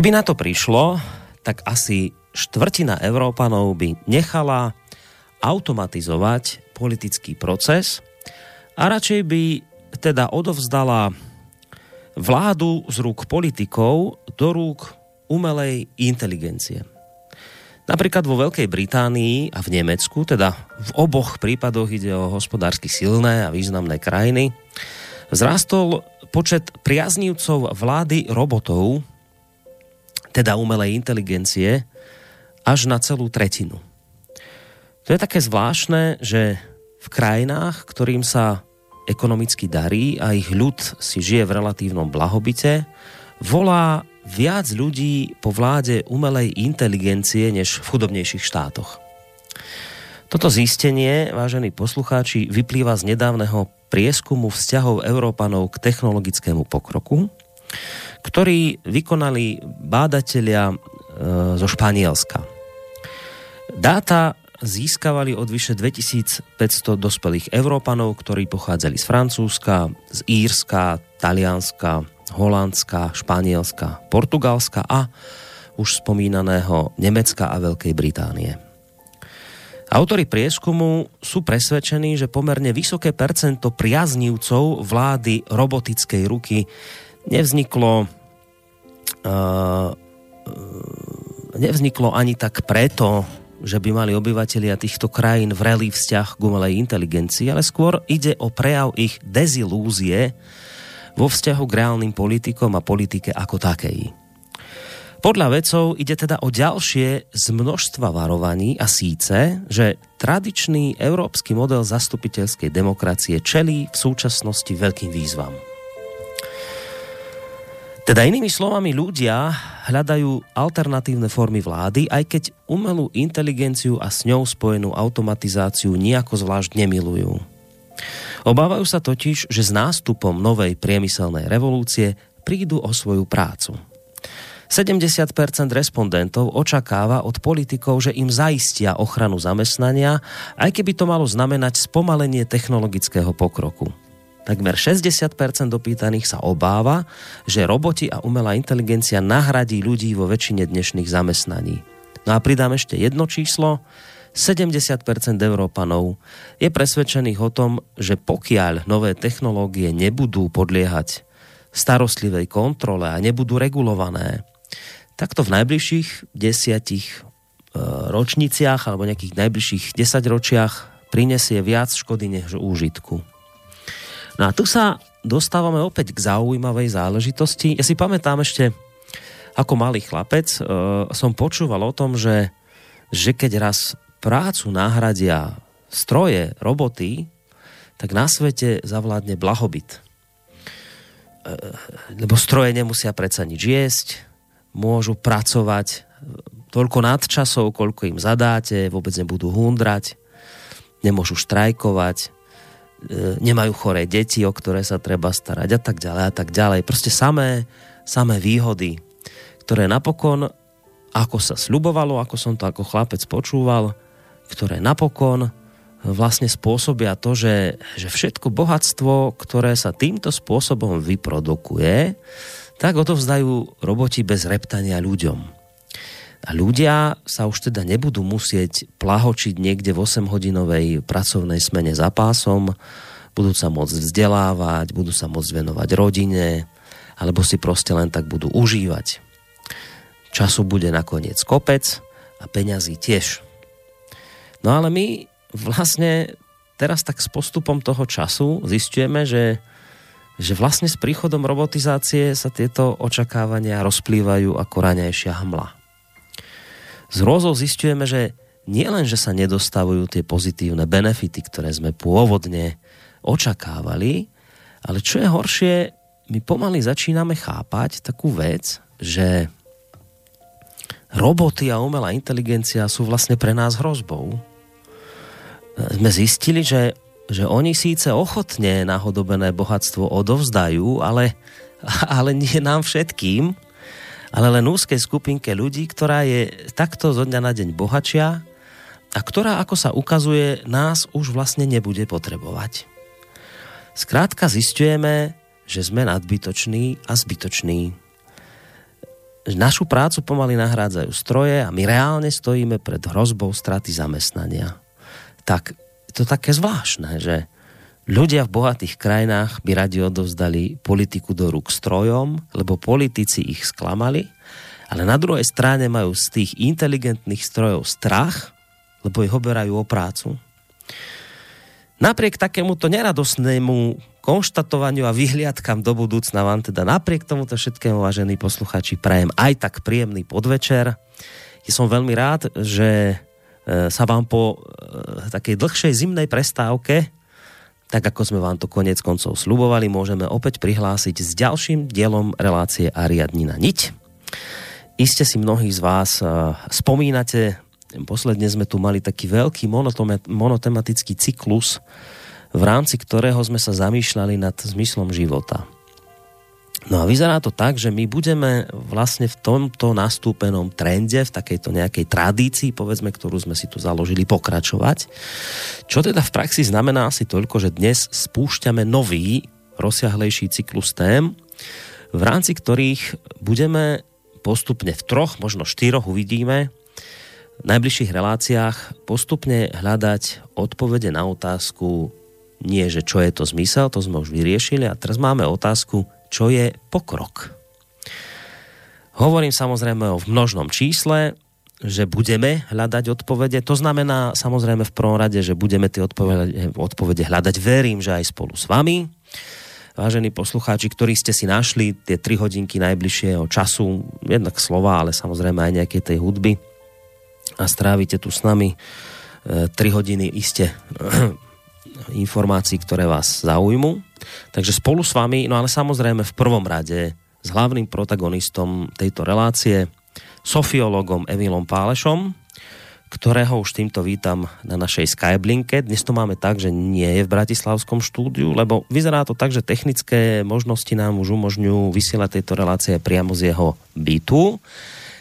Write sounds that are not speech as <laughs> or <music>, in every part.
Keby na to prišlo, tak asi štvrtina Európanov by nechala automatizovať politický proces a radšej by teda odovzdala vládu z rúk politikov do rúk umelej inteligencie. Napríklad vo Veľkej Británii a v Nemecku, teda v oboch prípadoch ide o hospodársky silné a významné krajiny, zrastol počet priaznívcov vlády robotov teda umelej inteligencie, až na celú tretinu. To je také zvláštne, že v krajinách, ktorým sa ekonomicky darí a ich ľud si žije v relatívnom blahobite, volá viac ľudí po vláde umelej inteligencie než v chudobnejších štátoch. Toto zistenie, vážení poslucháči, vyplýva z nedávneho prieskumu vzťahov Európanov k technologickému pokroku, ktorý vykonali bádatelia e, zo Španielska. Dáta získavali od vyše 2500 dospelých Európanov, ktorí pochádzali z Francúzska, z Írska, Talianska, Holandska, Španielska, Portugalska a už spomínaného Nemecka a Veľkej Británie. Autori prieskumu sú presvedčení, že pomerne vysoké percento priaznívcov vlády robotickej ruky nevzniklo uh, nevzniklo ani tak preto, že by mali obyvatelia týchto krajín vrelý vzťah k umelej inteligencii, ale skôr ide o prejav ich dezilúzie vo vzťahu k reálnym politikom a politike ako takej. Podľa vedcov ide teda o ďalšie z množstva varovaní a síce, že tradičný európsky model zastupiteľskej demokracie čelí v súčasnosti veľkým výzvam. Teda inými slovami ľudia hľadajú alternatívne formy vlády, aj keď umelú inteligenciu a s ňou spojenú automatizáciu nejako zvlášť nemilujú. Obávajú sa totiž, že s nástupom novej priemyselnej revolúcie prídu o svoju prácu. 70% respondentov očakáva od politikov, že im zaistia ochranu zamestnania, aj keby to malo znamenať spomalenie technologického pokroku. Takmer 60% dopýtaných sa obáva, že roboti a umelá inteligencia nahradí ľudí vo väčšine dnešných zamestnaní. No a pridám ešte jedno číslo. 70% Európanov je presvedčených o tom, že pokiaľ nové technológie nebudú podliehať starostlivej kontrole a nebudú regulované, tak to v najbližších desiatich e, ročniciach alebo nejakých najbližších desaťročiach prinesie viac škody než úžitku. No a tu sa dostávame opäť k zaujímavej záležitosti. Ja si pamätám ešte, ako malý chlapec, uh, som počúval o tom, že, že keď raz prácu nahradia stroje, roboty, tak na svete zavládne blahobyt. Uh, lebo stroje nemusia predsa nič jesť, môžu pracovať toľko nadčasov, koľko im zadáte, vôbec nebudú hundrať, nemôžu štrajkovať, E, nemajú choré deti, o ktoré sa treba starať a tak ďalej a tak ďalej. Proste samé, samé výhody, ktoré napokon, ako sa sľubovalo, ako som to ako chlapec počúval, ktoré napokon vlastne spôsobia to, že, že všetko bohatstvo, ktoré sa týmto spôsobom vyprodukuje, tak odovzdajú roboti bez reptania ľuďom. A ľudia sa už teda nebudú musieť plahočiť niekde v 8-hodinovej pracovnej smene za pásom, budú sa môcť vzdelávať, budú sa môcť venovať rodine, alebo si proste len tak budú užívať. Času bude nakoniec kopec a peňazí tiež. No ale my vlastne teraz tak s postupom toho času zistujeme, že, že vlastne s príchodom robotizácie sa tieto očakávania rozplývajú ako raňajšia hmla z hrôzou zistujeme, že nielen, že sa nedostavujú tie pozitívne benefity, ktoré sme pôvodne očakávali, ale čo je horšie, my pomaly začíname chápať takú vec, že roboty a umelá inteligencia sú vlastne pre nás hrozbou. Sme zistili, že, že oni síce ochotne nahodobené bohatstvo odovzdajú, ale, ale nie nám všetkým, ale len úzkej skupinke ľudí, ktorá je takto zo dňa na deň bohačia a ktorá, ako sa ukazuje, nás už vlastne nebude potrebovať. Skrátka zistujeme, že sme nadbytoční a zbytoční. Našu prácu pomaly nahrádzajú stroje a my reálne stojíme pred hrozbou straty zamestnania. Tak to také zvláštne, že Ľudia v bohatých krajinách by radi odovzdali politiku do rúk strojom, lebo politici ich sklamali, ale na druhej strane majú z tých inteligentných strojov strach, lebo ich oberajú o prácu. Napriek takémuto neradosnému konštatovaniu a vyhliadkam do budúcna vám teda napriek tomuto všetkému, vážení posluchači, prajem aj tak príjemný podvečer. Ja som veľmi rád, že e, sa vám po e, takej dlhšej zimnej prestávke tak ako sme vám to konec koncov slubovali, môžeme opäť prihlásiť s ďalším dielom relácie Ariadnina Niť. Iste si mnohí z vás uh, spomínate, posledne sme tu mali taký veľký monotematický cyklus, v rámci ktorého sme sa zamýšľali nad zmyslom života. No a vyzerá to tak, že my budeme vlastne v tomto nastúpenom trende, v takejto nejakej tradícii, povedzme, ktorú sme si tu založili, pokračovať. Čo teda v praxi znamená asi toľko, že dnes spúšťame nový, rozsiahlejší cyklus tém, v rámci ktorých budeme postupne v troch, možno štyroch uvidíme, v najbližších reláciách postupne hľadať odpovede na otázku nie, že čo je to zmysel, to sme už vyriešili a teraz máme otázku, čo je pokrok. Hovorím samozrejme o množnom čísle, že budeme hľadať odpovede. To znamená samozrejme v prvom rade, že budeme tie odpovede, odpovede hľadať. Verím, že aj spolu s vami. Vážení poslucháči, ktorí ste si našli tie 3 hodinky najbližšieho času, jednak slova, ale samozrejme aj nejaké tej hudby a strávite tu s nami 3 e, hodiny iste <clears throat> informácií, ktoré vás zaujmu. Takže spolu s vami, no ale samozrejme v prvom rade s hlavným protagonistom tejto relácie, sofiologom Emilom Pálešom, ktorého už týmto vítam na našej Skyblinke. Dnes to máme tak, že nie je v Bratislavskom štúdiu, lebo vyzerá to tak, že technické možnosti nám už umožňujú vysielať tejto relácie priamo z jeho bytu.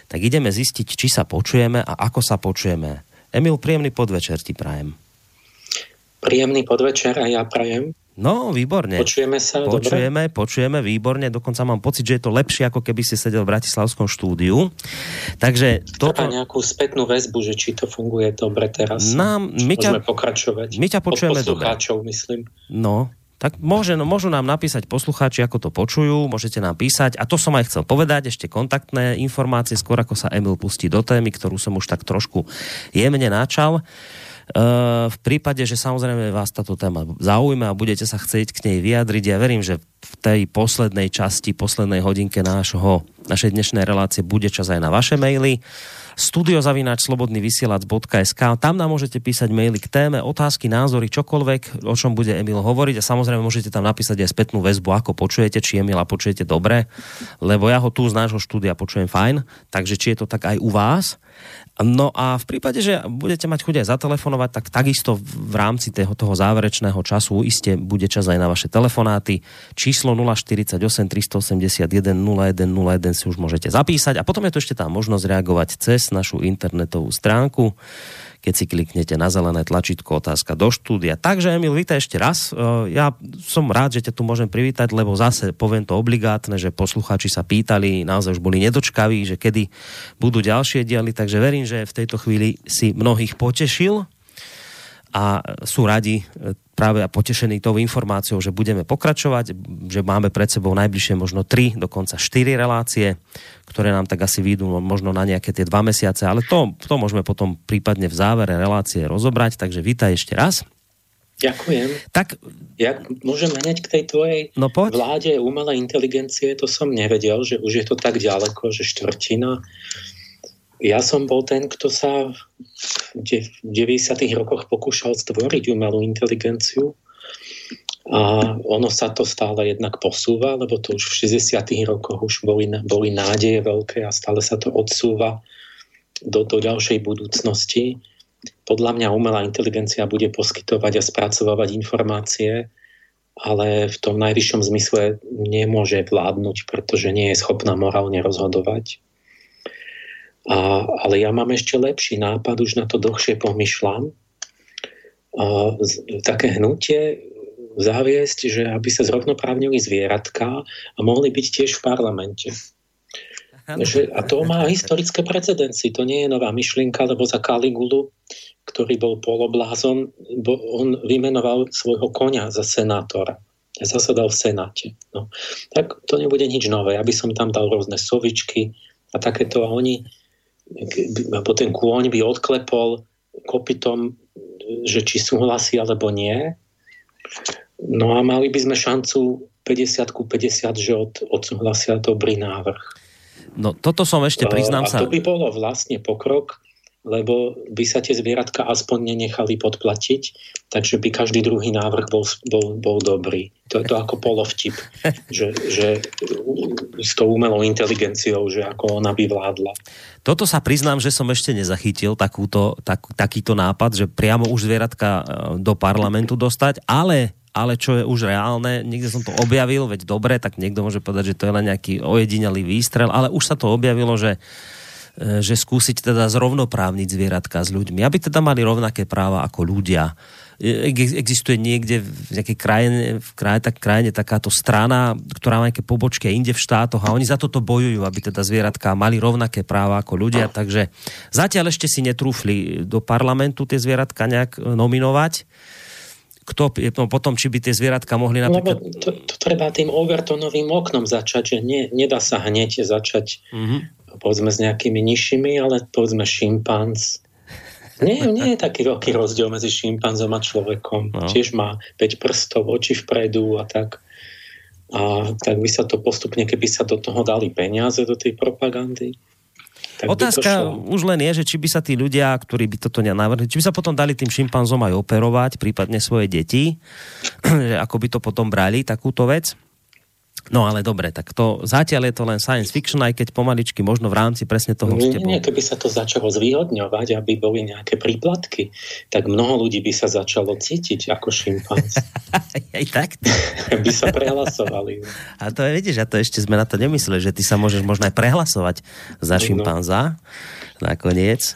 Tak ideme zistiť, či sa počujeme a ako sa počujeme. Emil, príjemný podvečer ti prajem. Príjemný podvečer a ja prajem. No, výborne. Počujeme sa, Počujeme, dobre? počujeme, výborne. Dokonca mám pocit, že je to lepšie, ako keby si sedel v Bratislavskom štúdiu. Takže toto... Treba nejakú spätnú väzbu, že či to funguje dobre teraz. Nám, my ťa, pokračovať. My ťa počujeme dobre. myslím. No, tak môže, no, môžu nám napísať poslucháči, ako to počujú, môžete nám písať. A to som aj chcel povedať, ešte kontaktné informácie, skôr ako sa Emil pustí do témy, ktorú som už tak trošku jemne načal. V prípade, že samozrejme vás táto téma zaujíma a budete sa chcieť k nej vyjadriť, ja verím, že v tej poslednej časti, poslednej hodinke nášho, našej dnešnej relácie bude čas aj na vaše maily studiozavináč slobodnyvysielac.sk. Tam nám môžete písať maily k téme, otázky, názory, čokoľvek, o čom bude Emil hovoriť a samozrejme môžete tam napísať aj spätnú väzbu, ako počujete, či Emila počujete dobre, lebo ja ho tu z nášho štúdia počujem fajn, takže či je to tak aj u vás. No a v prípade, že budete mať chuť aj zatelefonovať, tak takisto v rámci toho, toho záverečného času iste bude čas aj na vaše telefonáty. Číslo 048 381 0101 si už môžete zapísať a potom je tu ešte tá možnosť reagovať cez našu internetovú stránku keď si kliknete na zelené tlačítko otázka do štúdia. Takže Emil, vítaj ešte raz. E, ja som rád, že ťa tu môžem privítať, lebo zase poviem to obligátne, že poslucháči sa pýtali, naozaj už boli nedočkaví, že kedy budú ďalšie diely, takže verím, že v tejto chvíli si mnohých potešil a sú radi e, práve a potešení tou informáciou, že budeme pokračovať, že máme pred sebou najbližšie možno 3, dokonca 4 relácie, ktoré nám tak asi výjdu možno na nejaké tie dva mesiace, ale to, to môžeme potom prípadne v závere relácie rozobrať, takže vítaj ešte raz. Ďakujem. Tak, ja môžem hneď k tej tvojej no poď. vláde umelej inteligencie, to som nevedel, že už je to tak ďaleko, že štvrtina ja som bol ten, kto sa v 90. rokoch pokúšal stvoriť umelú inteligenciu a ono sa to stále jednak posúva, lebo to už v 60. rokoch už boli, boli nádeje veľké a stále sa to odsúva do, do ďalšej budúcnosti. Podľa mňa umelá inteligencia bude poskytovať a spracovávať informácie, ale v tom najvyššom zmysle nemôže vládnuť, pretože nie je schopná morálne rozhodovať a, ale ja mám ešte lepší nápad, už na to dlhšie pomyšľam. A, také hnutie zaviesť, že aby sa zrovnoprávnili zvieratka a mohli byť tiež v parlamente. Že, a to má historické precedenci. To nie je nová myšlienka, lebo za Kaligulu, ktorý bol poloblázon, bo on vymenoval svojho konia za senátora. Zasadal v senáte. No. Tak to nebude nič nové. Ja by som tam dal rôzne sovičky a takéto. A oni alebo ten kôň by odklepol kopytom, že či súhlasí alebo nie. No a mali by sme šancu 50 ku 50, že od, odsúhlasia dobrý návrh. No toto som ešte, priznám a sa... to by bolo vlastne pokrok, lebo by sa tie zvieratka aspoň nenechali podplatiť, takže by každý druhý návrh bol, bol, bol dobrý. To je to ako polovtip, <laughs> že, že s tou umelou inteligenciou, že ako ona by vládla. Toto sa priznám, že som ešte nezachytil takúto, tak, takýto nápad, že priamo už zvieratka e, do parlamentu dostať, ale ale čo je už reálne, niekde som to objavil, veď dobre, tak niekto môže povedať, že to je len nejaký ojedinelý výstrel, ale už sa to objavilo, že že skúsiť teda zrovnoprávniť zvieratka s ľuďmi, aby teda mali rovnaké práva ako ľudia. E, existuje niekde v nejakej krajine, v krajine, tak, krajine takáto strana, ktorá má nejaké pobočky inde v štátoch a oni za toto bojujú, aby teda zvieratka mali rovnaké práva ako ľudia, takže zatiaľ ešte si netrúfli do parlamentu tie zvieratka nejak e, nominovať. Kto, no, potom, či by tie zvieratka mohli napríklad... No, to, to treba tým overtonovým oknom začať, že nie, nedá sa hneď začať mm-hmm povedzme s nejakými nižšími, ale povedzme šimpanz. Nie, nie je taký veľký rozdiel medzi šimpanzom a človekom. No. Tiež má 5 prstov, oči vpredu a tak. A tak by sa to postupne, keby sa do toho dali peniaze do tej propagandy, tak Otázka už len je, že či by sa tí ľudia, ktorí by toto nenavrhli, či by sa potom dali tým šimpanzom aj operovať, prípadne svoje deti, <clears throat> ako by to potom brali, takúto vec. No ale dobre, tak to zatiaľ je to len science fiction, aj keď pomaličky možno v rámci presne toho nie, nie, keby sa to začalo zvýhodňovať, aby boli nejaké príplatky, tak mnoho ľudí by sa začalo cítiť ako šimpanz. <laughs> aj tak? <laughs> by sa prehlasovali. A to je, vidíš, a to ešte sme na to nemysleli, že ty sa môžeš možno aj prehlasovať za no. šimpanza no. nakoniec.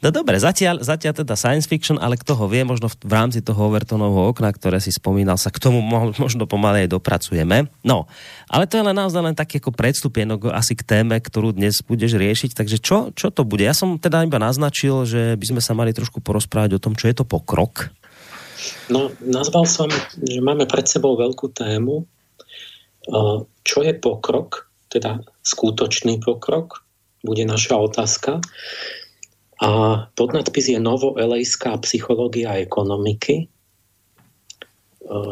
No dobre, zatiaľ, zatiaľ teda science fiction, ale kto ho vie, možno v, v rámci toho Overtonovho okna, ktoré si spomínal, sa k tomu možno pomalej dopracujeme. No, ale to je len naozaj len taký ako predstupienok asi k téme, ktorú dnes budeš riešiť. Takže čo, čo to bude? Ja som teda iba naznačil, že by sme sa mali trošku porozprávať o tom, čo je to pokrok. No, nazval som, že máme pred sebou veľkú tému. Čo je pokrok, teda skutočný pokrok, bude naša otázka. A podnadpis je Novoelejská psychológia ekonomiky. E,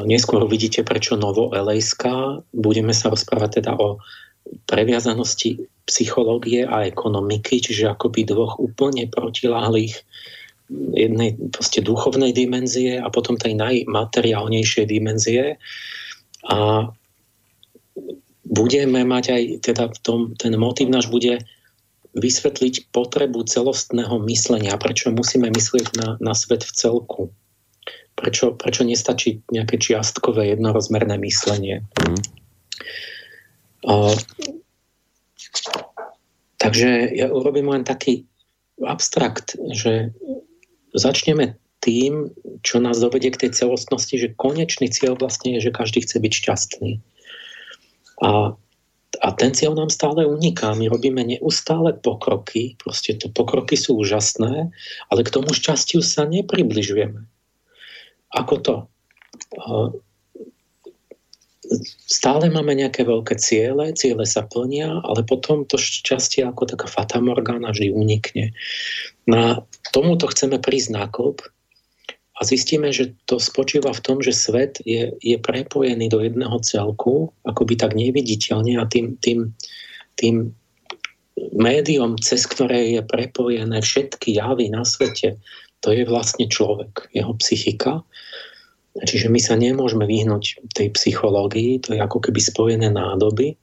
neskôr uvidíte, prečo Novoelejská. Budeme sa rozprávať teda o previazanosti psychológie a ekonomiky, čiže akoby dvoch úplne protiláhlých jednej proste duchovnej dimenzie a potom tej najmateriálnejšej dimenzie. A budeme mať aj, teda v tom, ten motív náš bude vysvetliť potrebu celostného myslenia, prečo musíme myslieť na, na svet v celku. Prečo, prečo nestačí nejaké čiastkové jednorozmerné myslenie. Mm. Uh, takže ja urobím len taký abstrakt, že začneme tým, čo nás dovedie k tej celostnosti, že konečný cieľ vlastne je, že každý chce byť šťastný. A, a ten cieľ nám stále uniká. My robíme neustále pokroky, proste to pokroky sú úžasné, ale k tomu šťastiu sa nepribližujeme. Ako to? Stále máme nejaké veľké ciele, ciele sa plnia, ale potom to šťastie ako taká fatamorgana vždy unikne. Na tomuto chceme prísť náklop, a zistíme, že to spočíva v tom, že svet je, je prepojený do jedného celku, akoby tak neviditeľne a tým, tým, tým médium, cez ktoré je prepojené všetky javy na svete, to je vlastne človek, jeho psychika. Čiže my sa nemôžeme vyhnúť tej psychológii, to je ako keby spojené nádoby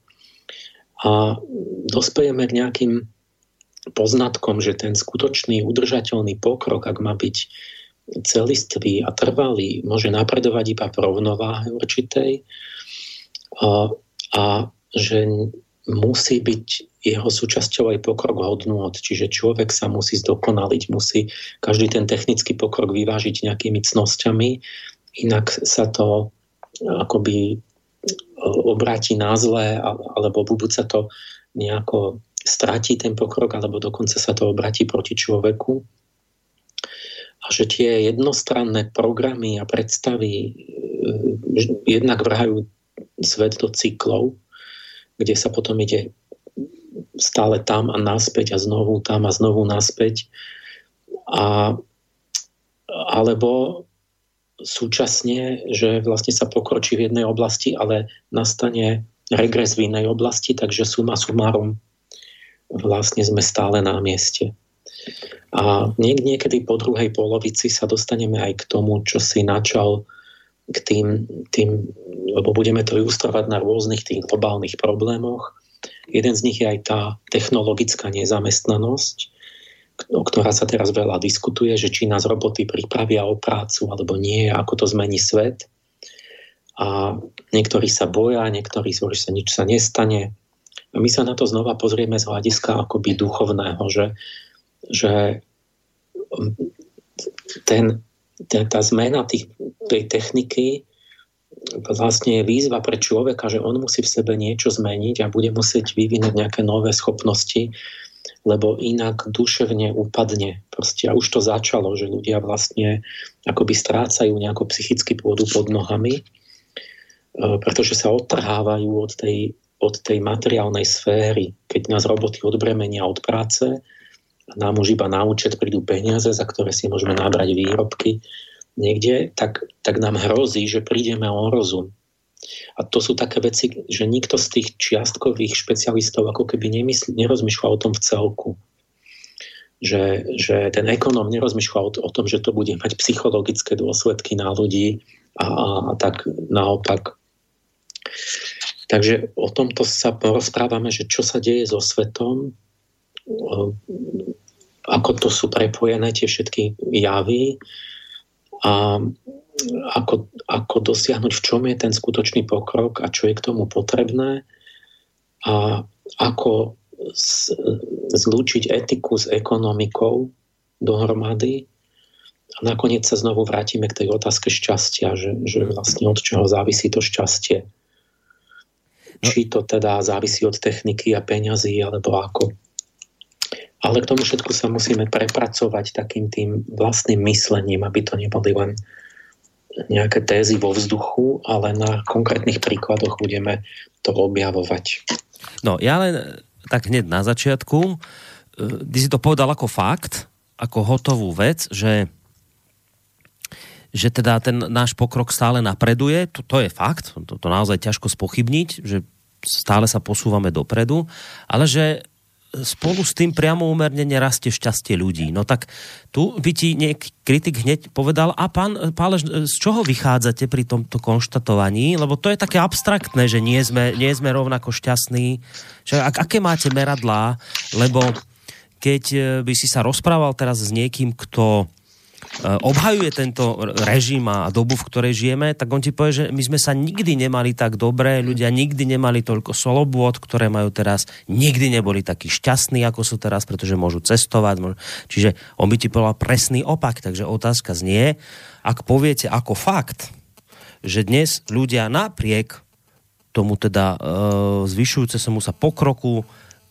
a dospejeme k nejakým poznatkom, že ten skutočný udržateľný pokrok, ak má byť celistvý a trvalý, môže napredovať iba v rovnováhe určitej a, a že musí byť jeho súčasťou aj pokrok hodnôt, čiže človek sa musí zdokonaliť, musí každý ten technický pokrok vyvážiť nejakými cnosťami, inak sa to akoby obráti na zlé, alebo buď sa to nejako stratí ten pokrok, alebo dokonca sa to obráti proti človeku a že tie jednostranné programy a predstavy e, jednak vrhajú svet do cyklov, kde sa potom ide stále tam a naspäť a znovu tam a znovu naspäť. A, alebo súčasne, že vlastne sa pokročí v jednej oblasti, ale nastane regres v inej oblasti, takže suma sumárom vlastne sme stále na mieste. A niekedy po druhej polovici sa dostaneme aj k tomu, čo si načal k tým, tým lebo budeme to ilustrovať na rôznych tých globálnych problémoch. Jeden z nich je aj tá technologická nezamestnanosť, o ktorá sa teraz veľa diskutuje, že či nás roboty pripravia o prácu alebo nie, ako to zmení svet. A niektorí sa boja, niektorí že sa nič sa nestane. A my sa na to znova pozrieme z hľadiska akoby duchovného, že že ten, ten, tá zmena tých, tej techniky vlastne je výzva pre človeka, že on musí v sebe niečo zmeniť a bude musieť vyvinúť nejaké nové schopnosti, lebo inak duševne upadne. Proste a už to začalo, že ľudia vlastne akoby strácajú nejakú psychický pôdu pod nohami, e, pretože sa odtrhávajú od tej, od tej materiálnej sféry. Keď nás roboty odbremenia od práce, nám už iba na účet prídu peniaze, za ktoré si môžeme nabrať výrobky niekde, tak, tak nám hrozí, že prídeme o rozum. A to sú také veci, že nikto z tých čiastkových špecialistov ako keby nemysl, nerozmýšľa o tom v celku. Že, že ten ekonóm nerozmýšľa o, o tom, že to bude mať psychologické dôsledky na ľudí a, a tak naopak. Takže o tomto sa porozprávame, že čo sa deje so svetom, ako to sú prepojené tie všetky javy a ako, ako dosiahnuť, v čom je ten skutočný pokrok a čo je k tomu potrebné a ako z, zlúčiť etiku s ekonomikou dohromady a nakoniec sa znovu vrátime k tej otázke šťastia, že, že vlastne od čoho závisí to šťastie. No. Či to teda závisí od techniky a peňazí, alebo ako. Ale k tomu všetku sa musíme prepracovať takým tým vlastným myslením, aby to neboli len nejaké tézy vo vzduchu, ale na konkrétnych príkladoch budeme to objavovať. No, ja len tak hneď na začiatku, ty si to povedal ako fakt, ako hotovú vec, že že teda ten náš pokrok stále napreduje, to, to je fakt, to, to naozaj ťažko spochybniť, že stále sa posúvame dopredu, ale že spolu s tým priamo úmerne nerastie šťastie ľudí. No tak tu by ti nejaký kritik hneď povedal, a pán Pálež, z čoho vychádzate pri tomto konštatovaní? Lebo to je také abstraktné, že nie sme, nie sme rovnako šťastní. Že, ak, aké máte meradlá? Lebo keď by si sa rozprával teraz s niekým, kto Eh, obhajuje tento režim a dobu, v ktorej žijeme, tak on ti povie, že my sme sa nikdy nemali tak dobré, ľudia nikdy nemali toľko solobôd, ktoré majú teraz, nikdy neboli takí šťastní, ako sú teraz, pretože môžu cestovať. Čiže on by ti povedal presný opak, takže otázka znie, ak poviete ako fakt, že dnes ľudia napriek tomu teda e, zvyšujúce sa mu sa pokroku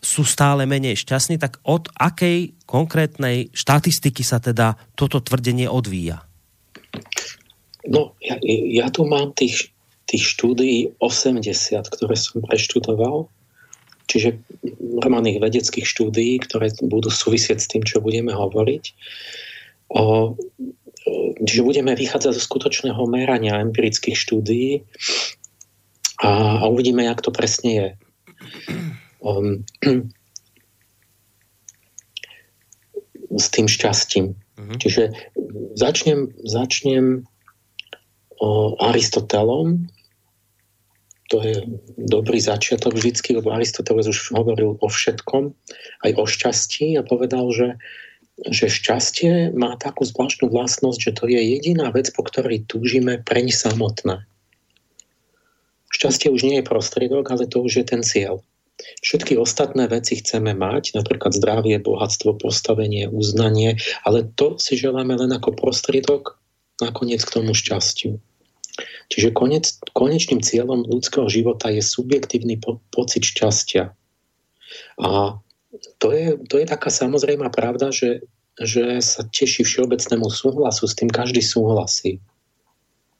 sú stále menej šťastní, tak od akej konkrétnej štatistiky sa teda toto tvrdenie odvíja? No, ja, ja tu mám tých, tých štúdií 80, ktoré som preštudoval, čiže normálnych vedeckých štúdií, ktoré budú súvisieť s tým, čo budeme hovoriť. O, čiže budeme vychádzať zo skutočného merania empirických štúdií a, a uvidíme, jak to presne je. Um, <clears throat> s tým šťastím. Uh-huh. Čiže začnem, začnem o Aristotelom, to je dobrý začiatok vždycky, lebo Aristoteles už hovoril o všetkom, aj o šťastí a povedal, že, že šťastie má takú zvláštnu vlastnosť, že to je jediná vec, po ktorej túžime preň samotné. Šťastie už nie je prostriedok, ale to už je ten cieľ. Všetky ostatné veci chceme mať, napríklad zdravie, bohatstvo, postavenie, uznanie, ale to si želáme len ako prostriedok nakoniec k tomu šťastiu. Čiže konec, konečným cieľom ľudského života je subjektívny po, pocit šťastia. A to je, to je taká samozrejmá pravda, že, že sa teší všeobecnému súhlasu, s tým každý súhlasí.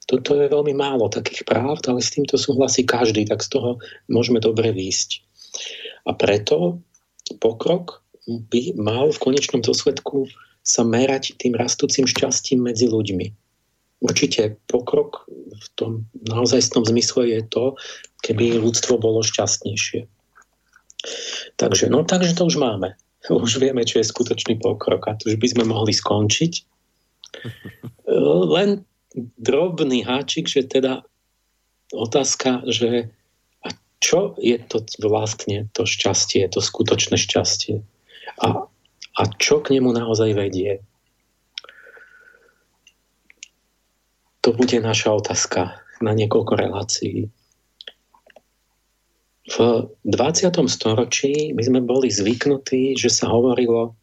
Toto je veľmi málo takých práv, ale s týmto súhlasí každý, tak z toho môžeme dobre výjsť. A preto pokrok by mal v konečnom dôsledku sa merať tým rastúcim šťastím medzi ľuďmi. Určite pokrok v tom naozajstnom zmysle je to, keby ľudstvo bolo šťastnejšie. Takže, no takže to už máme. <laughs> Už vieme, čo je skutočný pokrok a to už by sme mohli skončiť. <laughs> Len drobný háčik, že teda otázka, že čo je to vlastne to šťastie, to skutočné šťastie a, a čo k nemu naozaj vedie. To bude naša otázka na niekoľko relácií. V 20. storočí my sme boli zvyknutí, že sa hovorilo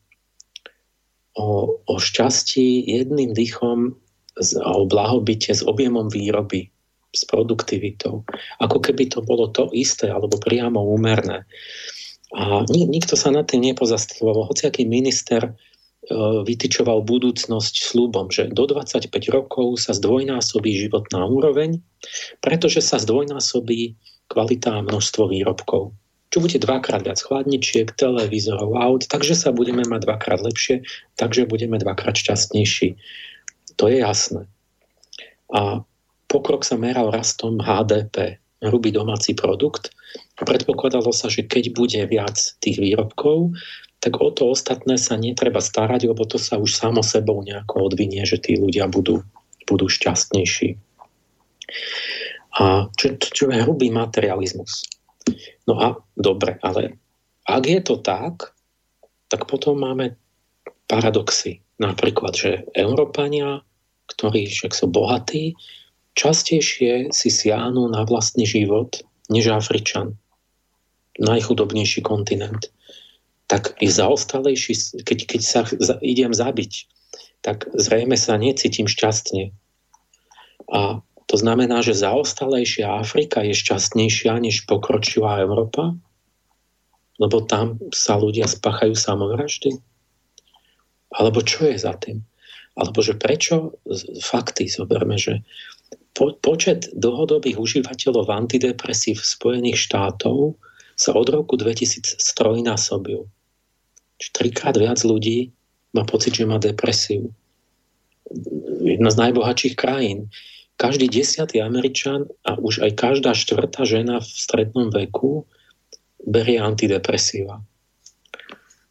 o, o šťastí jedným dýchom a o blahobite s objemom výroby s produktivitou. Ako keby to bolo to isté, alebo priamo úmerné. A nik, nikto sa nad tým nepozastavoval. Hociaký minister e, vytyčoval budúcnosť slúbom, že do 25 rokov sa zdvojnásobí životná úroveň, pretože sa zdvojnásobí kvalita a množstvo výrobkov. Čo bude dvakrát viac chladničiek, televízorov, aut, takže sa budeme mať dvakrát lepšie, takže budeme dvakrát šťastnejší. To je jasné. A pokrok sa meral rastom HDP, hrubý domáci produkt. Predpokladalo sa, že keď bude viac tých výrobkov, tak o to ostatné sa netreba starať, lebo to sa už samo sebou nejako odvinie, že tí ľudia budú, budú šťastnejší. A čo, čo je hrubý materializmus. No a dobre, ale ak je to tak, tak potom máme paradoxy. Napríklad, že Európania, ktorí však sú bohatí, častejšie si siahnu na vlastný život než Afričan, najchudobnejší kontinent. Tak je zaostalejší, keď, keď sa idem zabiť, tak zrejme sa necítim šťastne. A to znamená, že zaostalejšia Afrika je šťastnejšia než pokročilá Európa? Lebo tam sa ľudia spachajú samovraždy? Alebo čo je za tým? Alebo že prečo fakty zoberme, že po, počet dlhodobých užívateľov antidepresív Spojených štátov sa od roku 2000 strojnásobil. Trikrát viac ľudí má pocit, že má depresiu. Jedna z najbohatších krajín. Každý desiatý Američan a už aj každá štvrtá žena v strednom veku berie antidepresíva.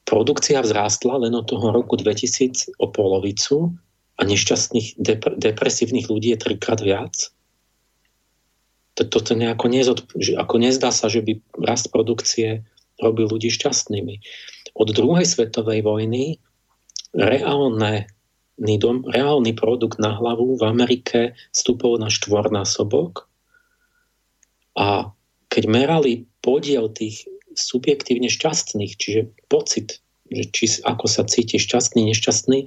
Produkcia vzrástla len od toho roku 2000 o polovicu a nešťastných dep- depresívnych ľudí je trikrát viac. Toto nejako nezod, ako nezdá sa, že by rast produkcie robil ľudí šťastnými. Od druhej svetovej vojny reálne dom, reálny produkt na hlavu v Amerike stúpol na štvornásobok a keď merali podiel tých subjektívne šťastných, čiže pocit, že či, ako sa cíti šťastný, nešťastný,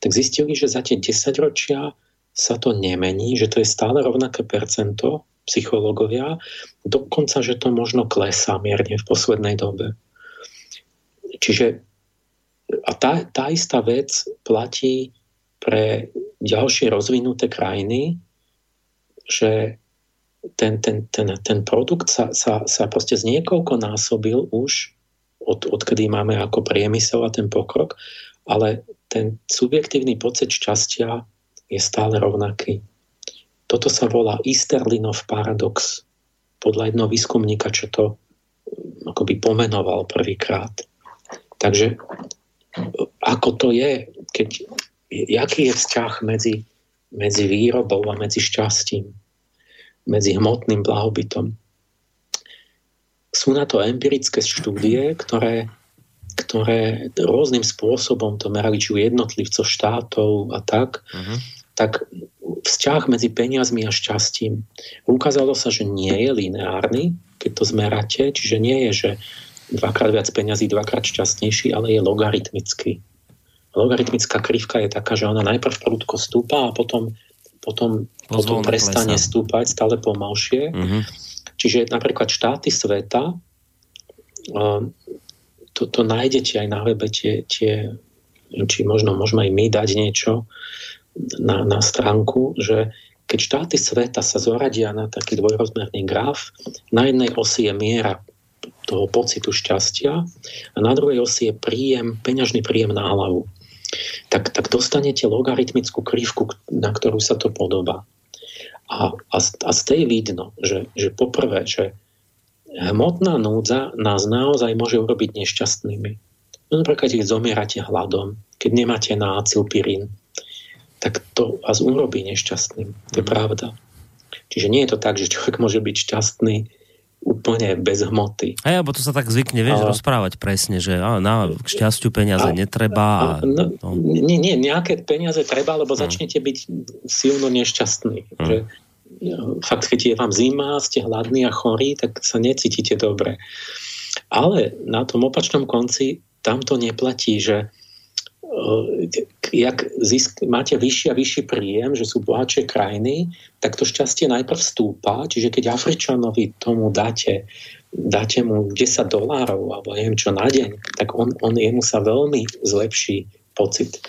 tak zistili, že za tie 10 ročia sa to nemení, že to je stále rovnaké percento, psychológovia, dokonca, že to možno klesá mierne v poslednej dobe. Čiže a tá, tá istá vec platí pre ďalšie rozvinuté krajiny, že ten, ten, ten, ten produkt sa, sa, sa proste z niekoľko násobil už, od, odkedy máme ako priemysel a ten pokrok, ale ten subjektívny pocit šťastia je stále rovnaký. Toto sa volá Easterlinov paradox. Podľa jednoho výskumníka, čo to akoby pomenoval prvýkrát. Takže ako to je, keď, jaký je vzťah medzi, medzi výrobou a medzi šťastím medzi hmotným blahobytom. Sú na to empirické štúdie, ktoré, ktoré rôznym spôsobom to merali, či u jednotlivcov, štátov a tak, uh-huh. tak vzťah medzi peniazmi a šťastím. Ukázalo sa, že nie je lineárny, keď to zmeráte, čiže nie je, že dvakrát viac peňazí, dvakrát šťastnejší, ale je logaritmický. Logaritmická krivka je taká, že ona najprv prudko stúpa a potom potom, potom prestane klesa. stúpať stále pomalšie. Mm-hmm. Čiže napríklad štáty sveta, to, to nájdete aj na webe tie, tie či možno môžeme aj my dať niečo na, na stránku, že keď štáty sveta sa zoradia na taký dvojrozmerný graf, na jednej osi je miera toho pocitu šťastia a na druhej osi je príjem, peňažný príjem na hlavu tak, tak dostanete logaritmickú krivku, na ktorú sa to podobá. A, a, a z tej vidno, že, že poprvé, že hmotná núdza nás naozaj môže urobiť nešťastnými. No napríklad, keď zomierate hladom, keď nemáte na acilpirín, tak to vás urobí nešťastným. To je mhm. pravda. Čiže nie je to tak, že človek môže byť šťastný úplne bez hmoty. A alebo to sa tak zvykne, vieš, a... rozprávať presne, že á, na k šťastiu peniaze a... netreba. A... No, no. Nie, nie, nejaké peniaze treba, lebo hm. začnete byť silno nešťastní. Hmm. Že, fakt, keď je vám zima, ste hladní a chorí, tak sa necítite dobre. Ale na tom opačnom konci tam to neplatí, že jak zisk, máte vyšší a vyšší príjem, že sú bohatšie krajiny, tak to šťastie najprv stúpa, čiže keď Afričanovi tomu dáte, dáte mu 10 dolárov alebo neviem čo na deň, tak on, on jemu sa veľmi zlepší pocit.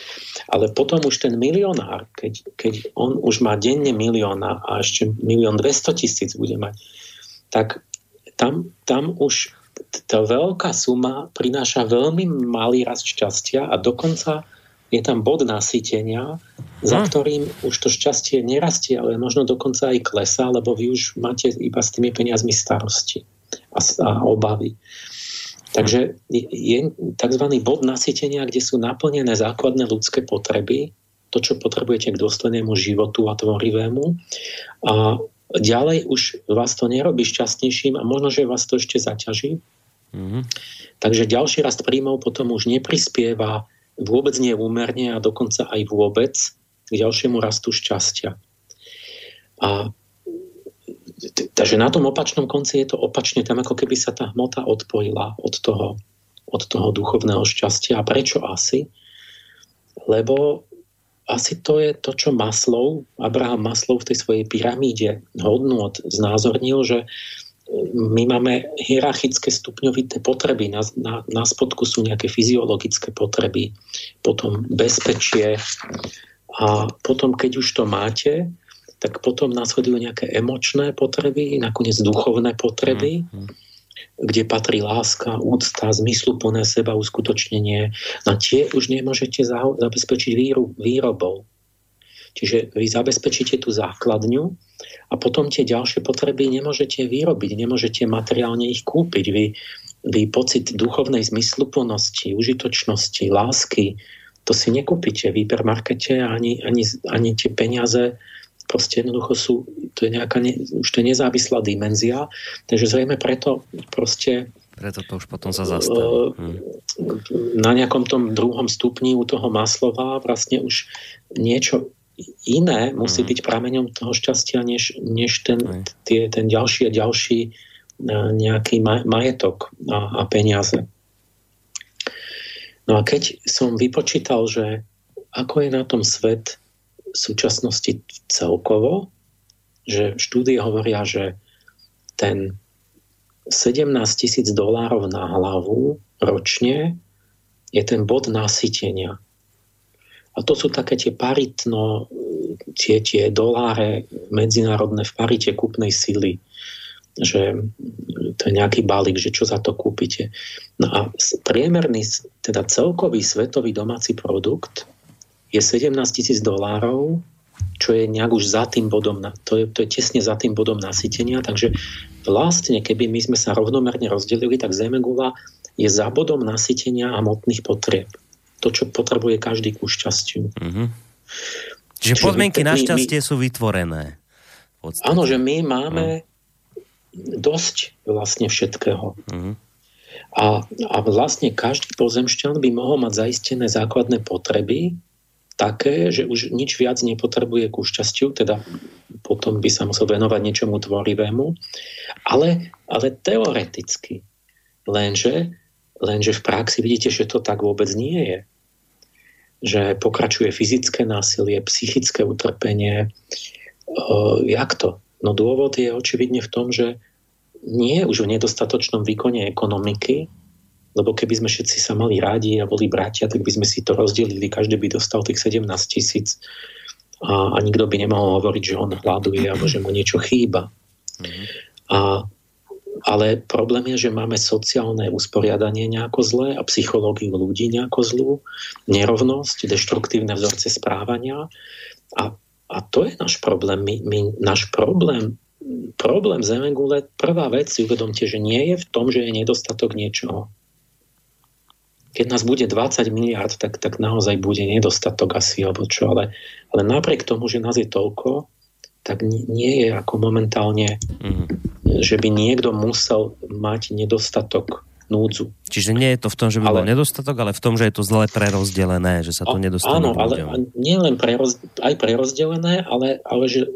Ale potom už ten milionár, keď, keď on už má denne milióna a ešte milión 200 tisíc bude mať, tak tam, tam už tá veľká suma prináša veľmi malý rast šťastia a dokonca je tam bod nasytenia, za hm. ktorým už to šťastie nerastie, ale možno dokonca aj klesá, lebo vy už máte iba s tými peniazmi starosti a, a obavy. Takže je tzv. bod nasytenia, kde sú naplnené základné ľudské potreby, to, čo potrebujete k dôstojnému životu a tvorivému. A ďalej už vás to nerobí šťastnejším a možno, že vás to ešte zaťaží. Mm-hmm. Takže ďalší rast príjmov potom už neprispieva vôbec nie úmerne a dokonca aj vôbec k ďalšiemu rastu šťastia. A takže na tom opačnom konci je to opačne, tam ako keby sa tá hmota odpojila od toho, od toho duchovného šťastia. A prečo asi? Lebo asi to je to, čo Maslov, Abraham Maslov v tej svojej pyramíde hodnot znázornil, že my máme hierarchické stupňovité potreby. Na, na, na spodku sú nejaké fyziologické potreby, potom bezpečie a potom, keď už to máte, tak potom následujú nejaké emočné potreby, nakoniec duchovné potreby. Mm-hmm. Kde patrí láska, úcta, zmysluplné seba uskutočnenie, na tie už nemôžete zabezpečiť výrobou. Čiže vy zabezpečíte tú základňu a potom tie ďalšie potreby nemôžete vyrobiť, nemôžete materiálne ich kúpiť. Vy, vy pocit duchovnej zmysluplnosti, užitočnosti, lásky, to si nekúpite v hypermarkete ani, ani, ani tie peniaze proste jednoducho sú, to je nejaká, ne, už to je nezávislá dimenzia, takže zrejme preto proste preto to už potom sa zastaví. Hm. Na nejakom tom druhom stupni u toho Maslova vlastne už niečo iné musí hm. byť prameňom toho šťastia, než, než ten, tie, ten ďalší a ďalší e, nejaký majetok a, a peniaze. No a keď som vypočítal, že ako je na tom svet v súčasnosti celkovo, že štúdie hovoria, že ten 17 tisíc dolárov na hlavu ročne je ten bod nasytenia. A to sú také tie paritno, tie, tie doláre medzinárodné v parite kúpnej sily že to je nejaký balík, že čo za to kúpite. No a priemerný, teda celkový svetový domáci produkt je 17 tisíc dolárov, čo je nejak už za tým bodom, to je, to je tesne za tým bodom nasytenia, takže vlastne, keby my sme sa rovnomerne rozdelili, tak Zemegula je za bodom nasytenia a motných potrieb. To, čo potrebuje každý ku šťastiu. Mm-hmm. Čiže podmienky my, na šťastie my, sú vytvorené. Áno, že my máme mm. dosť vlastne všetkého. Mm-hmm. A, a vlastne každý pozemšťan by mohol mať zaistené základné potreby, také, že už nič viac nepotrebuje ku šťastiu, teda potom by sa musel venovať niečomu tvorivému, ale, ale teoreticky. Lenže, lenže v praxi vidíte, že to tak vôbec nie je. Že pokračuje fyzické násilie, psychické utrpenie. E, jak to? No dôvod je očividne v tom, že nie už v nedostatočnom výkone ekonomiky, lebo keby sme všetci sa mali rádi a boli bratia, tak by sme si to rozdelili, každý by dostal tých 17 tisíc a, a nikto by nemohol hovoriť, že on hľaduje alebo že mu niečo chýba. A, ale problém je, že máme sociálne usporiadanie nejako zlé a psychológiu ľudí nejako zlú, nerovnosť, deštruktívne vzorce správania a, a to je náš problém. My, my, náš problém problém Zemegule, prvá vec si uvedomte, že nie je v tom, že je nedostatok niečoho keď nás bude 20 miliard, tak, tak naozaj bude nedostatok asi, alebo čo, ale, ale napriek tomu, že nás je toľko, tak nie je ako momentálne, mm. že by niekto musel mať nedostatok núdzu. Čiže nie je to v tom, že by ale, bol nedostatok, ale v tom, že je to zle prerozdelené, že sa to nedostane Áno, ale nie len preroz, aj prerozdelené, ale, ale že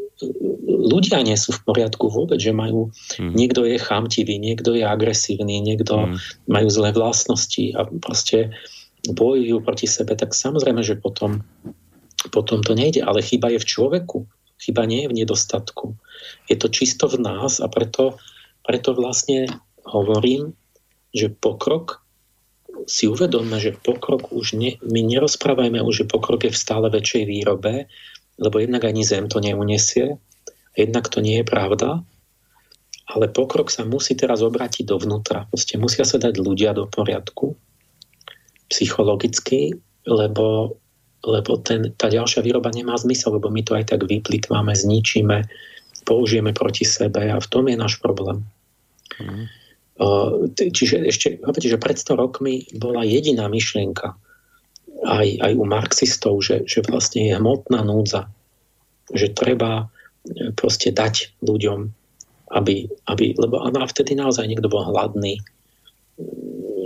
ľudia nie sú v poriadku vôbec, že majú, hmm. niekto je chamtivý, niekto je agresívny, niekto hmm. majú zlé vlastnosti a proste bojujú proti sebe, tak samozrejme, že potom, potom to nejde, ale chyba je v človeku, chyba nie je v nedostatku. Je to čisto v nás a preto, preto vlastne hovorím, že pokrok si uvedomme, že pokrok už ne, my nerozprávajme už, že pokrok je v stále väčšej výrobe, lebo jednak ani zem to neunesie, jednak to nie je pravda, ale pokrok sa musí teraz obrátiť dovnútra. Proste musia sa dať ľudia do poriadku psychologicky, lebo, lebo ten, tá ďalšia výroba nemá zmysel, lebo my to aj tak vyplitváme, zničíme, použijeme proti sebe a v tom je náš problém. Mm. Čiže ešte, že pred 100 rokmi bola jediná myšlienka, aj, aj u marxistov, že, že vlastne je hmotná núdza. Že treba e, proste dať ľuďom, aby, aby lebo a vtedy naozaj niekto bol hladný,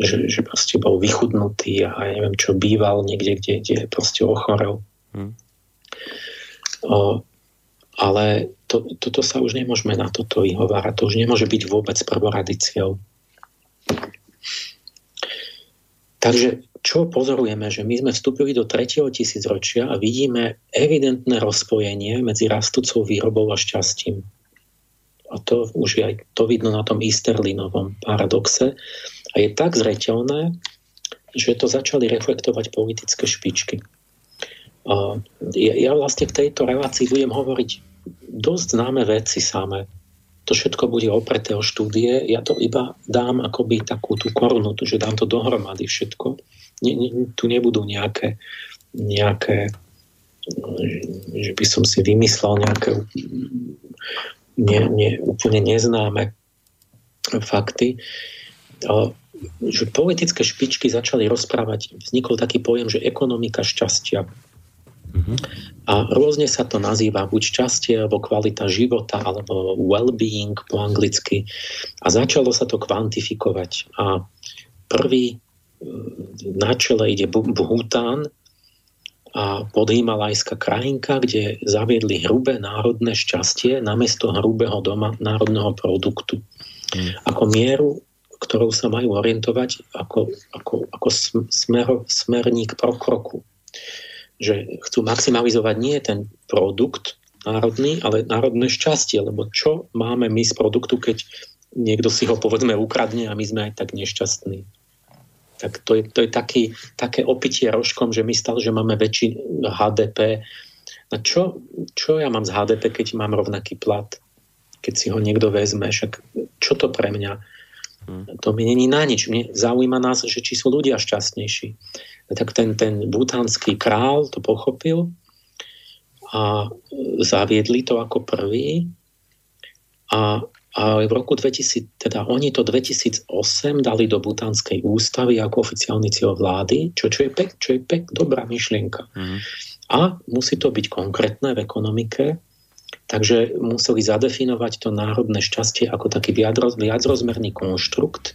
že, že proste bol vychudnutý a ja neviem čo, býval niekde, kde, kde proste ochorel. Hmm. O, ale to, toto sa už nemôžeme na toto vyhovárať. To už nemôže byť vôbec prvoradiciou. Takže čo pozorujeme, že my sme vstúpili do tretieho tisícročia a vidíme evidentné rozpojenie medzi rastúcou výrobou a šťastím. A to už je aj to vidno na tom Easterlinovom paradoxe. A je tak zreteľné, že to začali reflektovať politické špičky. Ja, ja vlastne v tejto relácii budem hovoriť dosť známe veci samé. To všetko bude opreté o štúdie. Ja to iba dám akoby takú tú korunu, že dám to dohromady všetko. Ne, ne, tu nebudú nejaké, nejaké že by som si vymyslel nejaké ne, ne, úplne neznáme fakty. Že politické špičky začali rozprávať, vznikol taký pojem, že ekonomika šťastia. Mm-hmm. A rôzne sa to nazýva, buď šťastie, alebo kvalita života, alebo well-being po anglicky. A začalo sa to kvantifikovať. A prvý e, na čele ide Bhután a podhimalajská krajinka, kde zaviedli hrubé národné šťastie namiesto hrubého doma národného produktu. Mm. Ako mieru, ktorou sa majú orientovať ako, ako, ako smer, smerník pro kroku že chcú maximalizovať nie ten produkt národný, ale národné šťastie, lebo čo máme my z produktu, keď niekto si ho povedzme ukradne a my sme aj tak nešťastní. Tak to je, to je taký, také opitie rožkom, že my stále, že máme väčší HDP. A čo, čo ja mám z HDP, keď mám rovnaký plat? Keď si ho niekto vezme, však čo to pre mňa? Hm. To mi není na nič. Mne zaujíma nás, že či sú ľudia šťastnejší tak ten, ten butánsky král to pochopil a zaviedli to ako prvý a, a v roku 2000, teda oni to 2008 dali do butánskej ústavy ako oficiálny cieľ vlády, čo, čo je pek, čo je pek, dobrá myšlienka. Mm. A musí to byť konkrétne v ekonomike, takže museli zadefinovať to národné šťastie ako taký viacrozmerný konštrukt,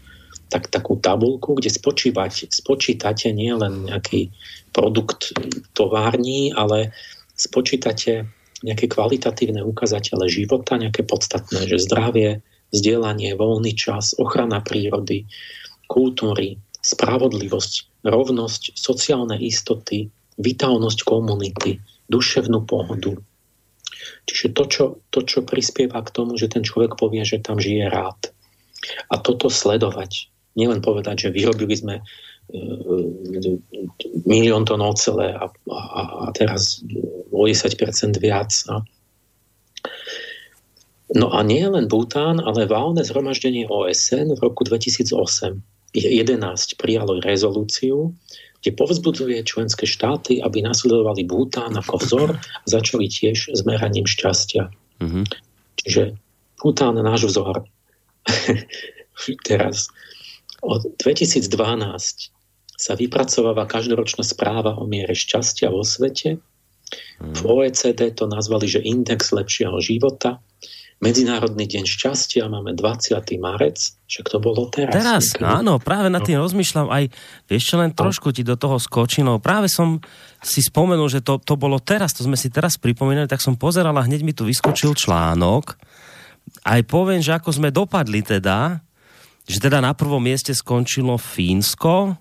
tak, takú tabulku, kde spočívať, spočítate nie len nejaký produkt tovární, ale spočítate nejaké kvalitatívne ukazatele života, nejaké podstatné, že zdravie, vzdelanie, voľný čas, ochrana prírody, kultúry, spravodlivosť, rovnosť, sociálne istoty, vitálnosť komunity, duševnú pohodu. Čiže to čo, to, čo prispieva k tomu, že ten človek povie, že tam žije rád. A toto sledovať nielen povedať, že vyrobili sme e, milión tón ocele a, a, a teraz o 10% viac. No. no a nie len Bután, ale válne zhromaždenie OSN v roku 2008 11 prijalo rezolúciu, kde povzbudzuje členské štáty, aby nasledovali Bután ako vzor a začali tiež s meraním šťastia. Mm-hmm. Čiže Bután náš vzor. <laughs> teraz od 2012 sa vypracováva každoročná správa o miere šťastia vo svete. V hmm. OECD to nazvali, že index lepšieho života. Medzinárodný deň šťastia máme 20. marec, však to bolo teraz. Teraz, niekedy. áno, práve nad tým no. rozmýšľam aj, vieš čo, len trošku ti do toho skočilo. Práve som si spomenul, že to, to bolo teraz, to sme si teraz pripomínali, tak som pozeral a hneď mi tu vyskočil článok. Aj poviem, že ako sme dopadli teda, že teda na prvom mieste skončilo Fínsko,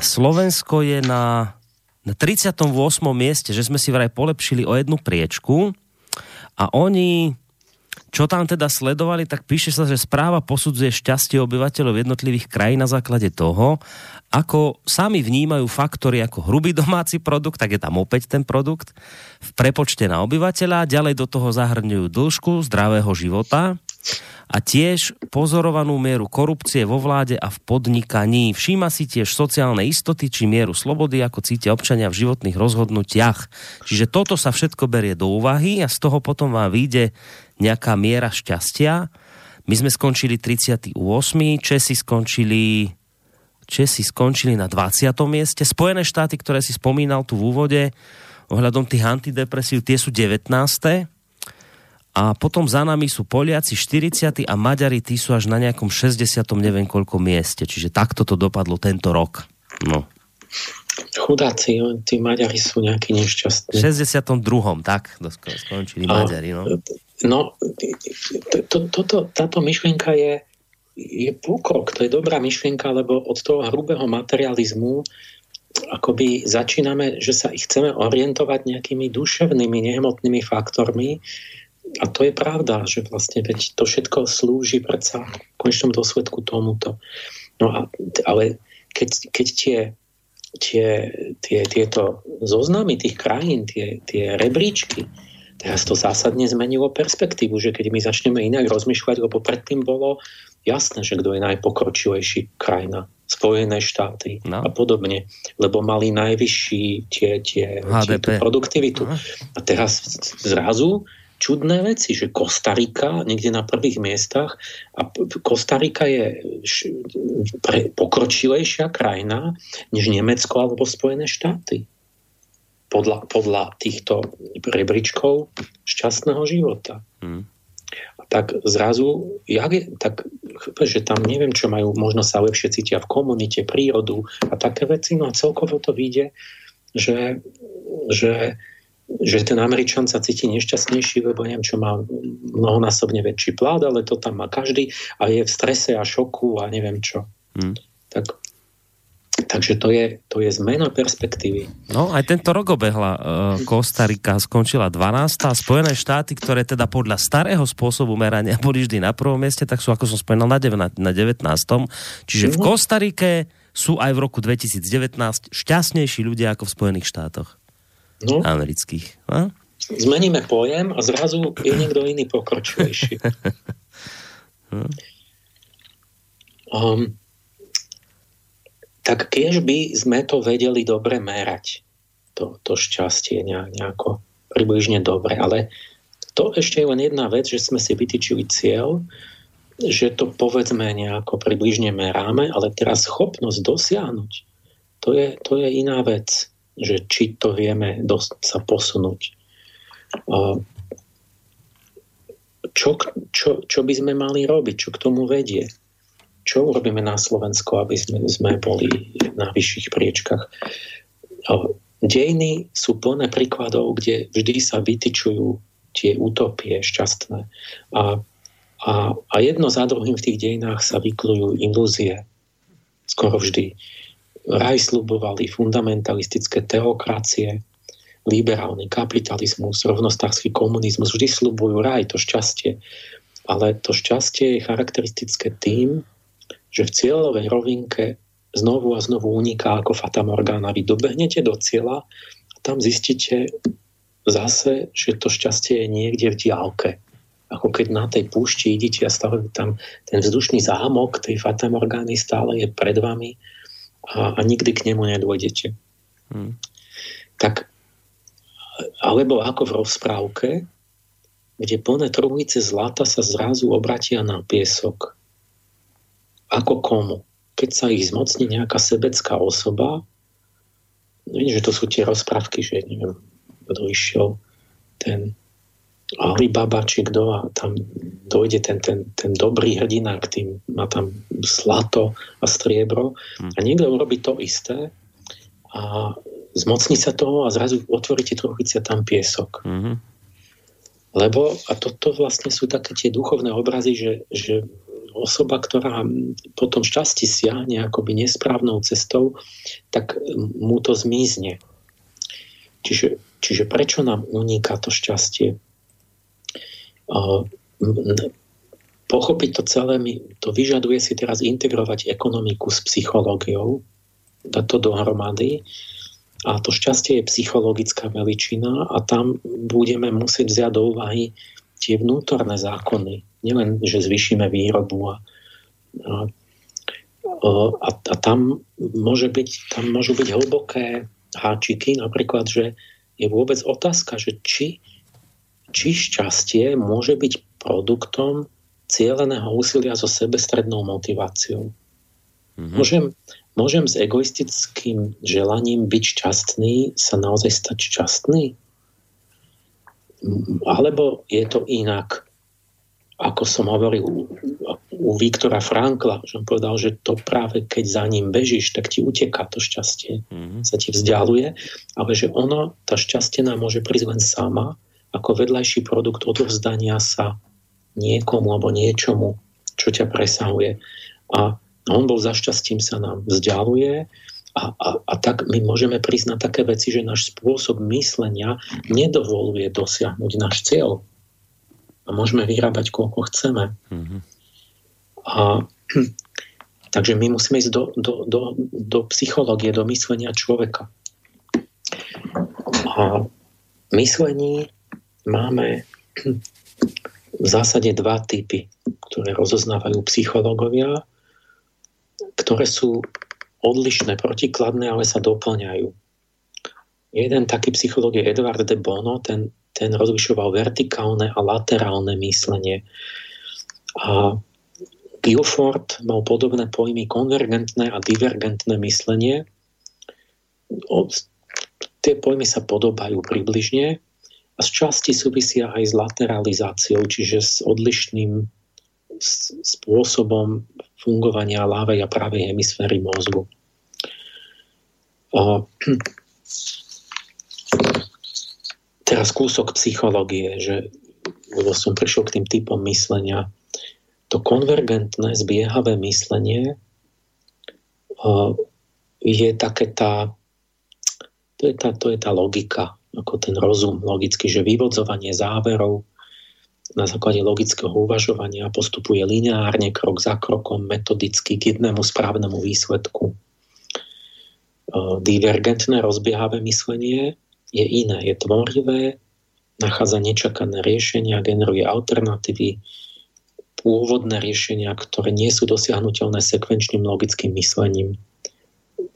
Slovensko je na, na 38. mieste, že sme si vraj polepšili o jednu priečku a oni čo tam teda sledovali, tak píše sa, že správa posudzuje šťastie obyvateľov jednotlivých krajín na základe toho, ako sami vnímajú faktory ako hrubý <laughs> domáci produkt, tak je tam opäť ten produkt, v prepočte na obyvateľa, ďalej do toho zahrňujú dĺžku zdravého života, a tiež pozorovanú mieru korupcie vo vláde a v podnikaní. Všíma si tiež sociálne istoty či mieru slobody, ako cítia občania v životných rozhodnutiach. Čiže toto sa všetko berie do úvahy a z toho potom vám vyjde nejaká miera šťastia. My sme skončili 38. Česi skončili Česi skončili na 20. mieste. Spojené štáty, ktoré si spomínal tu v úvode, ohľadom tých antidepresív, tie sú 19 a potom za nami sú Poliaci 40. a Maďari tí sú až na nejakom 60. neviem koľko mieste. Čiže takto to dopadlo tento rok. No. Chudáci, tí Maďari sú nejakí nešťastní. 62. tak skončili a, Maďari. No, no to, to, to, táto myšlienka je, je pokrok, to je dobrá myšlienka, lebo od toho hrubého materializmu akoby začíname, že sa ich chceme orientovať nejakými duševnými, nehmotnými faktormi, a to je pravda, že vlastne veď to všetko slúži predsa v konečnom dôsledku tomuto. No a, ale keď, keď tie, tie, tie, tieto zoznamy tých krajín, tie, tie rebríčky, teraz to zásadne zmenilo perspektívu, že keď my začneme inak rozmýšľať, lebo predtým bolo jasné, že kto je najpokročilejší krajina. Spojené štáty no. a podobne, lebo mali najvyšší tie, tie, tie produktivitu. Aha. A teraz zrazu čudné veci, že Kostarika niekde na prvých miestach a Kostarika je pokročilejšia krajina než Nemecko alebo Spojené štáty podľa, podľa týchto rebríčkov šťastného života. Hmm. A tak zrazu, jak je, tak, že tam neviem, čo majú, možno sa lepšie cítia v komunite, prírodu a také veci, no a celkovo to vyjde, že, že, že ten Američan sa cíti nešťastnejší, lebo neviem, čo má mnohonásobne väčší plát, ale to tam má každý a je v strese a šoku a neviem čo. Hmm. Tak Takže to je, to je zmena perspektívy. No, aj tento rok obehla Kostarika, skončila 12. A Spojené štáty, ktoré teda podľa starého spôsobu merania boli vždy na prvom mieste, tak sú, ako som spomenul, na, 9, na 19. Čiže v mhm. Kostarike sú aj v roku 2019 šťastnejší ľudia ako v Spojených štátoch no. amerických. No? Zmeníme pojem a zrazu je niekto iný pokročilejší. <laughs> um, tak keď by sme to vedeli dobre merať, to, to šťastie nejako približne dobre, ale to ešte je len jedna vec, že sme si vytýčili cieľ, že to povedzme nejako približne meráme, ale teraz schopnosť dosiahnuť, to je, to je iná vec, že či to vieme dosť sa posunúť. Čo, čo, čo by sme mali robiť, čo k tomu vedie? čo urobíme na Slovensku, aby sme, sme boli na vyšších priečkach. Dejiny sú plné príkladov, kde vždy sa vytyčujú tie utopie šťastné. A, a, a jedno za druhým v tých dejinách sa vyklujú ilúzie. Skoro vždy. Raj slubovali fundamentalistické teokracie, liberálny kapitalizmus, rovnostársky komunizmus. Vždy slubujú raj, to šťastie. Ale to šťastie je charakteristické tým, že v cieľovej rovinke znovu a znovu uniká ako Fata Morgana. Vy dobehnete do cieľa a tam zistíte zase, že to šťastie je niekde v diálke. Ako keď na tej púšti idete a stále tam ten vzdušný zámok tej Fata Morgany stále je pred vami a, a nikdy k nemu nedôjdete. Hmm. Tak, alebo ako v rozprávke, kde plné truhlice zlata sa zrazu obratia na piesok ako komu. Keď sa ich zmocní nejaká sebecká osoba, vidíš, že to sú tie rozprávky, že neviem, kto išiel ten Alibaba či kto a tam dojde ten, ten, ten dobrý hrdina k tým, má tam zlato a striebro a hm. niekto urobí to isté a zmocní sa toho a zrazu otvoríte trochice tam piesok. Mm-hmm. Lebo, a toto vlastne sú také tie duchovné obrazy, že, že osoba, ktorá po tom šťastí siahne akoby nesprávnou cestou, tak mu to zmizne. Čiže, čiže prečo nám uniká to šťastie? Pochopiť to celé, to vyžaduje si teraz integrovať ekonomiku s psychológiou, dať to dohromady. A to šťastie je psychologická veličina a tam budeme musieť vziať do úvahy tie vnútorné zákony, nielen, že zvyšíme výrobu a, a, a, a tam, môže byť, tam môžu byť hlboké háčiky, napríklad, že je vôbec otázka, že či, či šťastie môže byť produktom cieľeného úsilia so sebestrednou motiváciou. Mm-hmm. Môžem, môžem s egoistickým želaním byť šťastný, sa naozaj stať šťastný? Alebo je to inak? Ako som hovoril u, u Viktora Frankla, že on povedal, že to práve keď za ním bežíš, tak ti uteká to šťastie, mm-hmm. sa ti vzdialuje, ale že ono, tá šťastie nám môže prísť len sama, ako vedľajší produkt odovzdania sa niekomu alebo niečomu, čo ťa presahuje. A on bol za šťastím sa nám vzdialuje a, a, a tak my môžeme na také veci, že náš spôsob myslenia nedovoluje dosiahnuť náš cieľ. A môžeme vyrábať, koľko chceme. Mm-hmm. A, <clears throat> takže my musíme ísť do, do, do, do psychológie, do myslenia človeka. A myslení máme v zásade dva typy, ktoré rozoznávajú psychológovia, ktoré sú odlišné, protikladné, ale sa doplňajú. Jeden taký psychológ je Edward de Bono, ten, ten rozlišoval vertikálne a laterálne myslenie. A Guilford mal podobné pojmy konvergentné a divergentné myslenie. O, tie pojmy sa podobajú približne z časti súvisia aj s lateralizáciou, čiže s odlišným spôsobom fungovania ľavej a pravej hemisféry mozgu. A, <clears throat> teraz kúsok psychológie, že som prišiel k tým typom myslenia to konvergentné, zbiehavé myslenie je také tá, to je tá, to je tá logika, ako ten rozum logicky, že vyvodzovanie záverov na základe logického uvažovania postupuje lineárne, krok za krokom, metodicky k jednému správnemu výsledku. Divergentné, rozbiehavé myslenie je iné, je tvorivé, nachádza nečakané riešenia, generuje alternatívy, pôvodné riešenia, ktoré nie sú dosiahnutelné sekvenčným logickým myslením.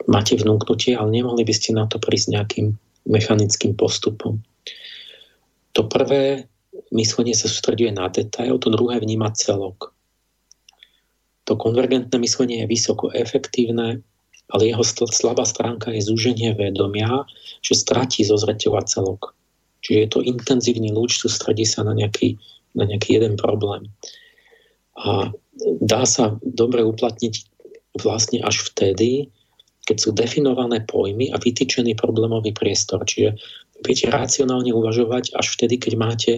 Máte vnúknutie, ale nemohli by ste na to prísť nejakým mechanickým postupom. To prvé myslenie sa sústreduje na detail, to druhé vníma celok. To konvergentné myslenie je vysoko efektívne, ale jeho slabá stránka je zúženie vedomia, že stratí zo zreteľa celok. Čiže je to intenzívny lúč, sústredí sa na nejaký, na nejaký jeden problém. A dá sa dobre uplatniť vlastne až vtedy, keď sú definované pojmy a vytýčený problémový priestor. Čiže viete racionálne uvažovať až vtedy, keď máte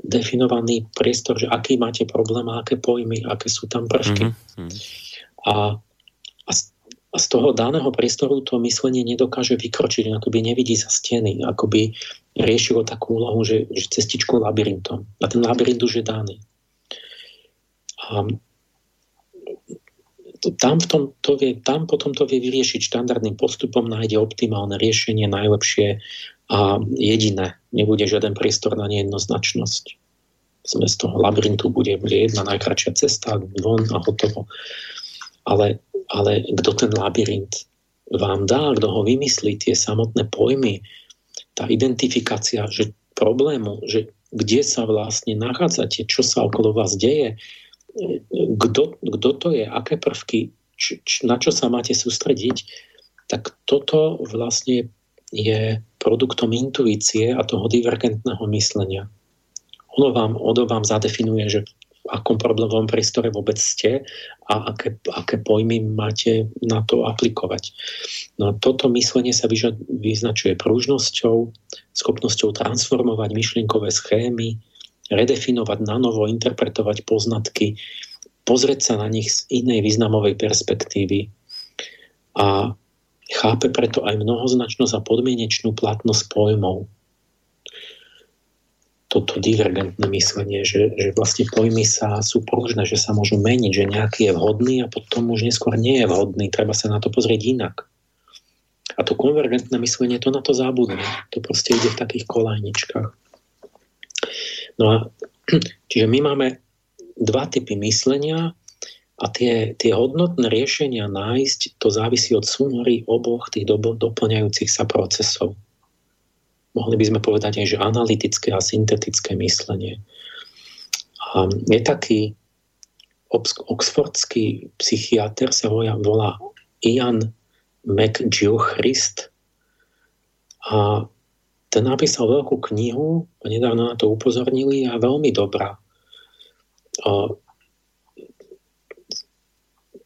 definovaný priestor, že aký máte problém a aké pojmy, aké sú tam prvky. Mm-hmm. A, a, z, a z toho daného priestoru to myslenie nedokáže vykročiť, akoby nevidí za steny, akoby riešilo takú úlohu, že, že cestičku labyrintom. A ten labyrint už je daný. A tam, v tom, to vie, tam potom to vie vyriešiť štandardným postupom, nájde optimálne riešenie, najlepšie a jediné. Nebude žiaden priestor na nejednoznačnosť. Sme z toho labyrintu bude, bude jedna najkračšia cesta, von a hotovo. Ale, ale kto ten labyrint vám dá, kto ho vymyslí, tie samotné pojmy, tá identifikácia že problému, že kde sa vlastne nachádzate, čo sa okolo vás deje, kto, to je, aké prvky, č, č, na čo sa máte sústrediť, tak toto vlastne je produktom intuície a toho divergentného myslenia. Ono vám, ono vám zadefinuje, že v akom problémovom priestore vôbec ste a aké, aké pojmy máte na to aplikovať. No a toto myslenie sa vyznačuje prúžnosťou, schopnosťou transformovať myšlienkové schémy, redefinovať na novo, interpretovať poznatky, pozrieť sa na nich z inej významovej perspektívy a chápe preto aj mnohoznačnosť a podmienečnú platnosť pojmov. Toto divergentné myslenie, že, že vlastne pojmy sa sú pružné, že sa môžu meniť, že nejaký je vhodný a potom už neskôr nie je vhodný, treba sa na to pozrieť inak. A to konvergentné myslenie to na to zabudne. To proste ide v takých kolajničkách. No a <clears throat> čiže my máme dva typy myslenia a tie, tie hodnotné riešenia nájsť, to závisí od súnory oboch tých do, doplňajúcich sa procesov. Mohli by sme povedať aj, že analytické a syntetické myslenie. A je taký oxfordský psychiatr, sa volá, volá Ian McGilchrist a ten napísal veľkú knihu, nedávno na to upozornili a veľmi dobrá.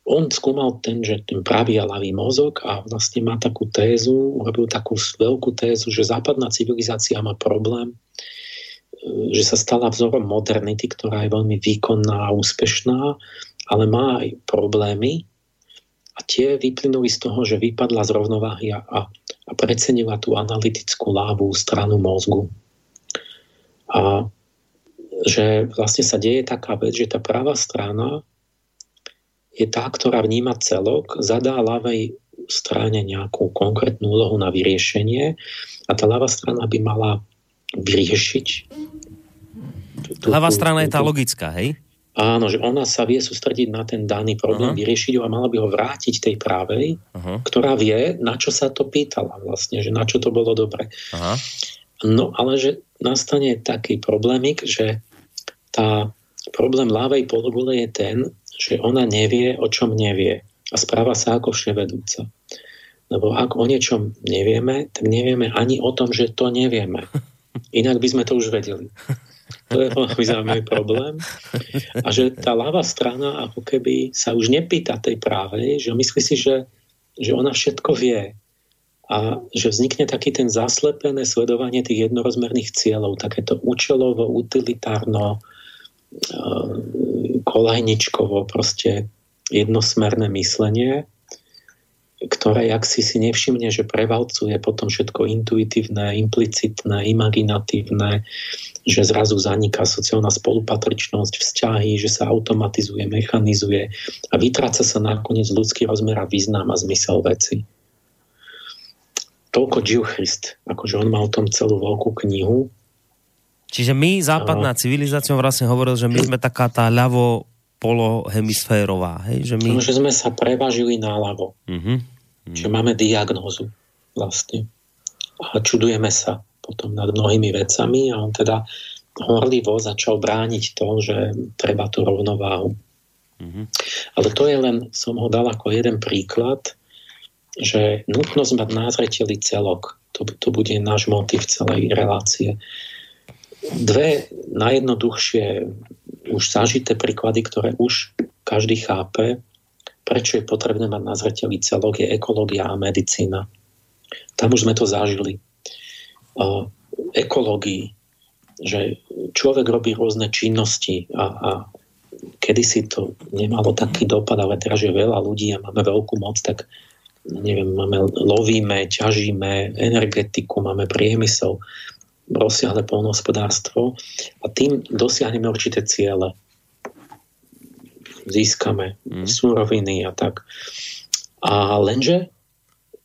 On skúmal ten, že ten pravý a ľavý mozog a vlastne má takú tézu, urobil takú veľkú tézu, že západná civilizácia má problém, že sa stala vzorom modernity, ktorá je veľmi výkonná a úspešná, ale má aj problémy a tie vyplynuli z toho, že vypadla z rovnováhy a a precenila tú analytickú lávú stranu mozgu. A že vlastne sa deje taká vec, že tá pravá strana je tá, ktorá vníma celok, zadá ľavej strane nejakú konkrétnu úlohu na vyriešenie a tá ľavá strana by mala vyriešiť. Hlavá strana je tá logická, hej? Áno, že ona sa vie sústrediť na ten daný problém, uh-huh. vyriešiť ho a mala by ho vrátiť tej právej, uh-huh. ktorá vie, na čo sa to pýtala vlastne, že na čo to bolo dobre. Uh-huh. No ale že nastane taký problémik, že tá problém ľavej pologule je ten, že ona nevie, o čom nevie a správa sa ako vševedúca. Lebo ak o niečom nevieme, tak nevieme ani o tom, že to nevieme. <laughs> Inak by sme to už vedeli. To je veľmi zaujímavý problém. A že tá ľavá strana ako keby sa už nepýta tej právej, že myslí si, že, že ona všetko vie. A že vznikne taký ten zaslepené sledovanie tých jednorozmerných cieľov, takéto účelovo, utilitárno, eh, kolajničkovo, proste jednosmerné myslenie, ktoré, jak si si nevšimne, že prevalcuje potom všetko intuitívne, implicitné, imaginatívne, že zrazu zaniká sociálna spolupatričnosť, vzťahy, že sa automatizuje, mechanizuje a vytráca sa nakoniec ľudský rozmer a význam a zmysel veci. Toľko Christ, akože on mal o tom celú veľkú knihu. Čiže my, západná a... civilizácia, vlastne hovoril, že my sme taká tá ľavo polohemisférová. Hej? Že, my... No, že sme sa prevažili náľavo. Uh-huh. Uh-huh. Že máme diagnózu vlastne. A čudujeme sa potom nad mnohými vecami a on teda horlivo začal brániť to, že treba tú rovnováhu. Mm-hmm. Ale to je len, som ho dal ako jeden príklad, že nutnosť mať názreteli celok. To, to bude náš motiv celej relácie. Dve najjednoduchšie už zažité príklady, ktoré už každý chápe, prečo je potrebné mať na zreteli celok, je ekológia a medicína. Tam už sme to zažili ekológii, že človek robí rôzne činnosti a, a kedysi to nemalo taký dopad, ale teraz je veľa ľudí a máme veľkú moc, tak neviem, máme, lovíme, ťažíme energetiku, máme priemysel, rozsiahle polnohospodárstvo a tým dosiahneme určité ciele. Získame mm. súroviny a tak. A lenže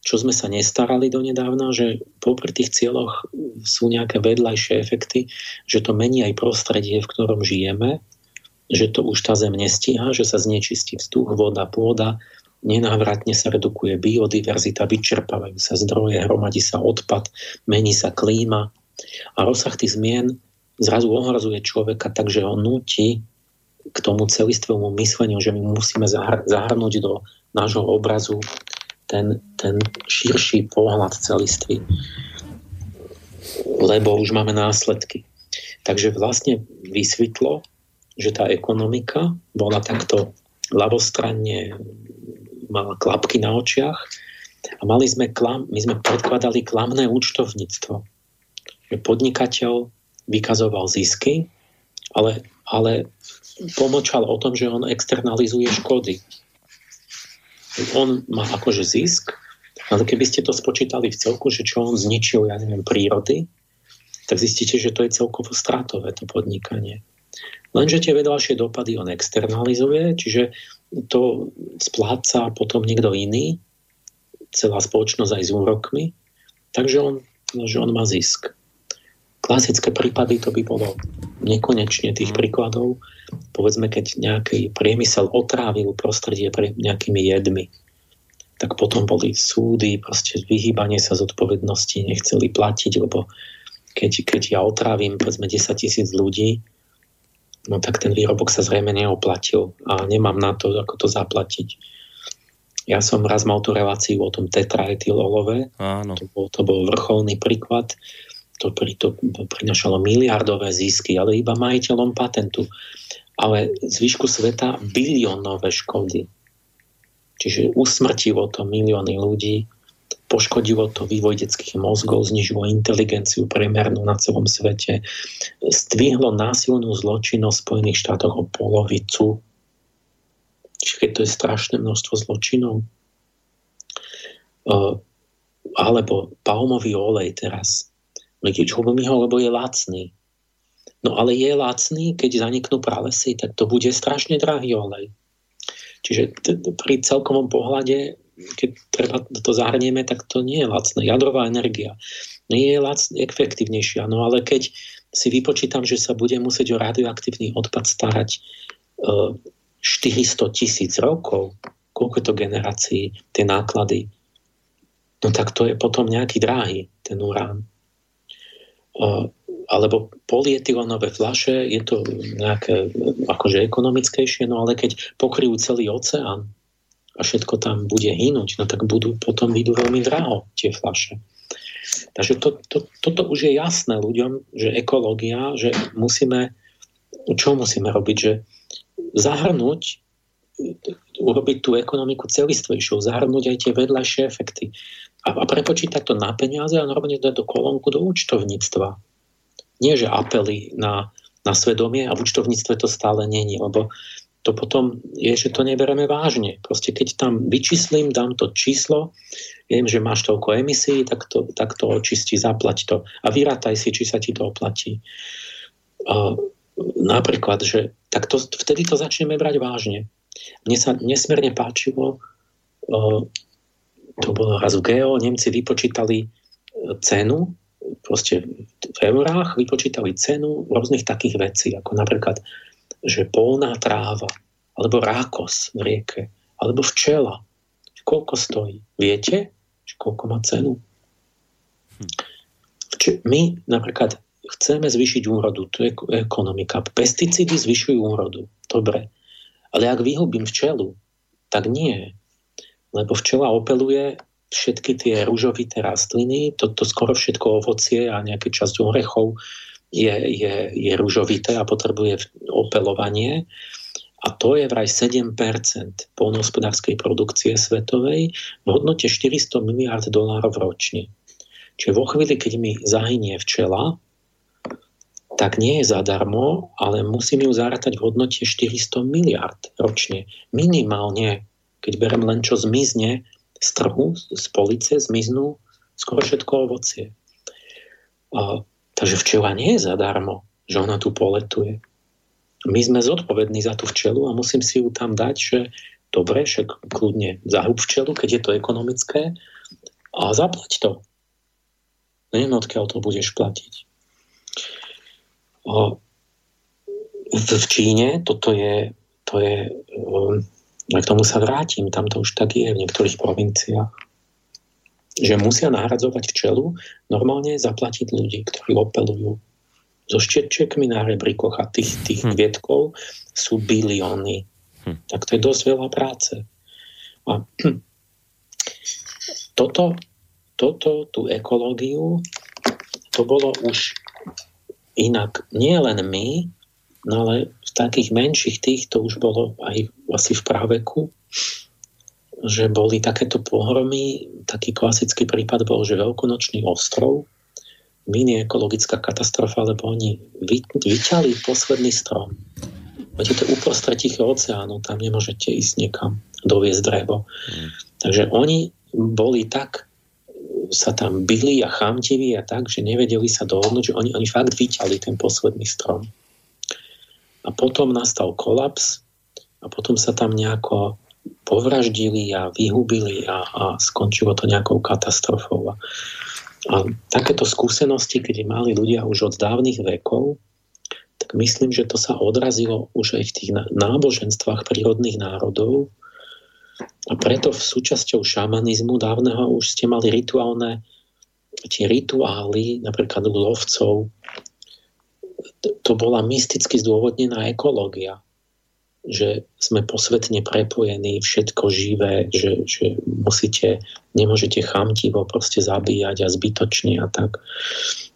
čo sme sa nestarali donedávna, že popri tých cieľoch sú nejaké vedľajšie efekty, že to mení aj prostredie, v ktorom žijeme, že to už tá zem nestíha, že sa znečistí vzduch, voda, pôda, nenávratne sa redukuje biodiverzita, vyčerpávajú sa zdroje, hromadí sa odpad, mení sa klíma a rozsah tých zmien zrazu ohrazuje človeka tak, že ho nutí k tomu celistvému mysleniu, že my musíme zahrnúť do nášho obrazu ten, ten širší pohľad celistvý, lebo už máme následky. Takže vlastne vysvetlo, že tá ekonomika bola takto ľavostranne, mala klapky na očiach a mali sme klam, my sme predkladali klamné účtovníctvo. Že podnikateľ vykazoval zisky, ale, ale pomočal o tom, že on externalizuje škody on má akože zisk, ale keby ste to spočítali v celku, že čo on zničil, ja neviem, prírody, tak zistíte, že to je celkovo stratové to podnikanie. Lenže tie vedľajšie dopady on externalizuje, čiže to spláca potom niekto iný, celá spoločnosť aj s úrokmi, takže on, že on má zisk. Klasické prípady to by bolo nekonečne tých príkladov povedzme, keď nejaký priemysel otrávil prostredie pre nejakými jedmi, tak potom boli súdy, proste vyhýbanie sa z odpovednosti, nechceli platiť, lebo keď, keď ja otrávim povedzme 10 tisíc ľudí, no tak ten výrobok sa zrejme neoplatil a nemám na to, ako to zaplatiť. Ja som raz mal tú reláciu o tom tetraetylolove, Áno. To, bol, to bol vrcholný príklad, to, to prinašalo miliardové zisky, ale iba majiteľom patentu ale zvyšku sveta biliónové škody. Čiže usmrtilo to milióny ľudí, poškodilo to vývoj detských mozgov, znižilo inteligenciu priemernú na celom svete, stvihlo násilnú zločinnosť v Spojených štátoch o polovicu. Čiže keď to je strašné množstvo zločinov. Alebo palmový olej teraz. Ľubím ho, lebo je lacný No ale je lacný, keď zaniknú pralesy, tak to bude strašne drahý olej. Čiže pri celkovom pohľade, keď treba to zahrnieme, tak to nie je lacné. Jadrová energia. nie je lac, efektívnejšia. No ale keď si vypočítam, že sa bude musieť o radioaktívny odpad starať 400 tisíc rokov, koľko to generácií, tie náklady, no tak to je potom nejaký dráhy, ten urán. Alebo polietylenové flaše, je to nejaké akože ekonomickejšie, no ale keď pokryjú celý oceán a všetko tam bude hynúť, no tak budú potom vidú veľmi draho tie flaše. Takže to, to, toto už je jasné ľuďom, že ekológia, že musíme, čo musíme robiť, že zahrnúť, urobiť tú ekonomiku celistvejšou, zahrnúť aj tie vedľajšie efekty a, a prepočítať to na peniaze a normálne dať do kolónku do účtovníctva. Nie, že apely na, na svedomie a v účtovníctve to stále není, lebo to potom je, že to nebereme vážne. Proste keď tam vyčíslím, dám to číslo, viem, že máš toľko emisí, tak to, tak to očistí, zaplať to. A vyrátaj si, či sa ti to oplatí. Uh, napríklad, že tak to, vtedy to začneme brať vážne. Mne sa nesmierne páčilo, to bolo raz v Geo, Nemci vypočítali cenu, proste v eurách vypočítali cenu rôznych takých vecí, ako napríklad že polná tráva, alebo rákos v rieke, alebo včela, koľko stojí. Viete, koľko má cenu? Hm. My napríklad chceme zvýšiť úrodu, to je ekonomika. Pesticídy zvyšujú úrodu, dobre. Ale ak vyhubím včelu, tak nie. Lebo včela opeluje všetky tie rúžovité rastliny, toto skoro všetko ovocie a nejaké časť orechov je, je, je ružovité a potrebuje opelovanie. A to je vraj 7 polnohospodárskej produkcie svetovej v hodnote 400 miliard dolárov ročne. Čiže vo chvíli, keď mi zahynie včela, tak nie je zadarmo, ale musím ju zarátať v hodnote 400 miliard ročne. Minimálne, keď berem len čo zmizne z trhu, z police, zmiznú skoro všetko ovocie. Takže včela nie je zadarmo, že ona tu poletuje. My sme zodpovední za tú včelu a musím si ju tam dať, že dobre, však kľudne zahub včelu, keď je to ekonomické a zaplať to. Neviem, odkiaľ to budeš platiť. O, v Číne toto je, to je, k tomu sa vrátim, tam to už tak je v niektorých provinciách že musia nahradzovať včelu, normálne zaplatiť ľudí, ktorí opelujú. So štečekmi na rebrikoch a tých, tých hm. kvietkov sú bilióny. Hm. Tak to je dosť veľa práce. A <clears throat> toto, toto, tú ekológiu, to bolo už inak. Nie len my, no ale takých menších tých to už bolo aj asi v praveku že boli takéto pohromy. Taký klasický prípad bol, že Veľkonočný ostrov, mini ekologická katastrofa, lebo oni vyťali posledný strom. Budete uprostred Tichého oceánu, tam nemôžete ísť niekam doviezť drevo. Mm. Takže oni boli tak sa tam byli a chamtiví a tak, že nevedeli sa dohodnúť, že oni, oni fakt vyťali ten posledný strom. A potom nastal kolaps a potom sa tam nejako povraždili a vyhubili a, a skončilo to nejakou katastrofou. A, a takéto skúsenosti, keď mali ľudia už od dávnych vekov, tak myslím, že to sa odrazilo už aj v tých náboženstvách prírodných národov. A preto v súčasťou šamanizmu dávneho už ste mali rituálne tie rituály, napríklad u lovcov, to bola mysticky zdôvodnená ekológia že sme posvetne prepojení, všetko živé, že, že musíte, nemôžete chamtivo proste zabíjať a zbytočne a tak.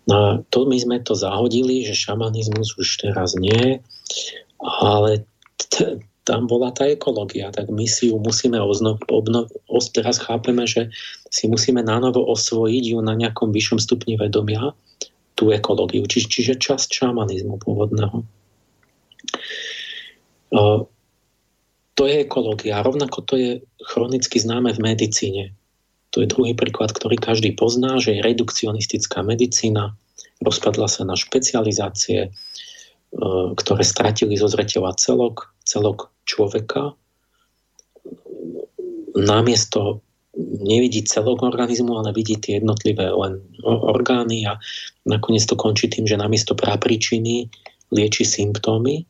No a to my sme to zahodili, že šamanizmus už teraz nie, ale t- tam bola tá ekológia, tak my si ju musíme oznov, obnov, os, teraz chápeme, že si musíme nanovo osvojiť ju na nejakom vyššom stupni vedomia, tú ekológiu, či, čiže časť šamanizmu pôvodného. To je ekológia. Rovnako to je chronicky známe v medicíne. To je druhý príklad, ktorý každý pozná, že je redukcionistická medicína. Rozpadla sa na špecializácie, ktoré stratili zo zreteľa celok, celok človeka. Namiesto nevidí celok organizmu, ale vidí tie jednotlivé len orgány a nakoniec to končí tým, že namiesto prápričiny lieči symptómy.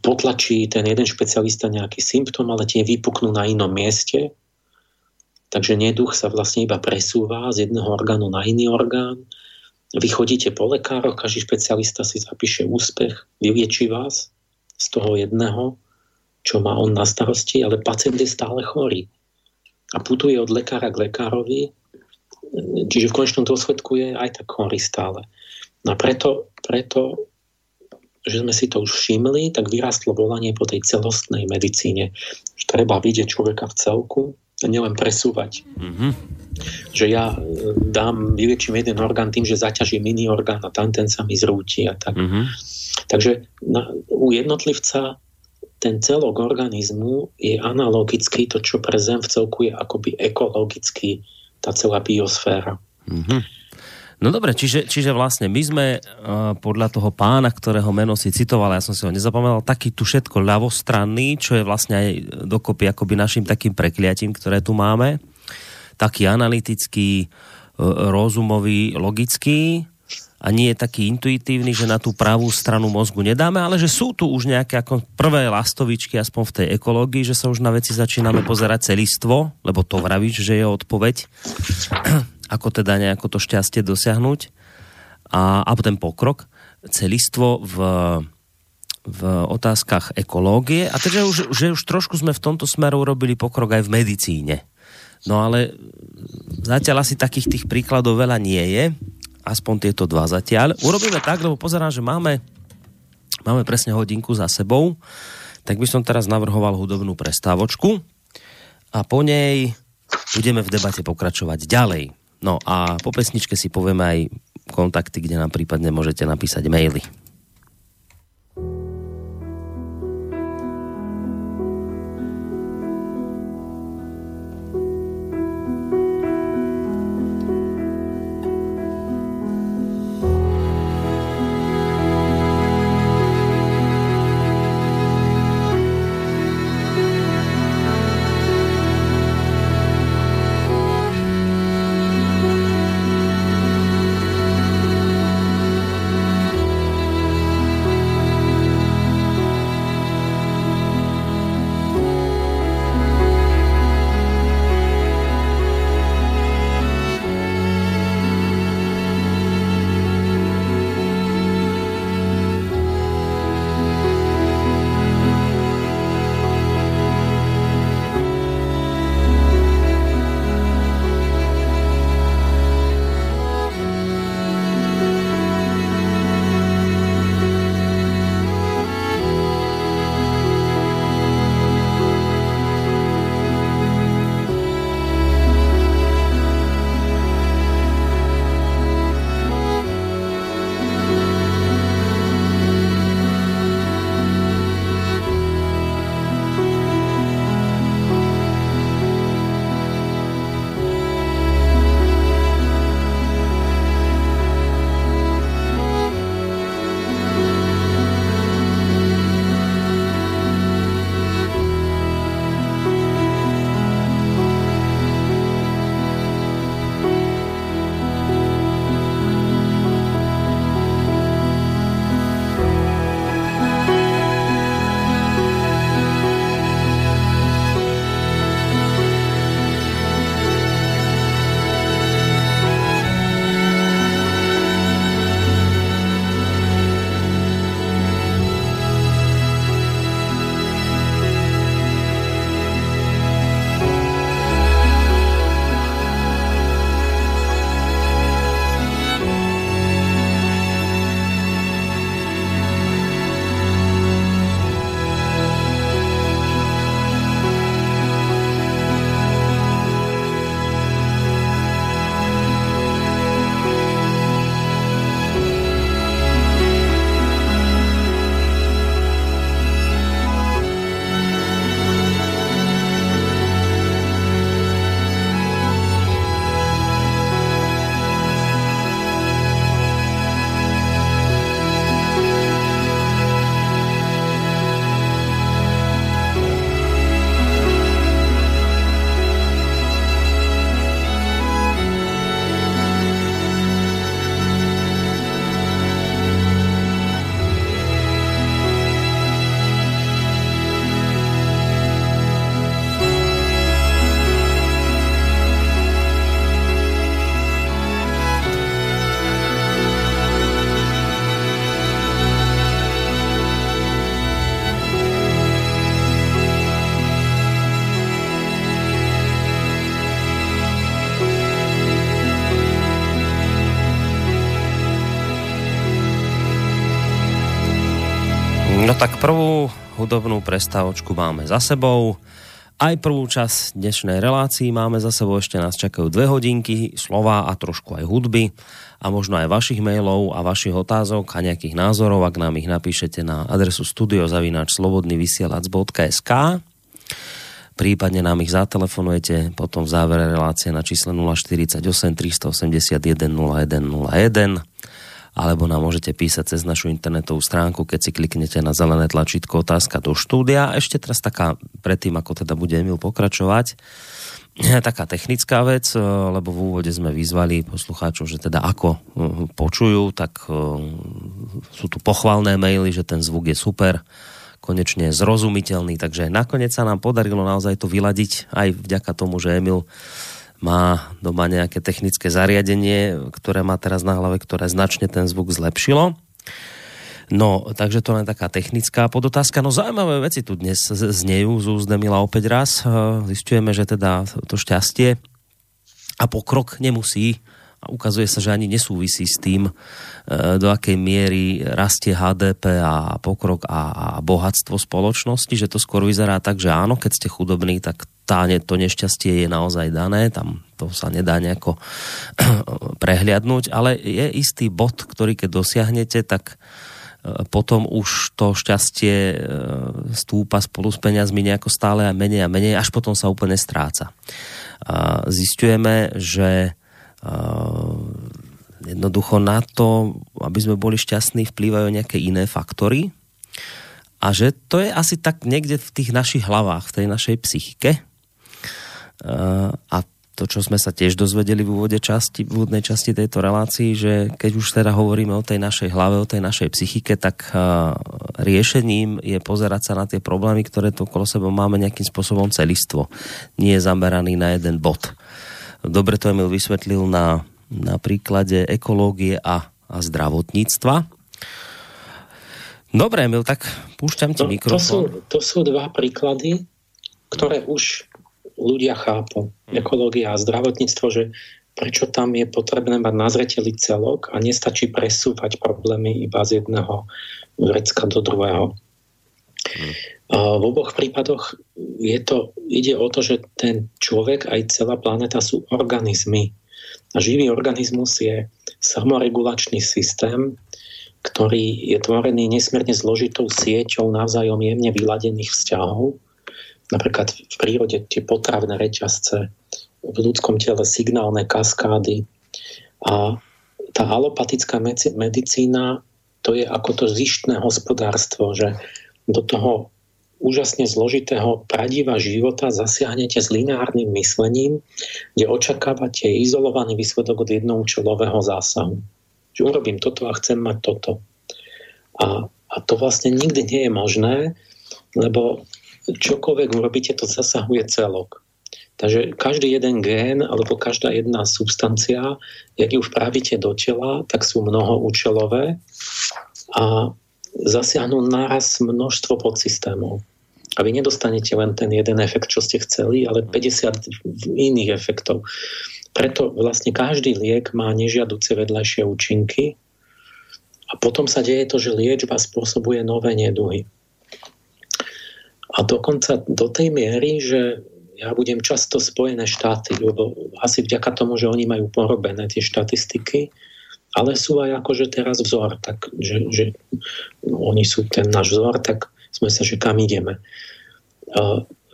Potlačí ten jeden špecialista nejaký symptóm, ale tie vypuknú na inom mieste. Takže neduch sa vlastne iba presúva z jedného orgánu na iný orgán. Vy chodíte po lekároch, každý špecialista si zapíše úspech, vylieči vás z toho jedného čo má on na starosti, ale pacient je stále chorý. A putuje od lekára k lekárovi, čiže v konečnom dôsledku je aj tak chorý stále. No a preto, preto, že sme si to už všimli, tak vyrástlo volanie po tej celostnej medicíne. Že treba vidieť človeka v celku a nielen presúvať. Mm-hmm. Že ja e, dám, vyliečím jeden orgán tým, že zaťažím iný orgán a tam ten sa mi zrúti a tak. Mm-hmm. Takže na, u jednotlivca ten celok organizmu je analogický, to čo pre Zem v celku je akoby ekologický, tá celá biosféra. Mm-hmm. No dobre, čiže, čiže vlastne my sme uh, podľa toho pána, ktorého meno si citoval, ja som si ho nezapamätal, taký tu všetko ľavostranný, čo je vlastne aj dokopy akoby našim takým prekliatím, ktoré tu máme. Taký analytický, uh, rozumový, logický, a nie je taký intuitívny, že na tú pravú stranu mozgu nedáme, ale že sú tu už nejaké ako prvé lastovičky, aspoň v tej ekológii, že sa už na veci začíname pozerať celistvo, lebo to vravíš, že je odpoveď, <clears throat> ako teda nejako to šťastie dosiahnuť a, a ten pokrok. Celistvo v, v otázkach ekológie a teda už, že už trošku sme v tomto smeru urobili pokrok aj v medicíne. No ale zatiaľ asi takých tých príkladov veľa nie je aspoň tieto dva zatiaľ. Urobíme tak, lebo pozerám, že máme, máme presne hodinku za sebou, tak by som teraz navrhoval hudobnú prestávočku a po nej budeme v debate pokračovať ďalej. No a po pesničke si povieme aj kontakty, kde nám prípadne môžete napísať maily. Hudobnú prestávočku máme za sebou. Aj prvú časť dnešnej relácii máme za sebou, ešte nás čakajú dve hodinky, slova a trošku aj hudby. A možno aj vašich mailov a vašich otázok a nejakých názorov, ak nám ich napíšete na adresu studiozavináčslobodnyvysielac.sk prípadne nám ich zatelefonujete potom v závere relácie na čísle 048 381 0101 alebo nám môžete písať cez našu internetovú stránku, keď si kliknete na zelené tlačítko otázka do štúdia. Ešte teraz taká, predtým ako teda bude Emil pokračovať, <clears throat> taká technická vec, eh, lebo v úvode sme vyzvali poslucháčov, že teda ako eh, počujú, tak eh, sú tu pochvalné maily, že ten zvuk je super, konečne zrozumiteľný, takže nakoniec sa nám podarilo naozaj to vyladiť aj vďaka tomu, že Emil má doma nejaké technické zariadenie, ktoré má teraz na hlave, ktoré značne ten zvuk zlepšilo. No, takže to len taká technická podotázka. No zaujímavé veci tu dnes znejú z úst Demila opäť raz. Zistujeme, že teda to šťastie a pokrok nemusí a ukazuje sa, že ani nesúvisí s tým, e, do akej miery rastie HDP a pokrok a, bohatstvo spoločnosti, že to skôr vyzerá tak, že áno, keď ste chudobní, tak tá, to nešťastie je naozaj dané, tam to sa nedá nejako <clears throat> prehliadnúť, ale je istý bod, ktorý keď dosiahnete, tak e, potom už to šťastie e, stúpa spolu s peniazmi nejako stále a menej a menej, až potom sa úplne stráca. Zistujeme, že jednoducho na to, aby sme boli šťastní, vplývajú nejaké iné faktory a že to je asi tak niekde v tých našich hlavách, v tej našej psychike a to, čo sme sa tiež dozvedeli v, úvode časti, v úvodnej časti tejto relácii, že keď už teda hovoríme o tej našej hlave, o tej našej psychike, tak riešením je pozerať sa na tie problémy, ktoré tu okolo seba máme nejakým spôsobom celistvo. Nie je zameraný na jeden bod. Dobre to Emil vysvetlil na, na príklade ekológie a, a zdravotníctva. Dobre, Emil, tak púšťam ti no, mikrofón. To sú, to sú dva príklady, ktoré už ľudia chápu. Hm. Ekológia a zdravotníctvo, že prečo tam je potrebné mať na zreteli celok a nestačí presúvať problémy iba z jedného vrecka do druhého. Hmm. V oboch prípadoch je to, ide o to, že ten človek aj celá planéta sú organizmy. A živý organizmus je samoregulačný systém, ktorý je tvorený nesmierne zložitou sieťou navzájom jemne vyladených vzťahov. Napríklad v prírode tie potravné reťazce, v ľudskom tele signálne kaskády. A tá alopatická medicína to je ako to zištné hospodárstvo, že do toho úžasne zložitého pradiva života zasiahnete s lineárnym myslením, kde očakávate izolovaný výsledok od jednoučelového zásahu. Že urobím toto a chcem mať toto. A, a to vlastne nikdy nie je možné, lebo čokoľvek urobíte, to zasahuje celok. Takže každý jeden gén alebo každá jedna substancia, jak ju vpravíte do tela, tak sú mnohoúčelové a zasiahnu naraz množstvo podsystémov. A vy nedostanete len ten jeden efekt, čo ste chceli, ale 50 iných efektov. Preto vlastne každý liek má nežiaduce vedľajšie účinky a potom sa deje to, že liečba spôsobuje nové neduhy. A dokonca do tej miery, že ja budem často Spojené štáty, lebo asi vďaka tomu, že oni majú porobené tie štatistiky, ale sú aj akože teraz vzor, tak, že, že oni sú ten náš vzor, tak sme sa, že kam ideme.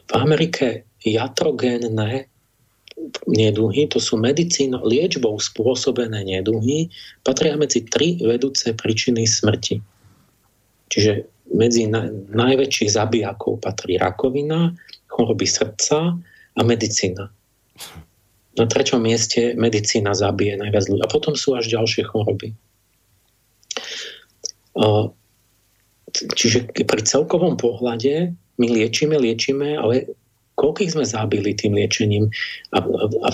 V Amerike jatrogénne neduhy, to sú medicíno, liečbou spôsobené neduhy, patria medzi tri vedúce príčiny smrti. Čiže medzi na, najväčších zabijakov patrí rakovina, choroby srdca a medicína. Na treťom mieste medicína zabije najviac ľudí. A potom sú až ďalšie choroby. Čiže pri celkovom pohľade my liečíme, liečíme, ale koľkých sme zabili tým liečením a, a, a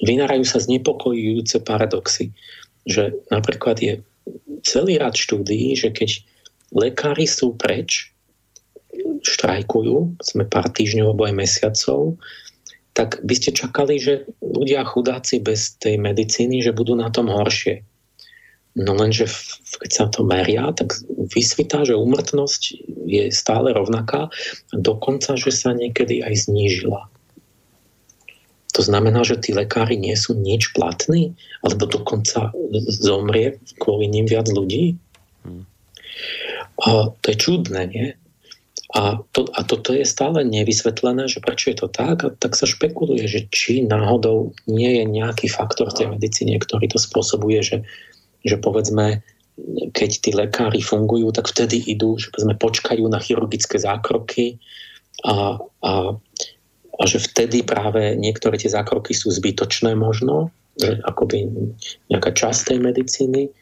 vynárajú sa znepokojujúce paradoxy. Že napríklad je celý rad štúdií, že keď lekári sú preč, štrajkujú, sme pár týždňov alebo aj mesiacov, tak by ste čakali, že ľudia chudáci bez tej medicíny, že budú na tom horšie. No lenže keď sa to meria, tak vysvitá, že úmrtnosť je stále rovnaká a dokonca, že sa niekedy aj znížila. To znamená, že tí lekári nie sú nič platní, alebo dokonca zomrie kvôli ním viac ľudí. Hmm. A to je čudné, nie? A, to, a toto je stále nevysvetlené, že prečo je to tak. A tak sa špekuluje, že či náhodou nie je nejaký faktor v tej medicíne, ktorý to spôsobuje, že, že povedzme, keď tí lekári fungujú, tak vtedy idú, že povedzme, počkajú na chirurgické zákroky a, a, a že vtedy práve niektoré tie zákroky sú zbytočné možno, že akoby nejaká časť tej medicíny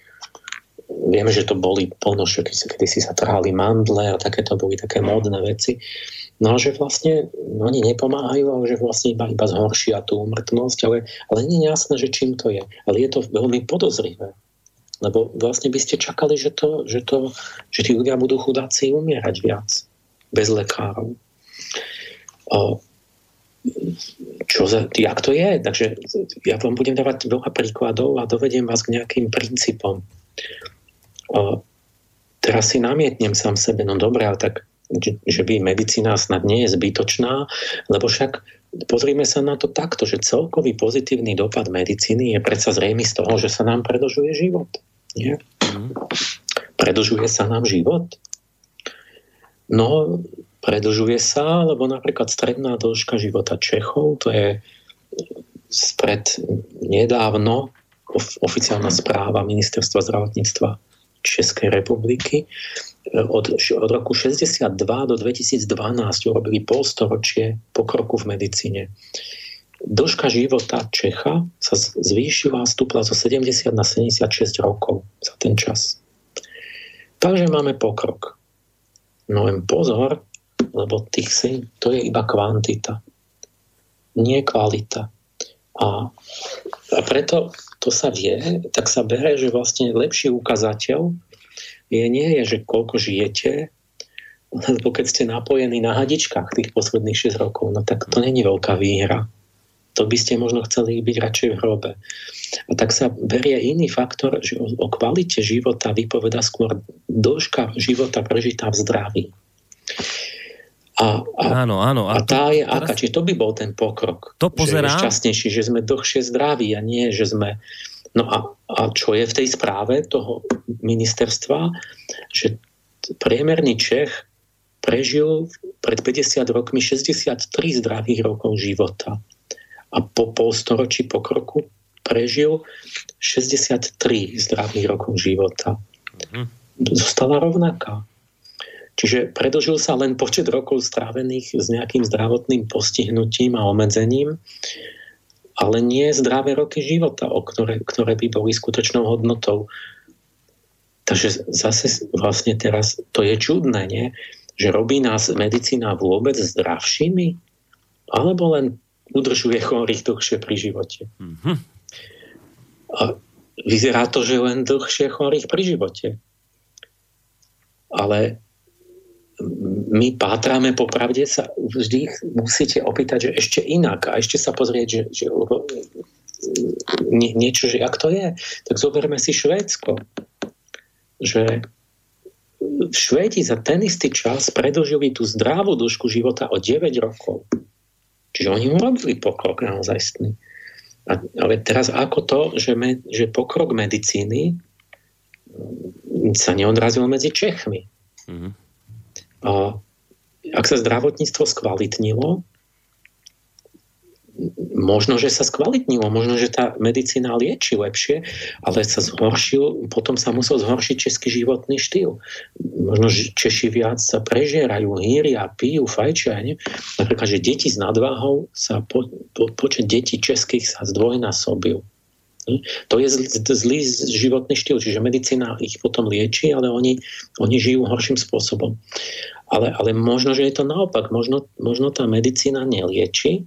vieme, že to boli polnoše, kedy si sa trhali mandle a takéto boli také módne veci. No a že vlastne no, oni nepomáhajú, ale že vlastne iba, iba zhoršia tú umrtnosť, ale, ale nie je jasné, že čím to je. Ale je to veľmi podozrivé. Lebo vlastne by ste čakali, že, to, že, to, že tí ľudia budú chudáci umierať viac. Bez lekárov. O, čo za, jak to je? Takže ja vám budem dávať veľa príkladov a dovediem vás k nejakým princípom teraz si namietnem sám sebe, no dobré, ale tak že by medicína snad nie je zbytočná, lebo však pozrime sa na to takto, že celkový pozitívny dopad medicíny je predsa zrejmy z toho, že sa nám predlžuje život. Nie? Mm. Predlžuje sa nám život? No, predlžuje sa, lebo napríklad stredná dĺžka života Čechov, to je spred nedávno oficiálna správa ministerstva zdravotníctva Českej republiky. Od, od roku 62 do 2012 urobili polstoročie pokroku v medicíne. Dĺžka života Čecha sa zvýšila a stúpla zo 70 na 76 rokov za ten čas. Takže máme pokrok. No len pozor, lebo tých syn, to je iba kvantita, nie kvalita. A, a preto to sa vie, tak sa bere, že vlastne lepší ukazateľ je, nie je, že koľko žijete, lebo keď ste napojení na hadičkách tých posledných 6 rokov, no tak to není veľká výhra. To by ste možno chceli byť radšej v hrobe. A tak sa berie iný faktor, že o, o kvalite života vypoveda skôr dĺžka života prežitá v zdraví. A, a, áno, áno. A, a tá je teraz... aká? Čiže to by bol ten pokrok. To pozerám. Že šťastnejší, že sme dlhšie zdraví a nie, že sme... No a, a čo je v tej správe toho ministerstva, že priemerný Čech prežil pred 50 rokmi 63 zdravých rokov života. A po polstoročí pokroku prežil 63 zdravých rokov života. Mhm. Zostala rovnaká. Čiže predlžil sa len počet rokov strávených s nejakým zdravotným postihnutím a obmedzením, ale nie zdravé roky života, o ktoré, ktoré by boli skutočnou hodnotou. Takže zase vlastne teraz to je čudné, nie? že robí nás medicína vôbec zdravšími, alebo len udržuje chorých dlhšie pri živote. Mm-hmm. A vyzerá to, že len dlhšie chorých pri živote. Ale my pátrame popravde sa vždy musíte opýtať, že ešte inak a ešte sa pozrieť, že, že nie, niečo, že jak to je. Tak zoberme si Švédsko. Že Švédi za ten istý čas predlžili tú zdravú dĺžku života o 9 rokov. Čiže oni urobili pokrok naozajstný. A, ale teraz ako to, že, me, že pokrok medicíny sa neodrazil medzi Čechmi. Mm-hmm. A ak sa zdravotníctvo skvalitnilo, možno, že sa skvalitnilo, možno, že tá medicína lieči lepšie, ale sa zhoršil, potom sa musel zhoršiť český životný štýl. Možno, že Češi viac sa prežierajú, hýria, pijú, fajčia. Nie? Napríklad, že deti s nadváhou sa po, po, počet detí českých sa zdvojnásobil. To je zlý, zlý životný štýl, čiže medicína ich potom lieči, ale oni, oni žijú horším spôsobom. Ale, ale možno, že je to naopak. Možno, možno tá medicína nelieči,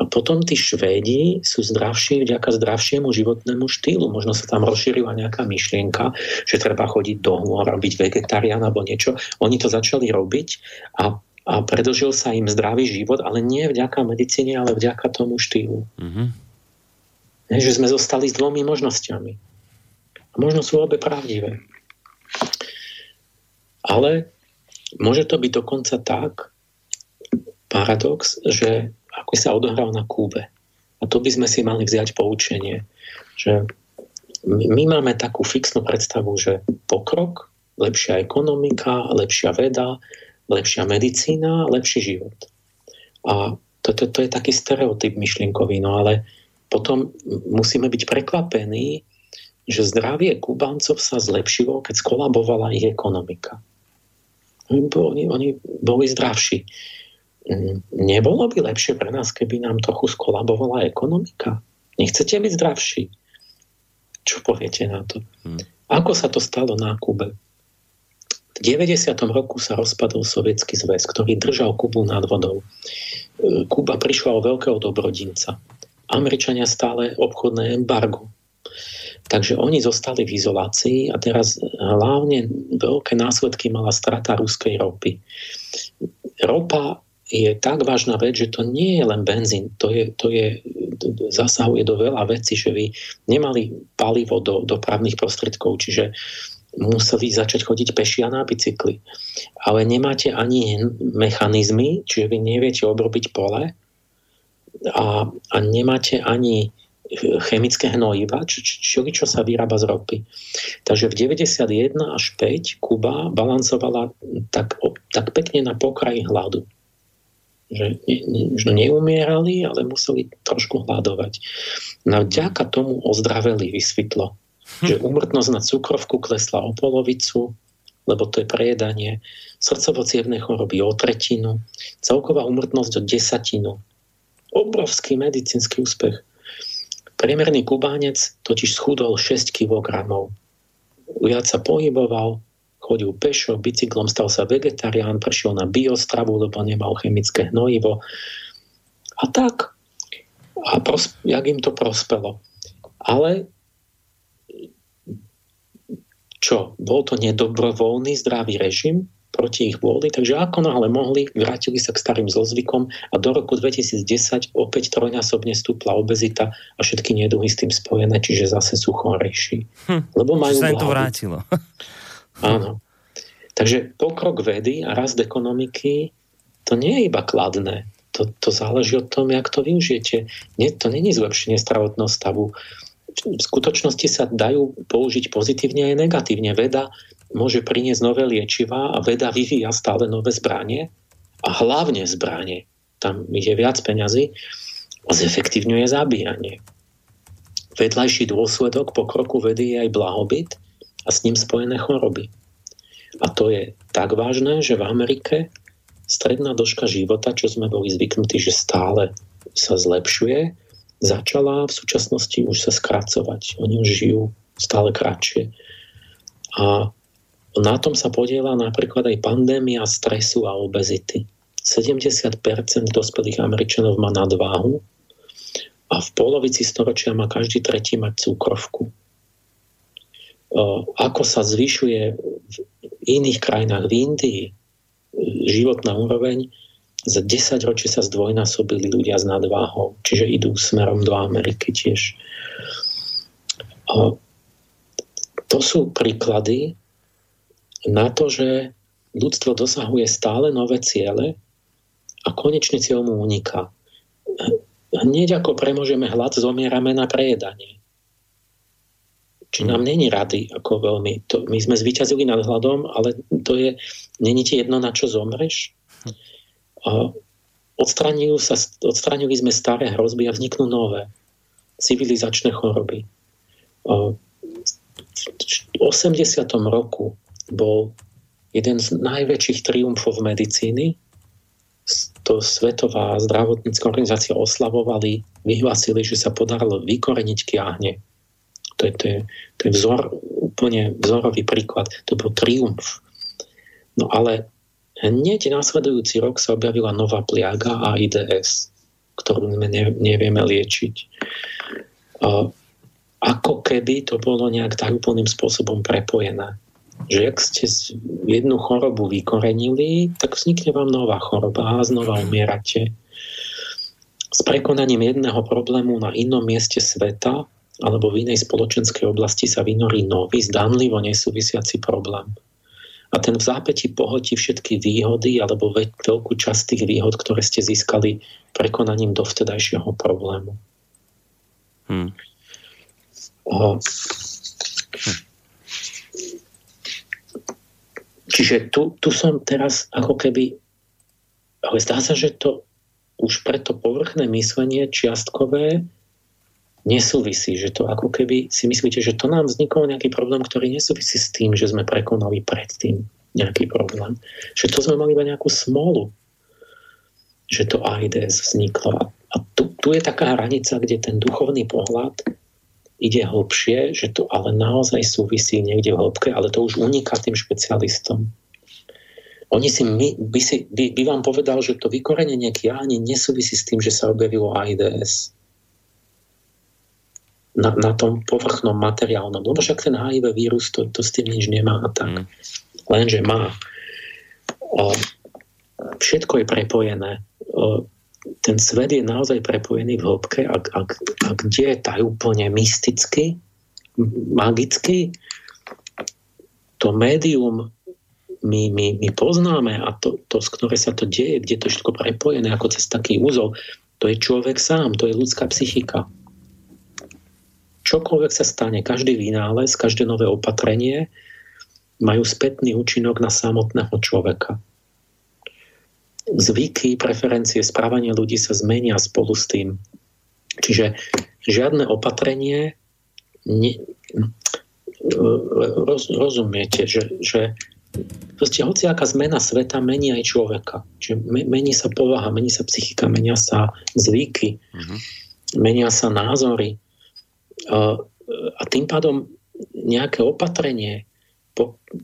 a potom tí Švédi sú zdravší vďaka zdravšiemu životnému štýlu. Možno sa tam rozšírila nejaká myšlienka, že treba chodiť do hôr byť vegetarián alebo niečo. Oni to začali robiť a, a predlžil sa im zdravý život, ale nie vďaka medicíne, ale vďaka tomu štýlu. Mm-hmm. Že sme zostali s dvomi možnosťami. A možno sú obe pravdivé. Ale môže to byť dokonca tak, paradox, že ako sa odohral na Kúbe. A to by sme si mali vziať poučenie, že my máme takú fixnú predstavu, že pokrok, lepšia ekonomika, lepšia veda, lepšia medicína, lepší život. A to, to, to je taký stereotyp myšlienkový, no ale potom musíme byť prekvapení, že zdravie Kubáncov sa zlepšilo, keď skolabovala ich ekonomika. Oni, oni boli zdravší. Nebolo by lepšie pre nás, keby nám trochu skolabovala ekonomika? Nechcete byť zdravší? Čo poviete na to? Hmm. Ako sa to stalo na Kube? V 90. roku sa rozpadol Sovietský zväz, ktorý držal Kubu nad vodou. E, Kuba prišla o veľkého dobrodinca. Američania stále obchodné embargo. Takže oni zostali v izolácii a teraz hlavne veľké následky mala strata ruskej ropy. Ropa je tak vážna vec, že to nie je len benzín, to, je, to je, zasahuje do veľa vecí, že vy nemali palivo do dopravných prostriedkov, čiže museli začať chodiť peši a na bicykli. Ale nemáte ani mechanizmy, čiže vy neviete obrobiť pole a, a nemáte ani chemické hnojiva, čo, čo, čo sa vyrába z ropy. Takže v 91 až 5 Kuba balancovala tak, tak pekne na pokraji hladu že možno neumierali, ale museli trošku hľadovať. No vďaka tomu ozdraveli, vysvetlo, hm. že úmrtnosť na cukrovku klesla o polovicu, lebo to je prejedanie, srdcovo choroby o tretinu, celková úmrtnosť o desatinu. Obrovský medicínsky úspech. Priemerný kubánec totiž schudol 6 kg. Viac sa pohyboval, chodil pešo, bicyklom, stal sa vegetarián, prešiel na biostravu, lebo nemal chemické hnojivo. A tak. A pros- jak im to prospelo. Ale čo? Bol to nedobrovoľný zdravý režim proti ich vôli, takže ako náhle mohli, vrátili sa k starým zlozvykom a do roku 2010 opäť trojnásobne stúpla obezita a všetky neduhy s tým spojené, čiže zase sú chorejší. Hm, Lebo majú sa to vrátilo. <laughs> Áno. Takže pokrok vedy a rast ekonomiky to nie je iba kladné. To, to záleží od tom, jak to využijete. Nie, to není zlepšenie zdravotného stavu. V skutočnosti sa dajú použiť pozitívne aj negatívne. Veda môže priniesť nové liečivá a veda vyvíja stále nové zbranie a hlavne zbranie. Tam je viac peňazí a zefektívňuje zabíjanie. Vedľajší dôsledok pokroku vedy je aj blahobyt a s ním spojené choroby. A to je tak vážne, že v Amerike stredná dĺžka života, čo sme boli zvyknutí, že stále sa zlepšuje, začala v súčasnosti už sa skracovať. Oni už žijú stále kratšie. A na tom sa podiela napríklad aj pandémia stresu a obezity. 70% dospelých Američanov má nadváhu a v polovici storočia má každý tretí mať cukrovku. Ako sa zvyšuje v iných krajinách, v Indii, životná úroveň, za 10 ročí sa zdvojnásobili ľudia s nadváhou, čiže idú smerom do Ameriky tiež. To sú príklady na to, že ľudstvo dosahuje stále nové ciele a konečný cieľ mu uniká. Hneď ako premožeme hlad, zomierame na prejedanie. Či nám není rady, ako veľmi. To, my sme zvyťazili nad hľadom, ale to je, není ti jedno, na čo zomreš. A odstraňujú sa, odstraňili sme staré hrozby a vzniknú nové civilizačné choroby. A v 80. roku bol jeden z najväčších triumfov medicíny. To Svetová zdravotnícka organizácia oslavovali, vyhlásili, že sa podarilo vykoreniť kiahne to je, to je, to je vzor, úplne vzorový príklad. To bol triumf. No ale hneď následujúci rok sa objavila nová pliaga AIDS, ktorú sme nevieme liečiť. Ako keby to bolo nejak tak úplným spôsobom prepojené. Že ak ste jednu chorobu vykorenili, tak vznikne vám nová choroba a znova umierate. S prekonaním jedného problému na inom mieste sveta alebo v inej spoločenskej oblasti sa vynorí nový, zdanlivo nesúvisiaci problém. A ten v zápäti pohotí všetky výhody alebo veľkú časť tých výhod, ktoré ste získali prekonaním dovtedajšieho problému. Hmm. O, Čiže tu, tu som teraz ako keby, ale zdá sa, že to už preto povrchné myslenie čiastkové nesúvisí, že to ako keby si myslíte, že to nám vznikol nejaký problém, ktorý nesúvisí s tým, že sme prekonali predtým nejaký problém. Že to sme mali iba nejakú smolu, že to AIDS vzniklo. A tu, tu je taká hranica, kde ten duchovný pohľad ide hlbšie, že to ale naozaj súvisí niekde v hĺbke, ale to už uniká tým špecialistom. Oni si, my, by, si by, by vám povedal, že to vykorenenie kiahni nesúvisí s tým, že sa objavilo AIDS na, na tom povrchnom materiálnom. Lebo však ten HIV vírus to, to s tým nič nemá a tak. Mm. Lenže má. O, všetko je prepojené. O, ten svet je naozaj prepojený v hĺbke a, a, a kde je tá úplne mysticky, magicky, to médium my, my, my poznáme a to, to, z ktoré sa to deje, kde to všetko prepojené ako cez taký úzol, to je človek sám, to je ľudská psychika čokoľvek sa stane, každý vynález, každé nové opatrenie majú spätný účinok na samotného človeka. Zvyky, preferencie, správanie ľudí sa zmenia spolu s tým. Čiže žiadne opatrenie ne, roz, rozumiete, že, že proste hociaká zmena sveta mení aj človeka. Čiže mení sa povaha, mení sa psychika, menia sa zvyky, uh-huh. menia sa názory, a tým pádom nejaké opatrenie,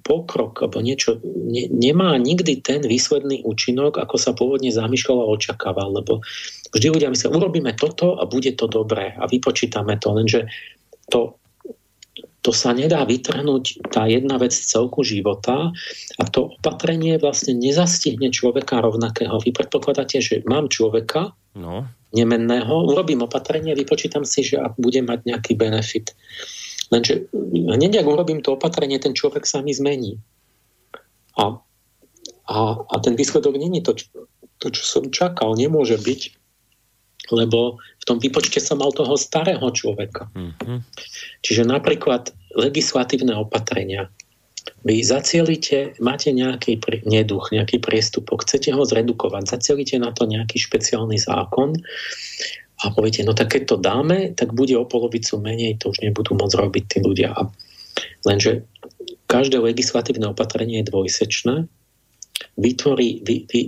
pokrok alebo niečo ne, nemá nikdy ten výsledný účinok, ako sa pôvodne zamýšľal a očakával, lebo vždy ľudia myslia, urobíme toto a bude to dobré a vypočítame to, lenže to, to sa nedá vytrhnúť tá jedna vec z celku života a to opatrenie vlastne nezastihne človeka rovnakého. Vy predpokladáte, že mám človeka, no nemenného, urobím opatrenie, vypočítam si, že budem mať nejaký benefit. Lenže hneď, ak urobím to opatrenie, ten človek sa mi zmení. A, a, a ten výsledok není to, to, čo som čakal. Nemôže byť, lebo v tom výpočte som mal toho starého človeka. Mm-hmm. Čiže napríklad legislatívne opatrenia. Vy zacielite, máte nejaký neduch, nejaký priestupok, chcete ho zredukovať, zacielite na to nejaký špeciálny zákon a poviete, no tak keď to dáme, tak bude o polovicu menej, to už nebudú môcť robiť tí ľudia. Lenže každé legislatívne opatrenie je dvojsečné, vytvorí, vy, vy,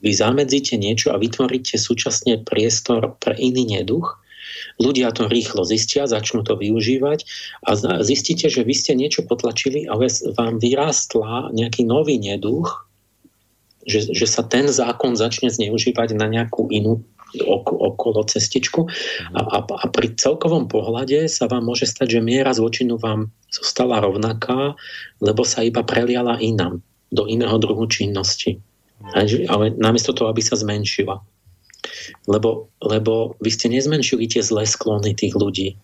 vy zamedzíte niečo a vytvoríte súčasne priestor pre iný neduch, ľudia to rýchlo zistia, začnú to využívať a zistíte, že vy ste niečo potlačili, ale vám vyrástla nejaký nový neduch, že, že sa ten zákon začne zneužívať na nejakú inú okolo cestičku. A, a, a pri celkovom pohľade sa vám môže stať, že miera zločinu vám zostala rovnaká, lebo sa iba preliala inám, do iného druhu činnosti. Ale namiesto toho, aby sa zmenšila. Lebo, lebo vy ste nezmenšili tie zlé sklony tých ľudí.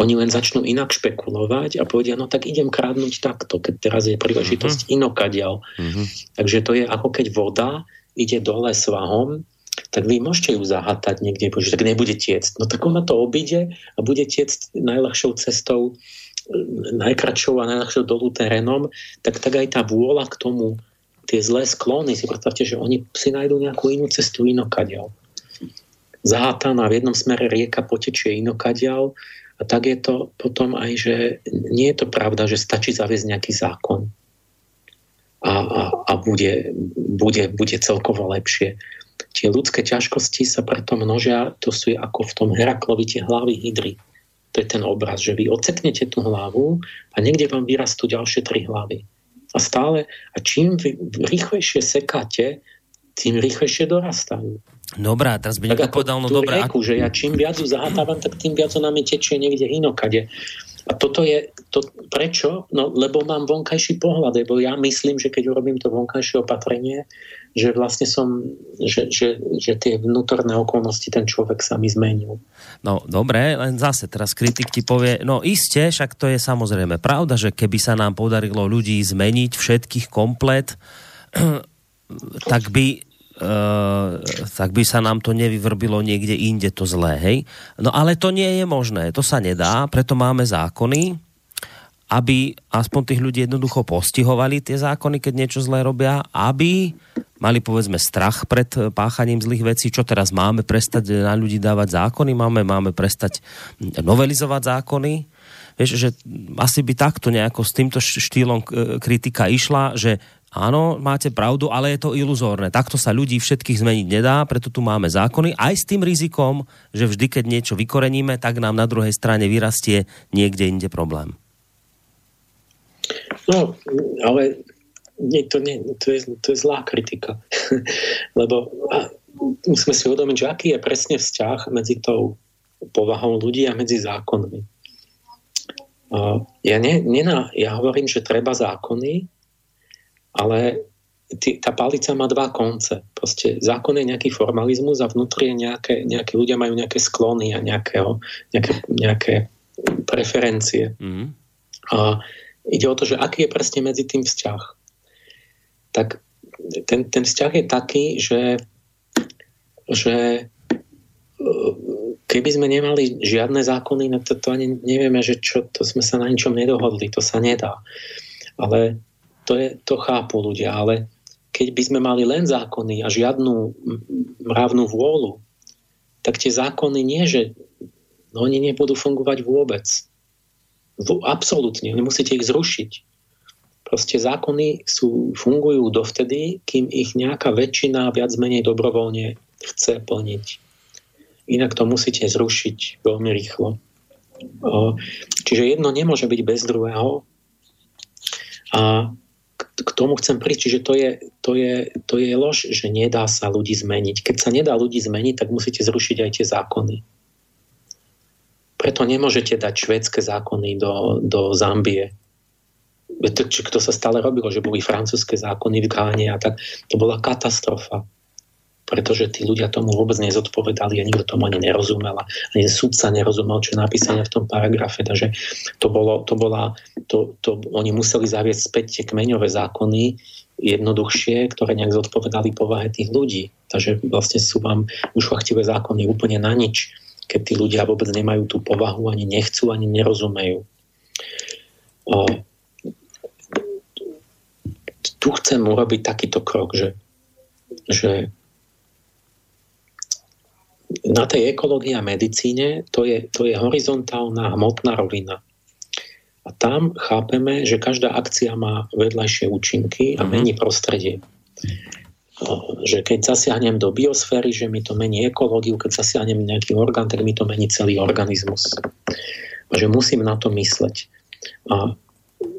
Oni len začnú inak špekulovať a povedia, no tak idem krádnuť takto, keď teraz je príležitosť uh-huh. inokadiaľ. Uh-huh. Takže to je ako keď voda ide dole svahom, tak vy môžete ju zahatať niekde, že tak nebude tiecť. No tak ona to obíde a bude tiecť najľahšou cestou, najkračšou a najľahšou dolu terénom, tak, tak aj tá vôľa k tomu, tie zlé sklony, si predstavte, že oni si nájdú nejakú inú cestu inokadiaľ zahátaná, v jednom smere rieka potečie inokadiaľ a tak je to potom aj, že nie je to pravda, že stačí zaviesť nejaký zákon a, a, a bude, bude, bude celkovo lepšie. Tie ľudské ťažkosti sa preto množia, to sú ako v tom Heraklovite hlavy hydry. To je ten obraz, že vy odseknete tú hlavu a niekde vám vyrastú ďalšie tri hlavy. A stále, a čím vy rýchlejšie sekáte, tým rýchlejšie dorastajú. Dobrá, teraz by niekto povedal, no dobrá. Reku, že ja čím viac ju zahátávam, tak tým viac ona mi tečie niekde inokade. A toto je, to, prečo? No, lebo mám vonkajší pohľad, lebo ja myslím, že keď urobím to vonkajšie opatrenie, že vlastne som, že, že, že tie vnútorné okolnosti ten človek sa mi zmenil. No dobre, len zase teraz kritik ti povie, no iste, však to je samozrejme pravda, že keby sa nám podarilo ľudí zmeniť všetkých komplet, <clears throat> tak by Uh, tak by sa nám to nevyvrbilo niekde inde to zlé, hej? No ale to nie je možné, to sa nedá, preto máme zákony, aby aspoň tých ľudí jednoducho postihovali tie zákony, keď niečo zlé robia, aby mali povedzme strach pred páchaním zlých vecí, čo teraz máme prestať na ľudí dávať zákony, máme, máme prestať novelizovať zákony. Vieš, že asi by takto nejako s týmto štýlom kritika išla, že áno, máte pravdu, ale je to iluzórne. Takto sa ľudí všetkých zmeniť nedá, preto tu máme zákony, aj s tým rizikom, že vždy, keď niečo vykoreníme, tak nám na druhej strane vyrastie niekde inde problém. No, ale nie, to, nie, to, je, to je zlá kritika. <laughs> Lebo musíme si uvedomiť, že aký je presne vzťah medzi tou povahou ľudí a medzi zákonmi. Ja, ne, nená, ja hovorím, že treba zákony, ale tý, tá palica má dva konce. Proste zákon je nejaký formalizmus a vnútri je nejaké, nejaké ľudia majú nejaké sklony a nejakého, nejaké, nejaké preferencie. Mm. A Ide o to, že aký je presne medzi tým vzťah. Tak ten, ten vzťah je taký, že, že e, keby sme nemali žiadne zákony, no to, to ani nevieme, že čo, to sme sa na ničom nedohodli, to sa nedá. Ale to, je, to chápu ľudia, ale keď by sme mali len zákony a žiadnu mravnú vôľu, tak tie zákony nie, že no, oni nebudú fungovať vôbec. Absolútne, nemusíte ich zrušiť. Proste zákony sú, fungujú dovtedy, kým ich nejaká väčšina viac menej dobrovoľne chce plniť. Inak to musíte zrušiť veľmi rýchlo. Čiže jedno nemôže byť bez druhého. A k tomu chcem prísť, čiže to je, to, je, to je lož, že nedá sa ľudí zmeniť. Keď sa nedá ľudí zmeniť, tak musíte zrušiť aj tie zákony. Preto nemôžete dať švédske zákony do, do Zambie. Či kto sa stále robilo, že boli francúzske zákony v Gáne a tak. To bola katastrofa. Pretože tí ľudia tomu vôbec nezodpovedali a nikto tomu ani nerozumel. Ani sudca nerozumel, čo je napísané v tom paragrafe. Takže to bolo, to bola, to, to, oni museli zaviesť späť tie kmeňové zákony, jednoduchšie, ktoré nejak zodpovedali povahe tých ľudí. Takže vlastne sú vám ušlachtivé zákony úplne na nič keď tí ľudia vôbec nemajú tú povahu, ani nechcú, ani nerozumejú. O, tu chcem urobiť takýto krok, že, že na tej ekológii a medicíne to je, to je horizontálna hmotná rovina. A tam chápeme, že každá akcia má vedľajšie účinky a mhm. mení prostredie že keď zasiahnem do biosféry, že mi to mení ekológiu, keď zasiahnem nejaký orgán, tak mi to mení celý organizmus. A že musím na to mysleť. A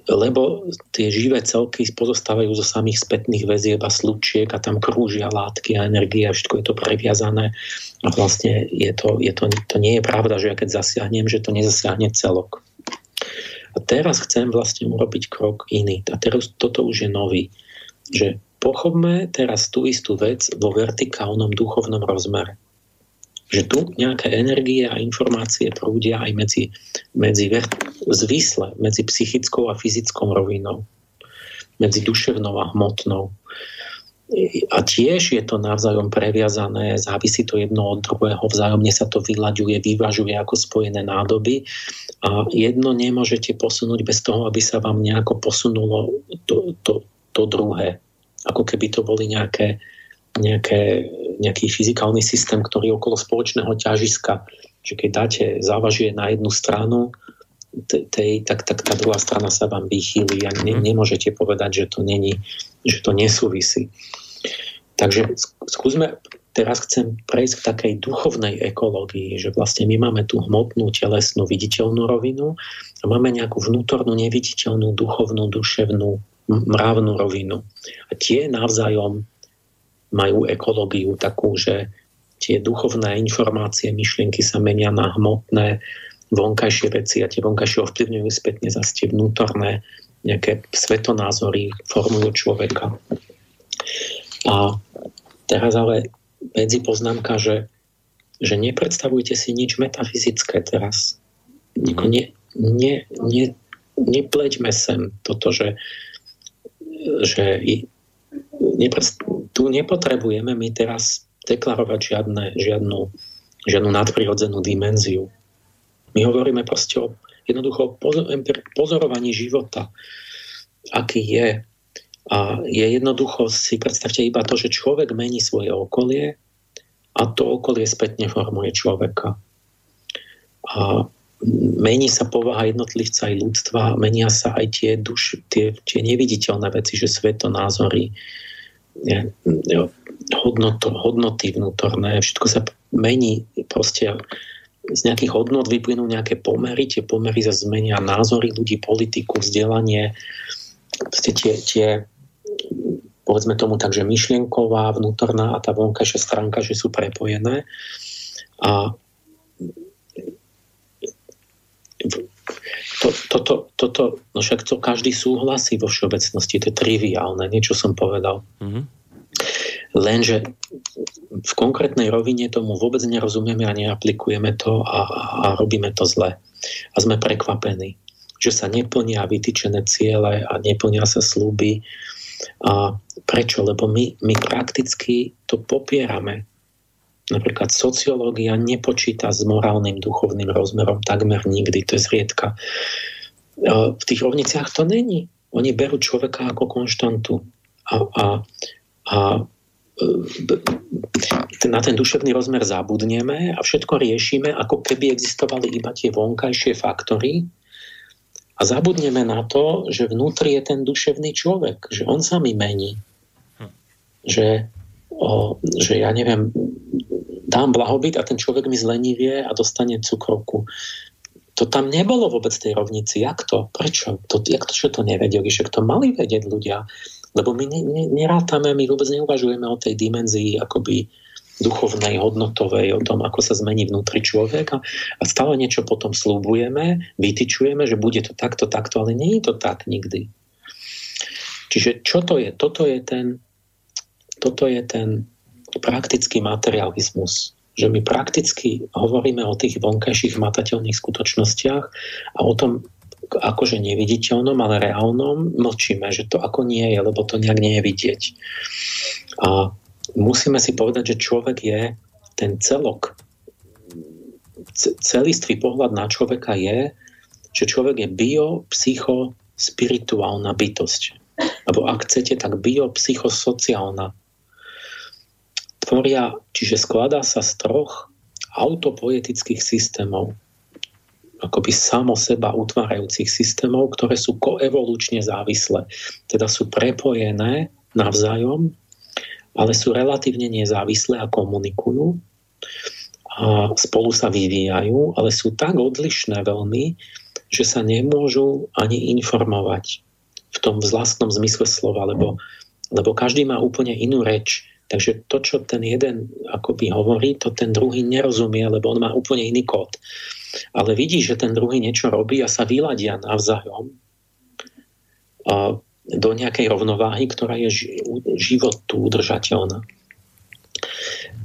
lebo tie živé celky pozostávajú zo samých spätných väzieb a slučiek a tam krúžia látky a energie a všetko je to previazané a vlastne je to, je to, to nie je pravda, že ja keď zasiahnem, že to nezasiahne celok. A teraz chcem vlastne urobiť krok iný. A teraz toto už je nový. Že Pochopme teraz tú istú vec vo vertikálnom duchovnom rozmere. Že tu nejaké energie a informácie prúdia aj medzi, medzi zvisle, medzi psychickou a fyzickou rovinou, medzi duševnou a hmotnou. A tiež je to navzájom previazané, závisí to jedno od druhého, vzájomne sa to vyľaďuje, vyvažuje ako spojené nádoby a jedno nemôžete posunúť bez toho, aby sa vám nejako posunulo to, to, to druhé ako keby to boli nejaké, nejaké, nejaký fyzikálny systém, ktorý okolo spoločného ťažiska, že keď dáte závažie na jednu stranu, tej, tak, tak tá druhá strana sa vám vychýli a ne, mhm. nemôžete povedať, že to, není, že to nesúvisí. Takže skúsme, teraz chcem prejsť k takej duchovnej ekológii, že vlastne my máme tú hmotnú, telesnú, viditeľnú rovinu a máme nejakú vnútornú, neviditeľnú, duchovnú, duševnú mravnú rovinu. A tie navzájom majú ekológiu takú, že tie duchovné informácie, myšlienky sa menia na hmotné vonkajšie veci a tie vonkajšie ovplyvňujú spätne zase tie vnútorné nejaké svetonázory formujú človeka. A teraz ale medzi poznámka, že, že nepredstavujte si nič metafyzické teraz. Ne, ne, ne, nepleďme sem toto, že, že tu nepotrebujeme my teraz deklarovať žiadne, žiadnu, žiadnu nadprirodzenú dimenziu. My hovoríme proste o jednoducho pozorovaní života, aký je. A je jednoducho si predstavte iba to, že človek mení svoje okolie a to okolie spätne formuje človeka. A mení sa povaha jednotlivca aj ľudstva, menia sa aj tie, duš, tie, tie neviditeľné veci, že svetonázory, hodnoto, hodnoty vnútorné, všetko sa mení proste z nejakých hodnot vyplynú nejaké pomery, tie pomery sa zmenia názory ľudí, politiku, vzdelanie, tie, tie povedzme tomu tak, že myšlienková, vnútorná a tá vonkajšia stránka, že sú prepojené. A to, toto, toto, no však to každý súhlasí vo všeobecnosti, to je triviálne, niečo som povedal. Mm-hmm. Lenže v konkrétnej rovine tomu vôbec nerozumieme a neaplikujeme to a, a robíme to zle. A sme prekvapení, že sa neplnia vytýčené ciele a neplnia sa slúby. A prečo? Lebo my, my prakticky to popierame. Napríklad sociológia nepočíta s morálnym duchovným rozmerom takmer nikdy, to je zriedka. V tých rovniciach to není. Oni berú človeka ako konštantu. A, a, a E, na ten duševný rozmer zabudneme a všetko riešime, ako keby existovali iba tie vonkajšie faktory a zabudneme na to, že vnútri je ten duševný človek, že on sa mi mení. Že, o, že ja neviem, dám blahobyt a ten človek mi zlenivie a dostane cukrovku. To tam nebolo vôbec tej rovnici. Jak to? Prečo? To, jak to, čo to nevedeli? Však to mali vedieť ľudia. Lebo my ne, ne, nerátame, my vôbec neuvažujeme o tej dimenzii akoby duchovnej, hodnotovej, o tom, ako sa zmení vnútri človeka a stále niečo potom slúbujeme, vytyčujeme, že bude to takto, takto, ale nie je to tak nikdy. Čiže čo to je? Toto je ten, toto je ten praktický materializmus, že my prakticky hovoríme o tých vonkajších matateľných skutočnostiach a o tom, akože neviditeľnom, ale reálnom, mlčíme, že to ako nie je, lebo to nejak nie je vidieť. A musíme si povedať, že človek je ten celok, celistvý pohľad na človeka je, že človek je bio, psycho, spirituálna bytosť. Alebo ak chcete, tak bio, psychosociálna. Tvoria, čiže skladá sa z troch autopoetických systémov akoby samo seba utvárajúcich systémov, ktoré sú koevolučne závislé. Teda sú prepojené navzájom, ale sú relatívne nezávislé a komunikujú a spolu sa vyvíjajú, ale sú tak odlišné veľmi, že sa nemôžu ani informovať v tom vlastnom zmysle slova, lebo, lebo každý má úplne inú reč. Takže to, čo ten jeden akoby hovorí, to ten druhý nerozumie, lebo on má úplne iný kód ale vidí, že ten druhý niečo robí a sa vyladia navzájom do nejakej rovnováhy, ktorá je životu udržateľná.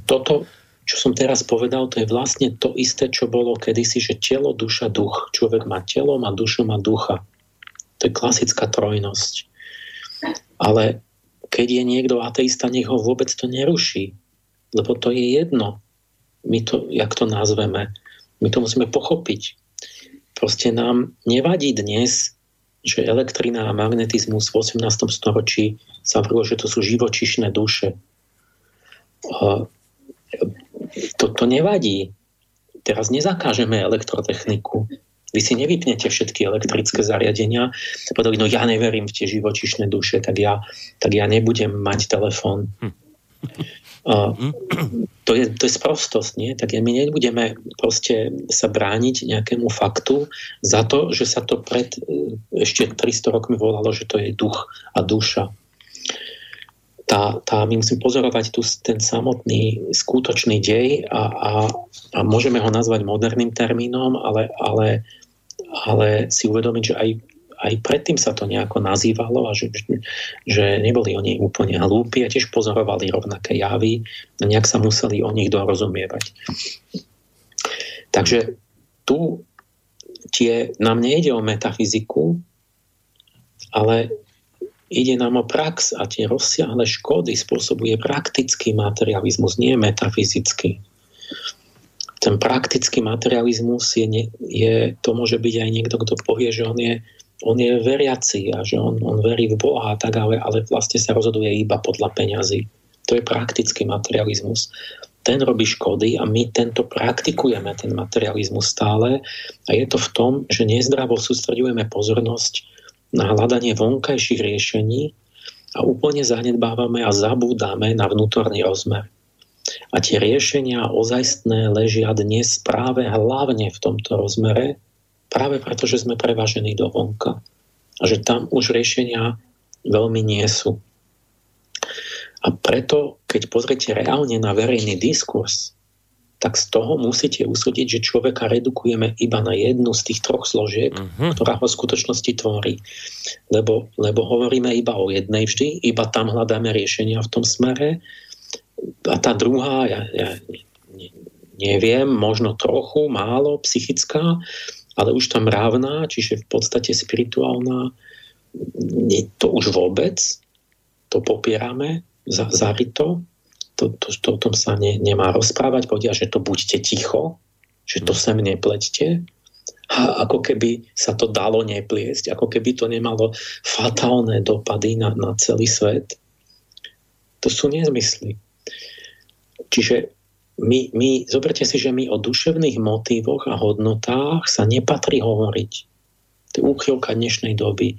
Toto, čo som teraz povedal, to je vlastne to isté, čo bolo kedysi, že telo, duša, duch. Človek má telo, má dušu, má ducha. To je klasická trojnosť. Ale keď je niekto ateista, nech ho vôbec to neruší. Lebo to je jedno. My to, jak to nazveme. My to musíme pochopiť. Proste nám nevadí dnes, že elektrina a magnetizmus v 18. storočí sa hovorilo, že to sú živočišné duše. To, to nevadí. Teraz nezakážeme elektrotechniku. Vy si nevypnete všetky elektrické zariadenia. Povedali, no ja neverím v tie živočišné duše, tak ja, tak ja nebudem mať telefón. Hm. to, je, to je sprostosť, nie? Tak my nebudeme proste sa brániť nejakému faktu za to, že sa to pred e, ešte 300 rokmi volalo, že to je duch a duša. Tá, tá, my musíme pozorovať tu ten samotný skutočný dej a, a, a môžeme ho nazvať moderným termínom, ale, ale, ale si uvedomiť, že aj, aj predtým sa to nejako nazývalo a že, že neboli oni úplne hlúpi a tiež pozorovali rovnaké javy a nejak sa museli o nich dorozumievať. Takže tu tie, nám nejde o metafyziku, ale ide nám o prax a tie rozsiahle škody spôsobuje praktický materializmus, nie metafyzický. Ten praktický materializmus je, je, to môže byť aj niekto, kto povie, že on je, on je veriaci a že on, on verí v Boha a tak, ale, ale vlastne sa rozhoduje iba podľa peňazí. To je praktický materializmus ten robí škody a my tento praktikujeme, ten materializmus stále a je to v tom, že nezdravo sústredujeme pozornosť na hľadanie vonkajších riešení a úplne zanedbávame a zabúdame na vnútorný rozmer. A tie riešenia ozajstné ležia dnes práve hlavne v tomto rozmere, práve preto, že sme prevažení do vonka. A že tam už riešenia veľmi nie sú. A preto, keď pozriete reálne na verejný diskurs, tak z toho musíte usúdiť, že človeka redukujeme iba na jednu z tých troch složiek, uh-huh. ktorá ho v skutočnosti tvorí. Lebo, lebo hovoríme iba o jednej vždy, iba tam hľadáme riešenia v tom smere. A tá druhá, ja, ja neviem, možno trochu, málo psychická, ale už tam mravná, čiže v podstate spirituálna, nie, to už vôbec, to popierame za, zarito, to, to, to, o tom sa ne, nemá rozprávať, povedia, že to buďte ticho, že to sem nepleťte, a ako keby sa to dalo nepliesť, ako keby to nemalo fatálne dopady na, na celý svet. To sú nezmysly. Čiže my, my, zoberte si, že my o duševných motívoch a hodnotách sa nepatrí hovoriť. To je úchylka dnešnej doby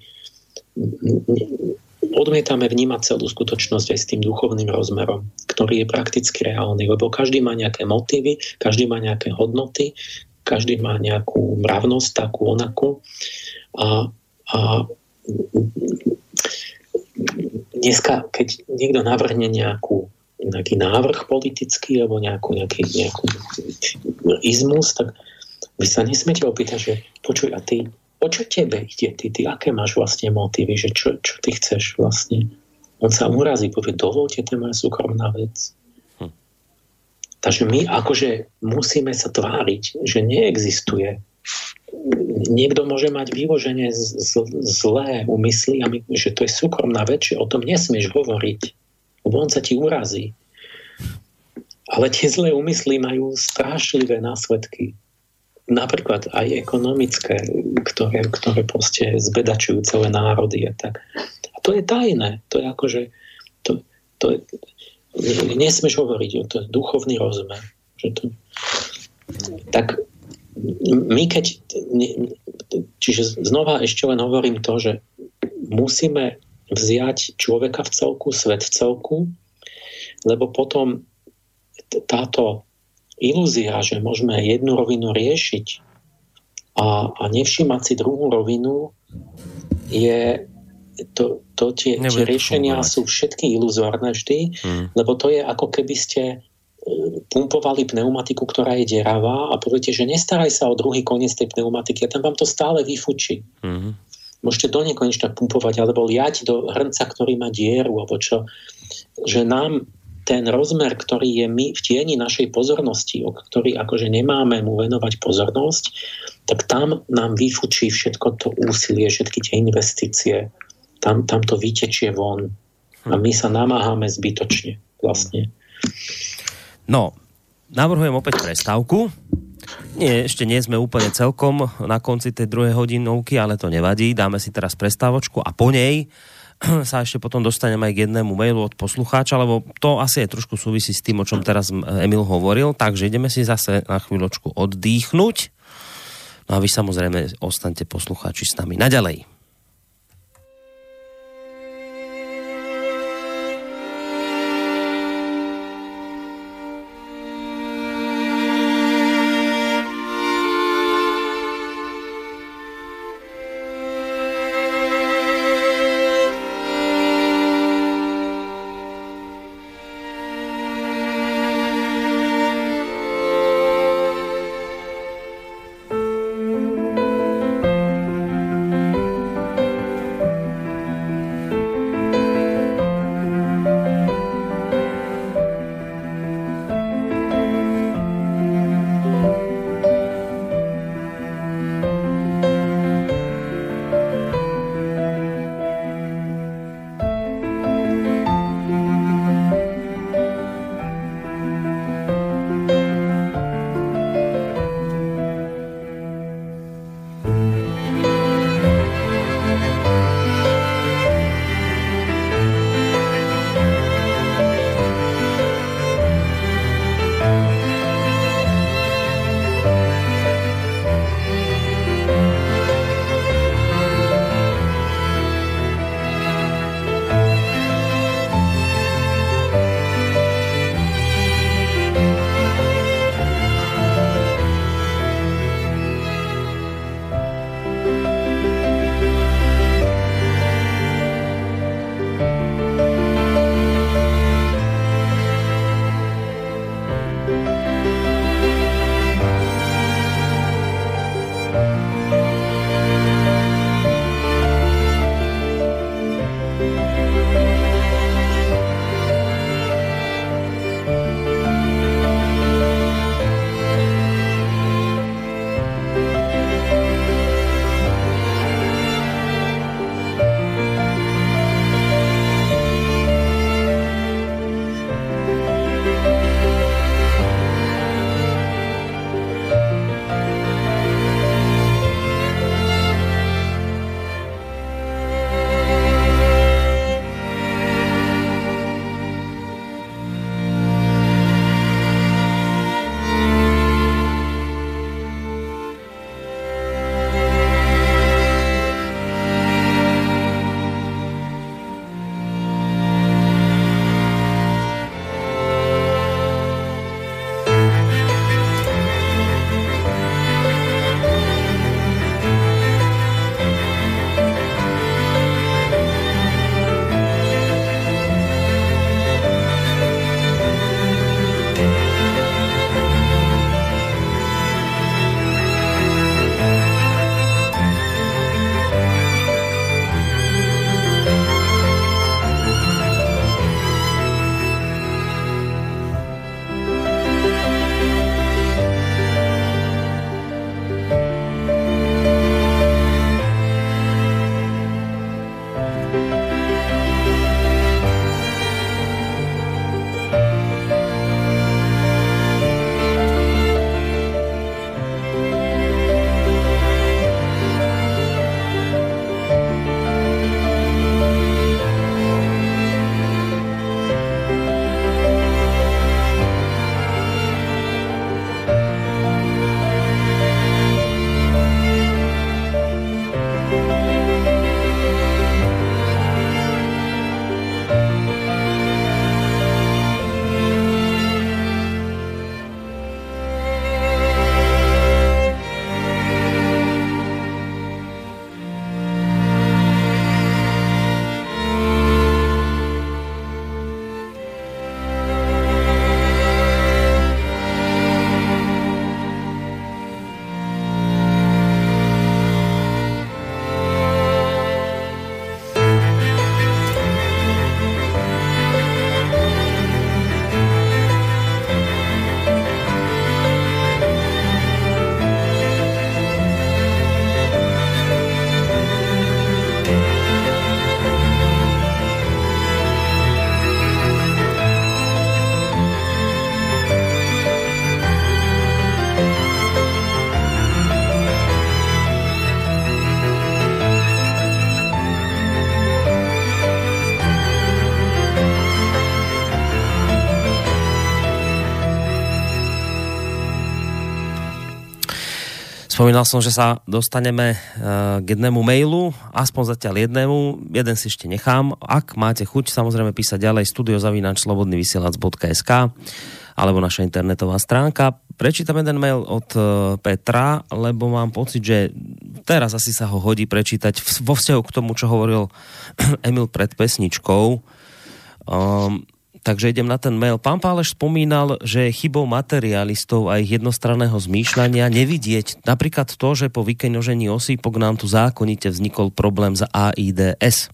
odmietame vnímať celú skutočnosť aj s tým duchovným rozmerom, ktorý je prakticky reálny, lebo každý má nejaké motívy, každý má nejaké hodnoty, každý má nejakú mravnosť, takú onakú. A, a dneska, keď niekto navrhne nejakú, nejaký návrh politický alebo nejakú, nejaký, nejakú izmus, tak vy sa nesmiete opýtať, že počuj, a ty o čo tebe ide? Ty, ty aké máš vlastne motívy? Že čo, čo ty chceš vlastne? On sa urazí, povie, dovolte, to je moja súkromná vec. Hm. Takže my akože musíme sa tváriť, že neexistuje. Niekto môže mať z, zlé úmysly, a my, že to je súkromná vec, že o tom nesmieš hovoriť, lebo on sa ti urazí. Ale tie zlé úmysly majú strašlivé následky napríklad aj ekonomické, ktoré, ktoré proste zbedačujú celé národy. A, tak. a to je tajné. To je akože, to, to je, nesmieš hovoriť o to je duchovný rozmer. Že to, tak my keď, čiže znova ešte len hovorím to, že musíme vziať človeka v celku, svet v celku, lebo potom táto ilúzia, že môžeme jednu rovinu riešiť a, a nevšímať si druhú rovinu, je to, to tie, tie riešenia sú všetky iluzórne vždy, hmm. lebo to je ako keby ste e, pumpovali pneumatiku, ktorá je deravá a poviete, že nestaraj sa o druhý koniec tej pneumatiky a tam vám to stále vyfučí. Hmm. Môžete do nekonečna pumpovať alebo liať do hrnca, ktorý má dieru alebo čo. Že nám ten rozmer, ktorý je my v tieni našej pozornosti, o ktorý akože nemáme mu venovať pozornosť, tak tam nám vyfučí všetko to úsilie, všetky tie investície. Tam, tam to vytečie von. A my sa namáhame zbytočne vlastne. No, navrhujem opäť prestávku. Nie, ešte nie sme úplne celkom na konci tej druhej hodinovky, ale to nevadí. Dáme si teraz prestávočku a po nej <clears throat> sa ešte potom dostanem aj k jednému mailu od poslucháča, lebo to asi je trošku súvisí s tým, o čom teraz Emil hovoril, takže ideme si zase na chvíľočku oddychnúť. No a vy samozrejme ostaňte poslucháči s nami naďalej. Spomínal som, že sa dostaneme k jednému mailu, aspoň zatiaľ jednému, jeden si ešte nechám. Ak máte chuť, samozrejme písať ďalej studiozavinačslobodnyvysielac.sk alebo naša internetová stránka. Prečítam jeden mail od Petra, lebo mám pocit, že teraz asi sa ho hodí prečítať vo vzťahu k tomu, čo hovoril <clears throat> Emil pred pesničkou. Um, takže idem na ten mail. Pán Páleš spomínal, že je chybou materialistov a ich jednostranného zmýšľania nevidieť napríklad to, že po vykenožení osýpok nám tu zákonite vznikol problém za AIDS.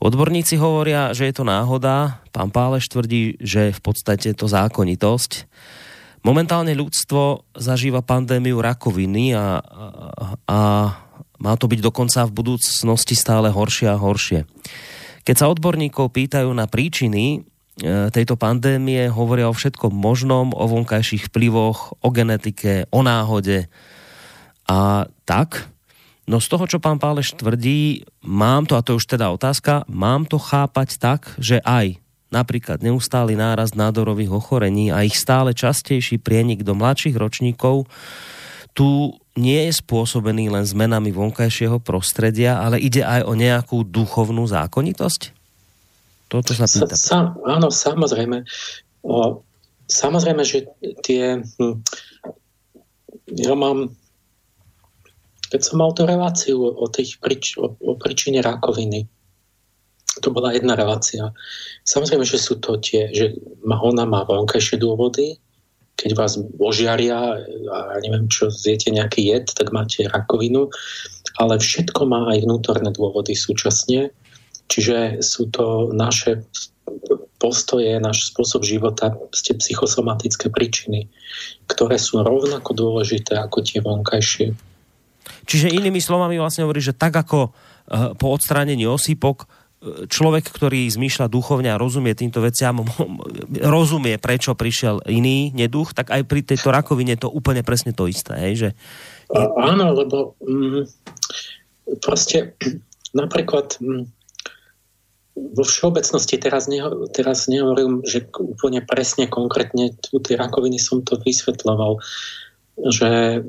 Odborníci hovoria, že je to náhoda. Pán Páleš tvrdí, že v podstate je to zákonitosť. Momentálne ľudstvo zažíva pandémiu rakoviny a, a, a má to byť dokonca v budúcnosti stále horšie a horšie. Keď sa odborníkov pýtajú na príčiny tejto pandémie hovoria o všetkom možnom, o vonkajších vplyvoch, o genetike, o náhode a tak. No z toho, čo pán Páleš tvrdí, mám to, a to už teda otázka, mám to chápať tak, že aj napríklad neustály nárast nádorových ochorení a ich stále častejší prienik do mladších ročníkov tu nie je spôsobený len zmenami vonkajšieho prostredia, ale ide aj o nejakú duchovnú zákonitosť? Toto sa pýta. Sa, áno, samozrejme. O, samozrejme, že tie... Hm, ja mám... Keď som mal tú reláciu o, tých prič, o, o príčine rakoviny, to bola jedna relácia. Samozrejme, že sú to tie, že ona má vonkajšie dôvody, keď vás ožiaria a neviem čo, zjete nejaký jed, tak máte rakovinu, ale všetko má aj vnútorné dôvody súčasne Čiže sú to naše postoje, náš spôsob života, ste psychosomatické príčiny, ktoré sú rovnako dôležité ako tie vonkajšie. Čiže inými slovami vlastne hovorí, že tak ako eh, po odstránení osýpok eh, človek, ktorý zmýšľa duchovne a rozumie týmto veciam, <laughs> rozumie, prečo prišiel iný neduch, tak aj pri tejto rakovine to úplne presne to isté. Hej? Že je... Áno, lebo mm, proste <clears throat> napríklad mm, vo všeobecnosti teraz, neho, teraz nehovorím, že úplne presne, konkrétne tu tie rakoviny som to vysvetloval, že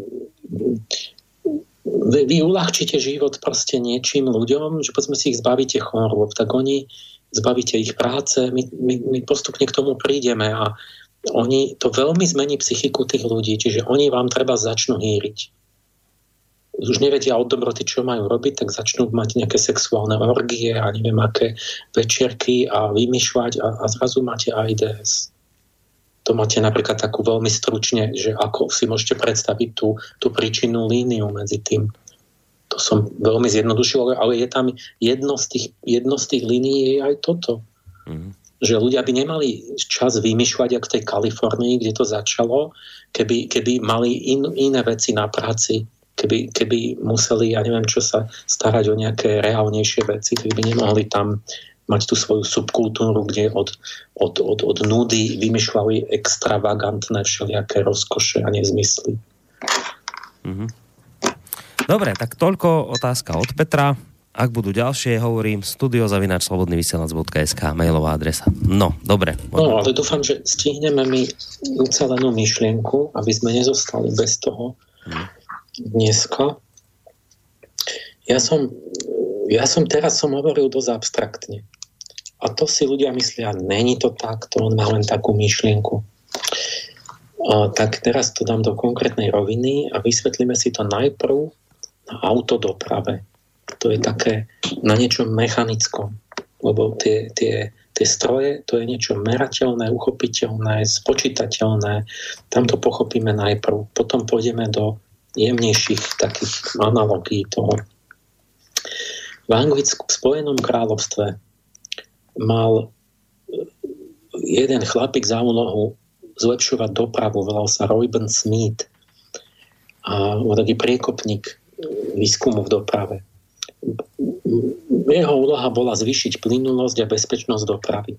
vy, vy uľahčíte život proste niečím ľuďom, že povedzme si ich zbavíte chorôb, tak oni zbavíte ich práce, my, my, my postupne k tomu prídeme a oni, to veľmi zmení psychiku tých ľudí, čiže oni vám treba začnú hýriť už nevedia od dobroty, čo majú robiť, tak začnú mať nejaké sexuálne orgie a neviem aké večierky a vymýšľať a, a zrazu máte AIDS. To máte napríklad takú veľmi stručne, že ako si môžete predstaviť tú, tú príčinnú líniu medzi tým. To som veľmi zjednodušil, ale je tam jedno z tých, jedno z tých línií je aj toto. Mm. Že ľudia by nemali čas vymýšľať, ako v tej Kalifornii, kde to začalo, keby, keby mali in, iné veci na práci keby, keby museli, ja neviem čo sa starať o nejaké reálnejšie veci, keby nemohli tam mať tú svoju subkultúru, kde od, od, od, od nudy vymýšľali extravagantné všelijaké rozkoše a nezmysly. Mm-hmm. Dobre, tak toľko otázka od Petra. Ak budú ďalšie, hovorím studiozavinačslobodnyvysielac.sk mailová adresa. No, dobre. No, ale dúfam, že stihneme mi ucelenú myšlienku, aby sme nezostali bez toho. Mm dneska. Ja som, ja som teraz som hovoril dosť abstraktne. A to si ľudia myslia, není to tak, to on má len takú myšlienku. A, tak teraz to dám do konkrétnej roviny a vysvetlíme si to najprv na autodoprave. To je také na niečom mechanickom. Lebo tie, tie, tie stroje, to je niečo merateľné, uchopiteľné, spočítateľné. Tam to pochopíme najprv. Potom pôjdeme do jemnejších takých analogií toho. V Anglicku, v Spojenom kráľovstve mal eh, jeden chlapík za úlohu zlepšovať dopravu, volal sa Royben Smith a taký priekopník eh, výskumu v doprave. Jeho úloha bola zvýšiť plynulosť a bezpečnosť dopravy.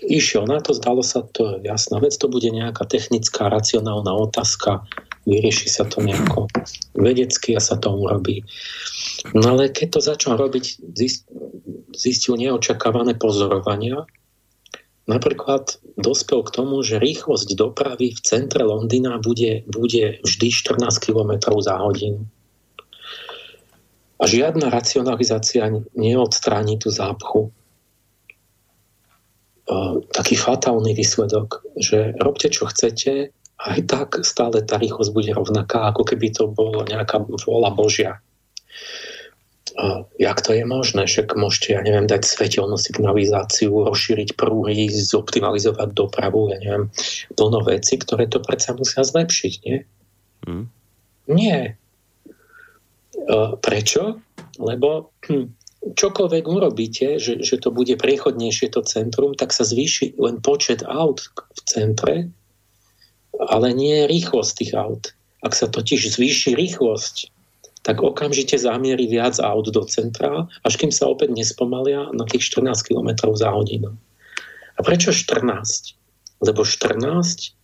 Išiel na to, zdalo sa to jasná vec, to bude nejaká technická, racionálna otázka, vyrieši sa to nejako vedecky a sa to urobí. No ale keď to začal robiť, zistil neočakávané pozorovania, napríklad dospel k tomu, že rýchlosť dopravy v centre Londýna bude, bude vždy 14 km za hodinu. A žiadna racionalizácia neodstráni tú zápchu. Taký fatálny výsledok, že robte čo chcete, aj tak stále tá rýchlosť bude rovnaká, ako keby to bolo nejaká vôľa Božia. A jak to je možné? Však môžete, ja neviem, dať svetelnú signalizáciu, rozšíriť prúhy, zoptimalizovať dopravu, ja neviem, plno veci, ktoré to predsa musia zlepšiť, nie? Mm. Nie. Prečo? Lebo hm, čokoľvek urobíte, že, že to bude priechodnejšie to centrum, tak sa zvýši len počet aut v centre, ale nie rýchlosť tých aut. Ak sa totiž zvýši rýchlosť, tak okamžite zamierí viac aut do centra, až kým sa opäť nespomalia na tých 14 km za hodinu. A prečo 14? Lebo 14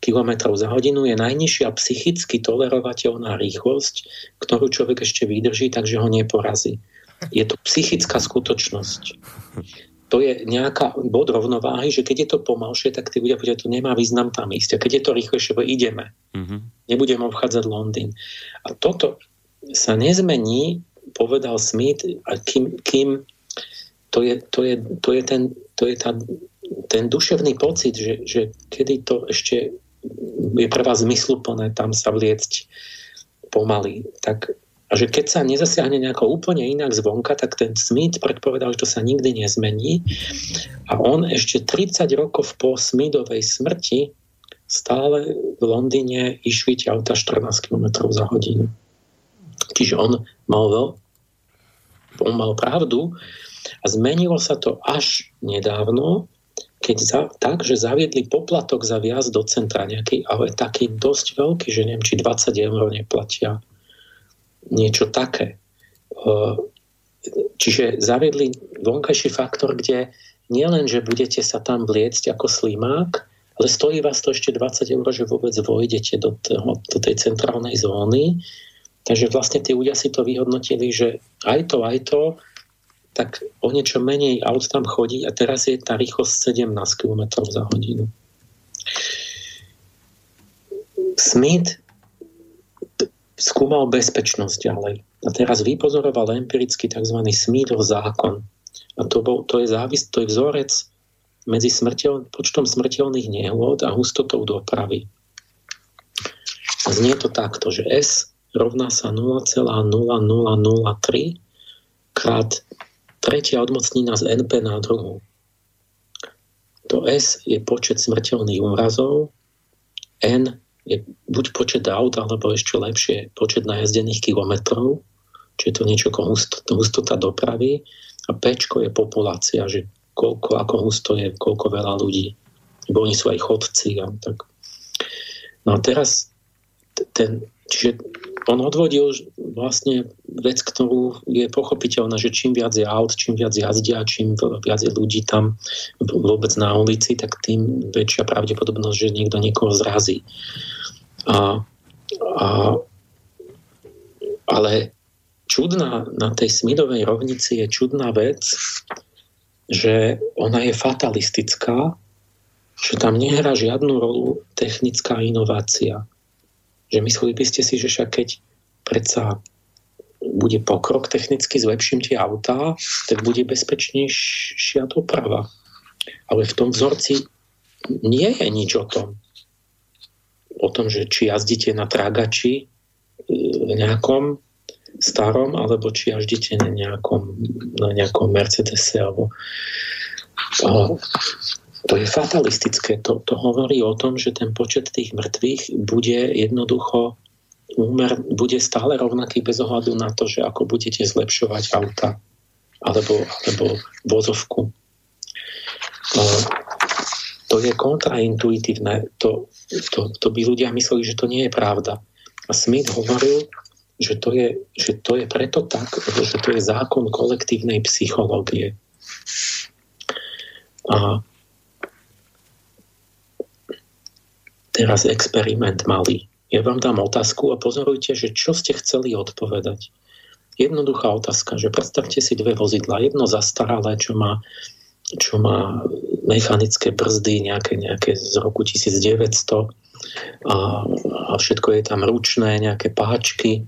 km za hodinu je najnižšia psychicky tolerovateľná rýchlosť, ktorú človek ešte vydrží, takže ho neporazí. Je to psychická skutočnosť. To je nejaká bod rovnováhy, že keď je to pomalšie, tak tí ľudia povedia, to nemá význam tam ísť. A keď je to rýchlejšie, ideme. Mm-hmm. Nebudeme obchádzať Londýn. A toto sa nezmení, povedal Smith, a kým, kým to je, to je, to je, ten, to je tá, ten duševný pocit, že, že kedy to ešte je pre vás zmysluplné tam sa vliecť pomaly. Tak, a že keď sa nezasiahne nejako úplne inak zvonka, tak ten Smith predpovedal, že to sa nikdy nezmení. A on ešte 30 rokov po Smithovej smrti stále v Londýne išli tie auta 14 km za hodinu. Čiže on mal, on mal pravdu a zmenilo sa to až nedávno, keď za, tak, že zaviedli poplatok za viazd do centra nejaký, ale taký dosť veľký, že neviem, či 20 eur neplatia. Niečo také. Čiže zaviedli vonkajší faktor, kde nielen, že budete sa tam vliecť ako slimák, ale stojí vás to ešte 20 eur, že vôbec vojdete do, toho, do tej centrálnej zóny Takže vlastne tí ľudia si to vyhodnotili, že aj to, aj to, tak o niečo menej aut tam chodí a teraz je tá rýchlosť 17 km za hodinu. Smith skúmal bezpečnosť ďalej. A teraz vypozoroval empiricky tzv. Smithov zákon. A to, bol, to, je závis, to je vzorec medzi smrteľ, počtom smrteľných nehôd a hustotou dopravy. A znie to takto, že S rovná sa 0,0003 krát tretia odmocnina z NP na druhu. To S je počet smrteľných úrazov, N je buď počet aut, alebo ešte lepšie počet najazdených kilometrov, čiže to niečo ako hustota dopravy, a P je populácia, že koľko, ako husto je, koľko veľa ľudí. Lebo oni sú aj chodci. A tak. No a teraz ten, čiže on odvodil vlastne vec, ktorú je pochopiteľná, že čím viac je aut, čím viac jazdia, čím viac je ľudí tam vôbec na ulici, tak tým väčšia pravdepodobnosť, že niekto niekoho zrazí. A, a, ale čudná na tej Smidovej rovnici je čudná vec, že ona je fatalistická, že tam nehrá žiadnu rolu technická inovácia že mysleli by ste si, že však keď predsa bude pokrok technicky, zlepším tie autá, tak bude bezpečnejšia doprava. Ale v tom vzorci nie je nič o tom. O tom, že či jazdíte na tragači e, nejakom starom, alebo či jazdíte na nejakom, na nejakom Mercedese, alebo to je fatalistické. To, to hovorí o tom, že ten počet tých mŕtvych bude jednoducho úmer, bude stále rovnaký bez ohľadu na to, že ako budete zlepšovať auta alebo, alebo vozovku. To, je kontraintuitívne. To, to, to by ľudia mysleli, že to nie je pravda. A Smith hovoril, že to je, že to je preto tak, že to je zákon kolektívnej psychológie. A teraz experiment malý. Ja vám dám otázku a pozorujte, že čo ste chceli odpovedať. Jednoduchá otázka, že predstavte si dve vozidla. Jedno zastaralé, čo má čo má mechanické brzdy nejaké, nejaké z roku 1900 a, a všetko je tam ručné, nejaké páčky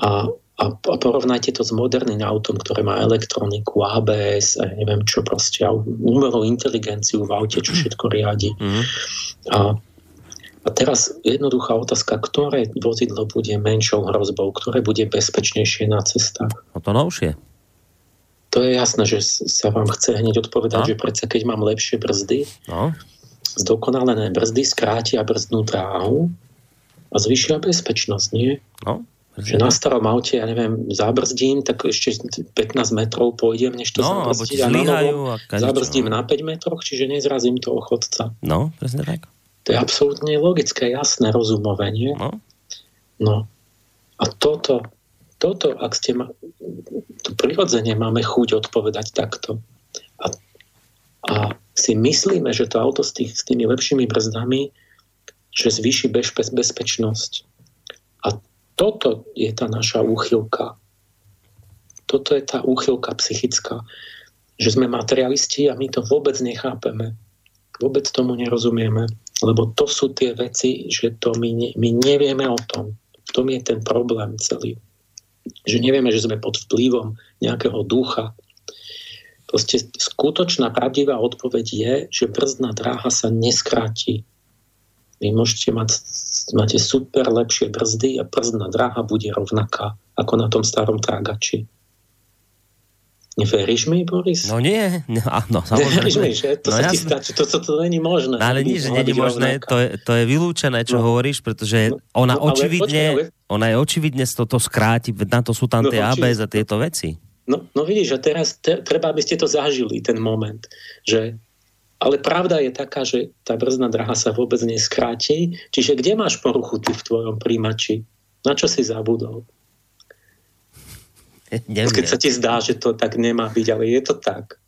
a, a, a porovnajte to s moderným autom, ktoré má elektroniku, ABS, a neviem čo proste, umelú inteligenciu v aute, čo všetko riadi. Mm-hmm. A, a teraz jednoduchá otázka, ktoré vozidlo bude menšou hrozbou, ktoré bude bezpečnejšie na cestách? O to novšie. To je jasné, že sa vám chce hneď odpovedať, no. že predsa keď mám lepšie brzdy, no. zdokonalené brzdy skrátia brzdnú dráhu a zvyšia bezpečnosť, nie? No. Že na starom aute, ja neviem, zabrzdím, tak ešte 15 metrov pôjdem, než to no, zabrzdí. A na novom zabrzdím no. na 5 metroch, čiže nezrazím toho chodca. No, presne tak. To je absolútne logické, jasné, rozumové, nie? No. no. A toto, toto, ak ste ma, to prirodzene máme chuť odpovedať takto. A, a si myslíme, že to auto s, tých, s tými lepšími brzdami, že zvýši bez, bezpečnosť. A toto je tá naša úchylka. Toto je tá úchylka psychická. Že sme materialisti a my to vôbec nechápeme. Vôbec tomu nerozumieme. Lebo to sú tie veci, že to my, ne, my nevieme o tom. V tom je ten problém celý že nevieme, že sme pod vplyvom nejakého ducha. Proste skutočná pravdivá odpoveď je, že brzdná dráha sa neskráti. Vy môžete mať, máte super lepšie brzdy a brzdná dráha bude rovnaká ako na tom starom trágači. Veríš mi, Boris? No nie, no, no samozrejme. Veríš mi, že? To no, sa ti stačí, to, to, to není možné. No, ale nič, je možné, to je, to je vylúčené, čo no. hovoríš, pretože no, ona no, očividne, počkej, ona je očividne toto skráti, na to sú tam no, tie ABS a tieto veci. No, no vidíš, a teraz te, treba, aby ste to zažili, ten moment, že ale pravda je taká, že tá brzdná draha sa vôbec neskráti. Čiže kde máš poruchu ty v tvojom príjimači? Na čo si zabudol? <laughs> Neviem. Keď sa ti zdá, že to tak nemá byť, ale je to tak.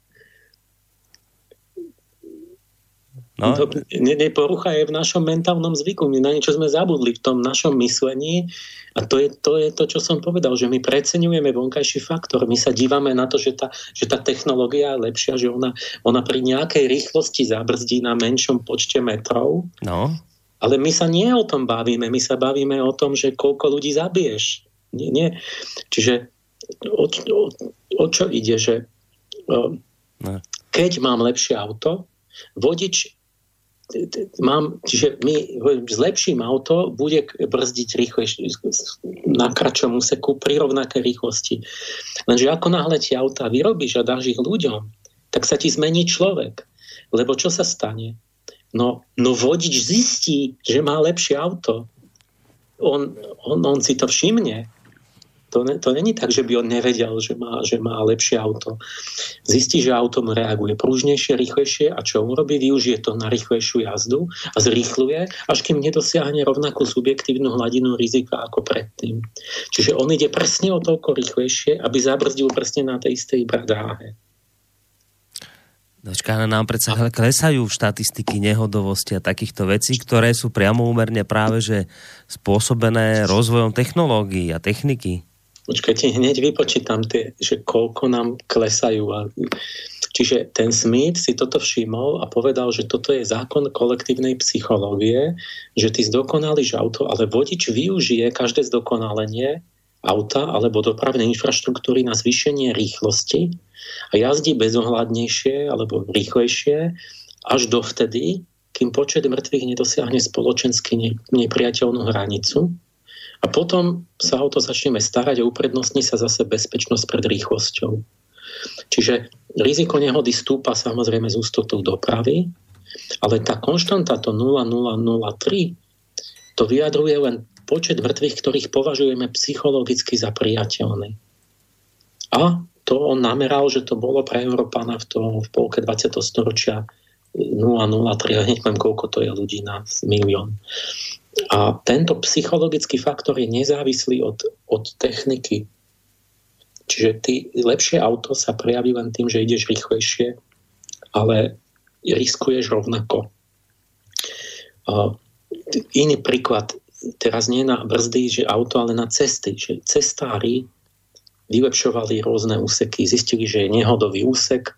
No. To, ne, ne, porucha je v našom mentálnom zvyku. My na niečo sme zabudli v tom našom myslení a to je, to je to, čo som povedal, že my preceňujeme vonkajší faktor. My sa dívame na to, že tá, že tá technológia je lepšia, že ona, ona pri nejakej rýchlosti zabrzdí na menšom počte metrov. No. Ale my sa nie o tom bavíme. My sa bavíme o tom, že koľko ľudí zabiješ. Nie, nie. Čiže o, o, o čo ide, že o, keď mám lepšie auto, vodič mám, čiže my zlepším auto, bude brzdiť rýchlejšie na kratšom úseku pri rovnakej rýchlosti. Lenže ako náhle tie auta vyrobíš a dáš ich ľuďom, tak sa ti zmení človek. Lebo čo sa stane? No, no vodič zistí, že má lepšie auto. On, on, on si to všimne to, ne, to není tak, že by on nevedel, že má, že má lepšie auto. Zistí, že auto mu reaguje prúžnejšie, rýchlejšie a čo on robí? Využije to na rýchlejšiu jazdu a zrýchluje, až kým nedosiahne rovnakú subjektívnu hladinu rizika ako predtým. Čiže on ide presne o toľko rýchlejšie, aby zabrzdil presne na tej istej dráhe. Dočka, nám predsa klesajú štatistiky nehodovosti a takýchto vecí, ktoré sú priamo úmerne práve že spôsobené rozvojom technológií a techniky. Počkajte, hneď vypočítam tie, že koľko nám klesajú. A... Čiže ten Smith si toto všimol a povedal, že toto je zákon kolektívnej psychológie, že ty zdokonalíš auto, ale vodič využije každé zdokonalenie auta alebo dopravnej infraštruktúry na zvýšenie rýchlosti a jazdí bezohľadnejšie alebo rýchlejšie až dovtedy, kým počet mŕtvych nedosiahne spoločensky nepriateľnú hranicu a potom sa o to začneme starať a uprednostní sa zase bezpečnosť pred rýchlosťou. Čiže riziko nehody stúpa samozrejme z ústotou dopravy, ale tá konštanta, to 0003, to vyjadruje len počet mŕtvych, ktorých považujeme psychologicky za priateľné. A to on nameral, že to bolo pre Európana v, tom, v polke 20. storočia 0,03, ja hneď poviem, koľko to je ľudí na milión. A tento psychologický faktor je nezávislý od, od techniky. Čiže ty, lepšie auto sa prejaví len tým, že ideš rýchlejšie, ale riskuješ rovnako. Uh, iný príklad, teraz nie na brzdy, že auto, ale na cesty. Že cestári vylepšovali rôzne úseky, zistili, že je nehodový úsek,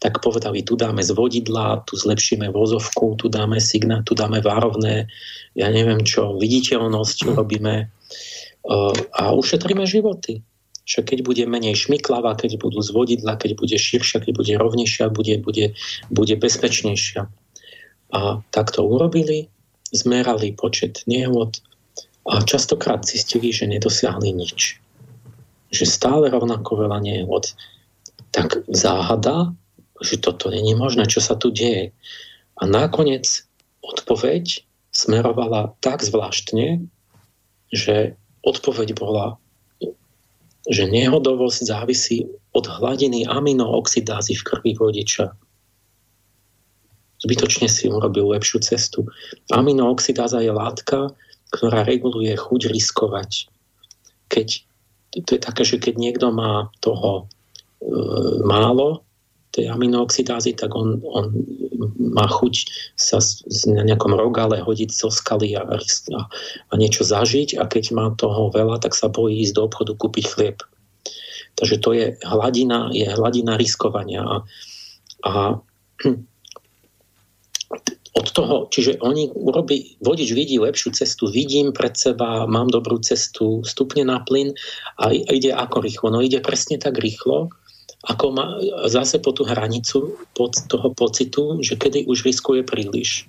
tak povedali, tu dáme z vodidla, tu zlepšíme vozovku, tu dáme signál, tu dáme várovné, ja neviem čo, viditeľnosť robíme a ušetríme životy. Však keď bude menej šmiklava, keď budú z vodidla, keď bude širšia, keď bude rovnejšia, bude, bude, bude bezpečnejšia. A tak to urobili, zmerali počet nehôd a častokrát zistili, že nedosiahli nič. Že stále rovnako veľa nehôd. Tak záhada, že toto není možné, čo sa tu deje. A nakoniec odpoveď smerovala tak zvláštne, že odpoveď bola, že nehodovosť závisí od hladiny aminooxidázy v krvi vodiča. Zbytočne si urobil lepšiu cestu. Aminooxidáza je látka, ktorá reguluje chuť riskovať. Keď, to je také, že keď niekto má toho e, málo, tej aminooxidázy, tak on, on má chuť sa na nejakom rogale hodiť zo skaly a, a, a niečo zažiť a keď má toho veľa, tak sa bojí ísť do obchodu kúpiť chlieb. Takže to je hladina, je hladina riskovania. A, a <clears throat> od toho, čiže oni urobí, vodič vidí lepšiu cestu, vidím pred seba, mám dobrú cestu, stupne na plyn a ide ako rýchlo. No ide presne tak rýchlo, ako má zase po tú hranicu pod toho pocitu, že kedy už riskuje príliš.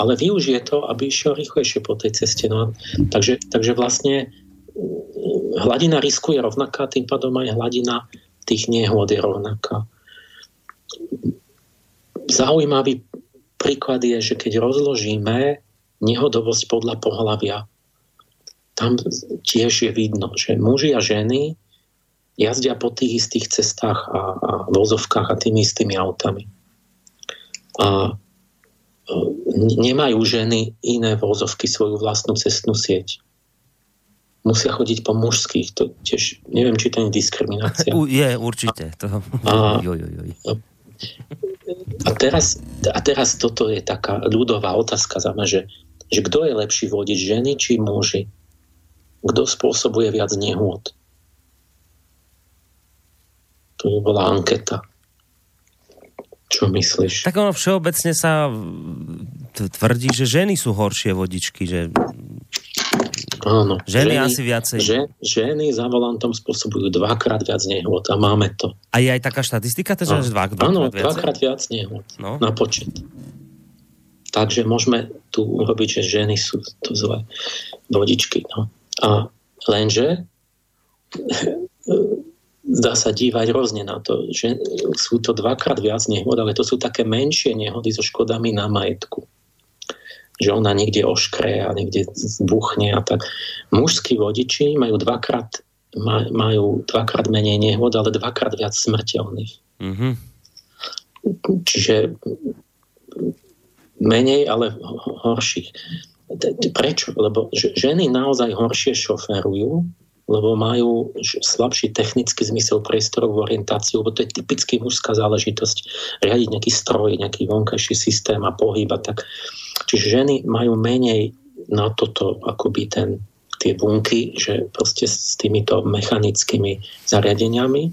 Ale využije to, aby išiel rýchlejšie po tej ceste. No, takže, takže vlastne hladina risku rovnaká, tým pádom aj hladina tých nehôd je rovnaká. Zaujímavý príklad je, že keď rozložíme nehodovosť podľa pohľavia, tam tiež je vidno, že muži a ženy jazdia po tých istých cestách a, a vozovkách a tými istými autami. A e, nemajú ženy iné vozovky, svoju vlastnú cestnú sieť. Musia chodiť po mužských. To tiež, neviem, či to je diskriminácia. <laughs> Je, určite. To... A, joj, joj, joj. a, teraz, a teraz toto je taká ľudová otázka za mňa, že, že kto je lepší vodič, ženy či muži? Kto spôsobuje viac nehôd? To bola anketa. Čo myslíš? Tak ono všeobecne sa tvrdí, že ženy sú horšie vodičky, že Áno. Ženy, ženy asi viacej. Že, ženy za volantom spôsobujú dvakrát viac nehôd a máme to. A je aj taká štatistika, teda, že dva, dvakrát Áno, viac? dvakrát viac nehôd no. na počet. Takže môžeme tu urobiť, že ženy sú to zlé vodičky. No. A lenže <laughs> dá sa dívať rôzne na to, že sú to dvakrát viac nehod, ale to sú také menšie nehody so škodami na majetku. Že ona niekde oškre a niekde zbuchne a tak. Mužskí vodiči majú dvakrát, majú dvakrát menej nehod, ale dvakrát viac smrteľných. Mm-hmm. Čiže menej, ale horších. Prečo? Lebo ženy naozaj horšie šoferujú, lebo majú slabší technický zmysel priestorovú orientáciu, lebo to je typicky mužská záležitosť riadiť nejaký stroj, nejaký vonkajší systém a pohyb a tak. Čiže ženy majú menej na toto akoby ten, tie bunky, že proste s týmito mechanickými zariadeniami,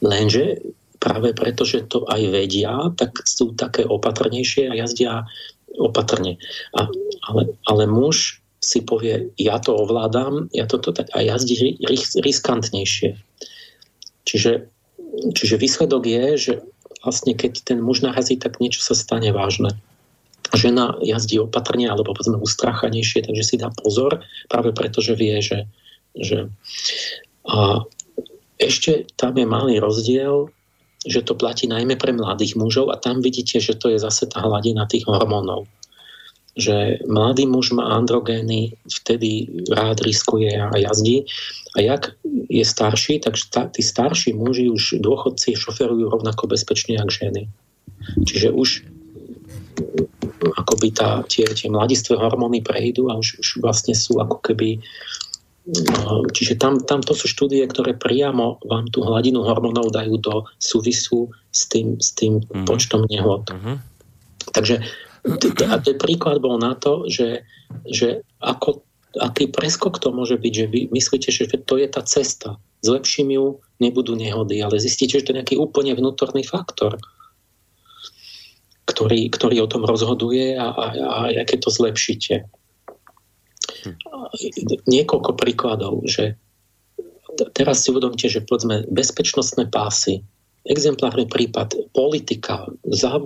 lenže práve preto, že to aj vedia, tak sú také opatrnejšie a jazdia opatrne. A, ale, ale muž si povie, ja to ovládam, ja toto tak a jazdí riskantnejšie. Čiže, čiže výsledok je, že vlastne keď ten muž narazí, tak niečo sa stane vážne. Žena jazdí opatrne alebo povedzme ustrachanejšie, takže si dá pozor, práve preto, že vie, že, že a ešte tam je malý rozdiel, že to platí najmä pre mladých mužov a tam vidíte, že to je zase tá hladina tých hormónov že mladý muž má androgény, vtedy rád riskuje a jazdí. A jak je starší, tak šta, tí starší muži už dôchodci šoferujú rovnako bezpečne, ako ženy. Čiže už akoby tá, tie, tie mladistvé hormóny prejdú a už, už vlastne sú ako keby no, Čiže tam, tam to sú štúdie, ktoré priamo vám tú hladinu hormónov dajú do súvisu s tým, s tým mm-hmm. počtom nehod. Mm-hmm. Takže a ten príklad bol na to, že, že ako, aký preskok to môže byť, že vy myslíte, že to je tá cesta. zlepším ju, nebudú nehody, ale zistíte, že to je nejaký úplne vnútorný faktor, ktorý, ktorý o tom rozhoduje a, a, a aké to zlepšíte. Hm. Niekoľko príkladov, že teraz si uvedomte, že povedzme bezpečnostné pásy, exemplárny prípad, politika,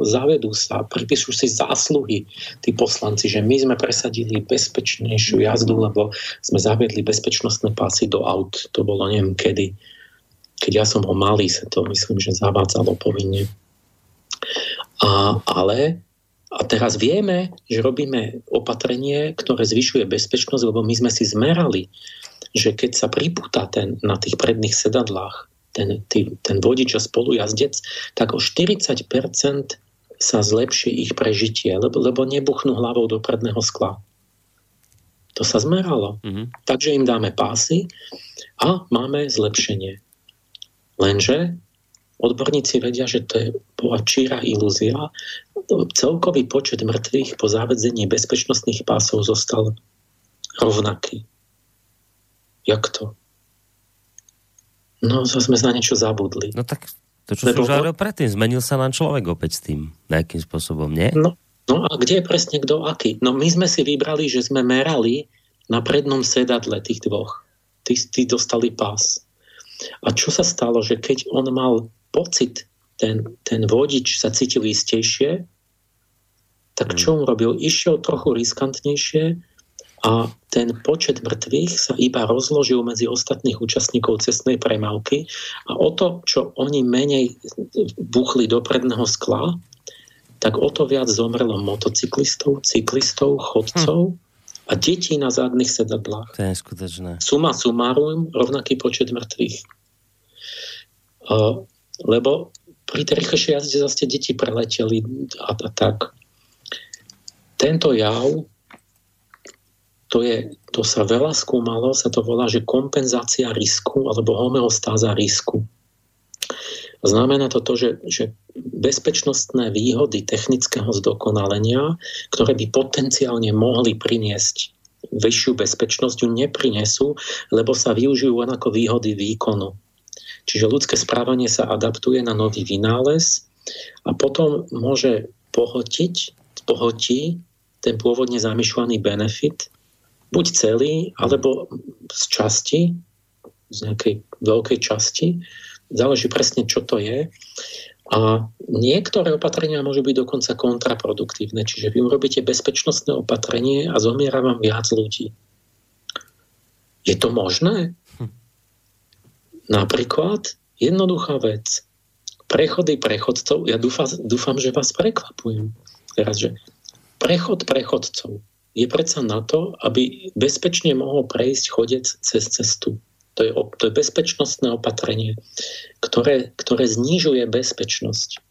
zavedú sa, pripisujú si zásluhy tí poslanci, že my sme presadili bezpečnejšiu jazdu, lebo sme zavedli bezpečnostné pásy do aut. To bolo neviem kedy. Keď ja som ho malý, sa to myslím, že zavádzalo povinne. A, ale a teraz vieme, že robíme opatrenie, ktoré zvyšuje bezpečnosť, lebo my sme si zmerali, že keď sa pripúta ten, na tých predných sedadlách ten, tý, ten vodič a spolujazdec, tak o 40% sa zlepší ich prežitie, lebo, lebo nebuchnú hlavou do predného skla. To sa zmeralo. Mm-hmm. Takže im dáme pásy a máme zlepšenie. Lenže odborníci vedia, že to je bola číra ilúzia. Celkový počet mŕtvych po zavedzení bezpečnostných pásov zostal rovnaký. Jak to? No, sme na niečo zabudli. No tak to, čo Lebo... som hovoril predtým, zmenil sa nám človek opäť s tým, nejakým spôsobom, nie? No, no a kde je presne kto aký? No my sme si vybrali, že sme merali na prednom sedadle tých dvoch. Tí, tí dostali pás. A čo sa stalo, že keď on mal pocit, ten, ten vodič sa cítil istejšie, tak čo on robil? Išiel trochu riskantnejšie a ten počet mŕtvych sa iba rozložil medzi ostatných účastníkov cestnej premávky a o to, čo oni menej buchli do predného skla, tak o to viac zomrelo motocyklistov, cyklistov, chodcov hm. a detí na zadných sedadlách. To je skutočné. Suma sumarum, rovnaký počet mŕtvych. Uh, lebo pri tej rýchlejšej jazde zase deti preleteli a, a tak. Tento jav to, je, to sa veľa skúmalo, sa to volá, že kompenzácia risku alebo homeostáza risku. Znamená to to, že, že bezpečnostné výhody technického zdokonalenia, ktoré by potenciálne mohli priniesť vyššiu bezpečnosť, ju neprinesú, lebo sa využijú len ako výhody výkonu. Čiže ľudské správanie sa adaptuje na nový vynález a potom môže pohotiť, pohotí ten pôvodne zamýšľaný benefit buď celý, alebo z časti, z nejakej veľkej časti. Záleží presne, čo to je. A niektoré opatrenia môžu byť dokonca kontraproduktívne. Čiže vy urobíte bezpečnostné opatrenie a zomiera vám viac ľudí. Je to možné? Hm. Napríklad jednoduchá vec. Prechody prechodcov, ja dúfam, dúfam že vás prekvapujem teraz, že prechod prechodcov je predsa na to, aby bezpečne mohol prejsť chodec cez cestu. To je, to je bezpečnostné opatrenie, ktoré, ktoré znižuje bezpečnosť.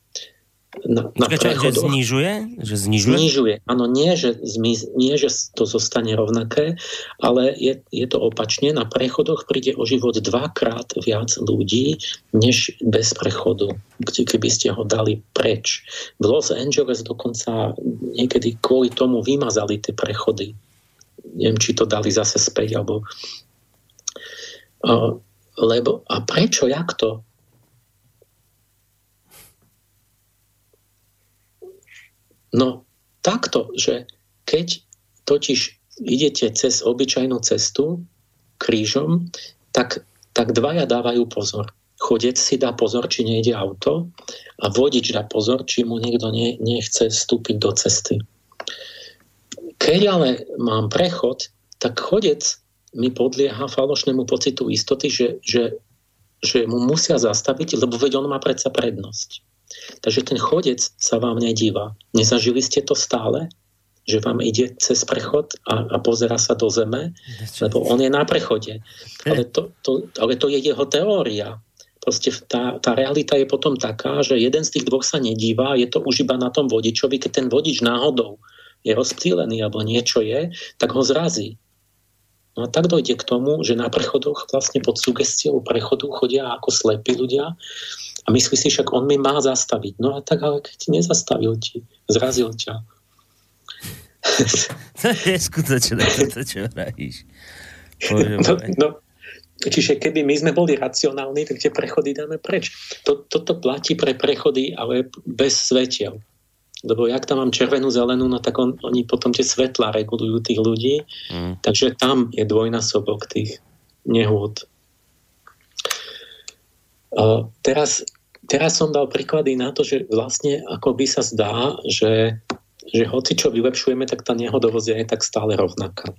Na, na Počkej, že znižuje? Že znižuje? Znižuje. Áno, nie že, zmiz, nie, že to zostane rovnaké, ale je, je to opačne. Na prechodoch príde o život dvakrát viac ľudí, než bez prechodu, kde, keby ste ho dali preč. V Los Angeles dokonca niekedy kvôli tomu vymazali tie prechody. Neviem, či to dali zase späť, alebo... Uh, lebo, a prečo, jak to? No takto, že keď totiž idete cez obyčajnú cestu krížom, tak, tak dvaja dávajú pozor. Chodec si dá pozor, či nejde auto a vodič dá pozor, či mu niekto ne, nechce vstúpiť do cesty. Keď ale mám prechod, tak chodec mi podlieha falošnému pocitu istoty, že, že, že mu musia zastaviť, lebo veď on má predsa prednosť. Takže ten chodec sa vám nedíva. Nezažili ste to stále? Že vám ide cez prechod a, a pozera sa do zeme? Lebo on je na prechode. Ale to, to, ale to je jeho teória. Proste tá, tá realita je potom taká, že jeden z tých dvoch sa nedíva, je to už iba na tom vodičovi, keď ten vodič náhodou je rozptýlený alebo niečo je, tak ho zrazí. No a tak dojde k tomu, že na prechodoch vlastne pod sugestiou prechodu chodia ako slepí ľudia a myslí si, však on mi má zastaviť. No a tak, ale keď ti nezastavil ti, zrazil ťa. <laughs> to je skutočné, to, čo vravíš. No, no, Čiže keby my sme boli racionálni, tak tie prechody dáme preč. To, toto platí pre prechody, ale bez svetiel. Lebo jak tam mám červenú, zelenú, no tak on, oni potom tie svetlá regulujú tých ľudí. Mm. Takže tam je dvojnásobok tých nehôd. Uh, teraz, teraz som dal príklady na to, že vlastne ako by sa zdá, že, že hoci čo vylepšujeme, tak tá nehodovosť je tak stále rovnaká.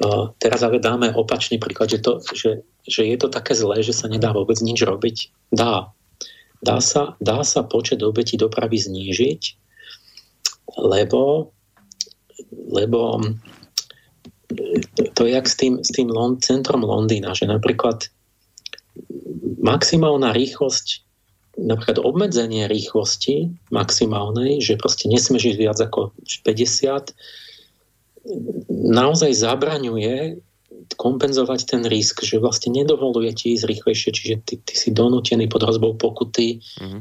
Uh, teraz ale dáme opačný príklad, že, to, že, že je to také zlé, že sa nedá vôbec nič robiť. Dá, dá sa, dá sa počet obetí dopravy znížiť, lebo, lebo to, to je jak s tým, s tým Lond, centrom Londýna, že napríklad maximálna rýchlosť napríklad obmedzenie rýchlosti maximálnej, že proste nesmieš ísť viac ako 50, naozaj zabraňuje kompenzovať ten risk, že vlastne nedovoluje ti ísť rýchlejšie, čiže ty, ty si donútený pod hrozbou pokuty, mm-hmm.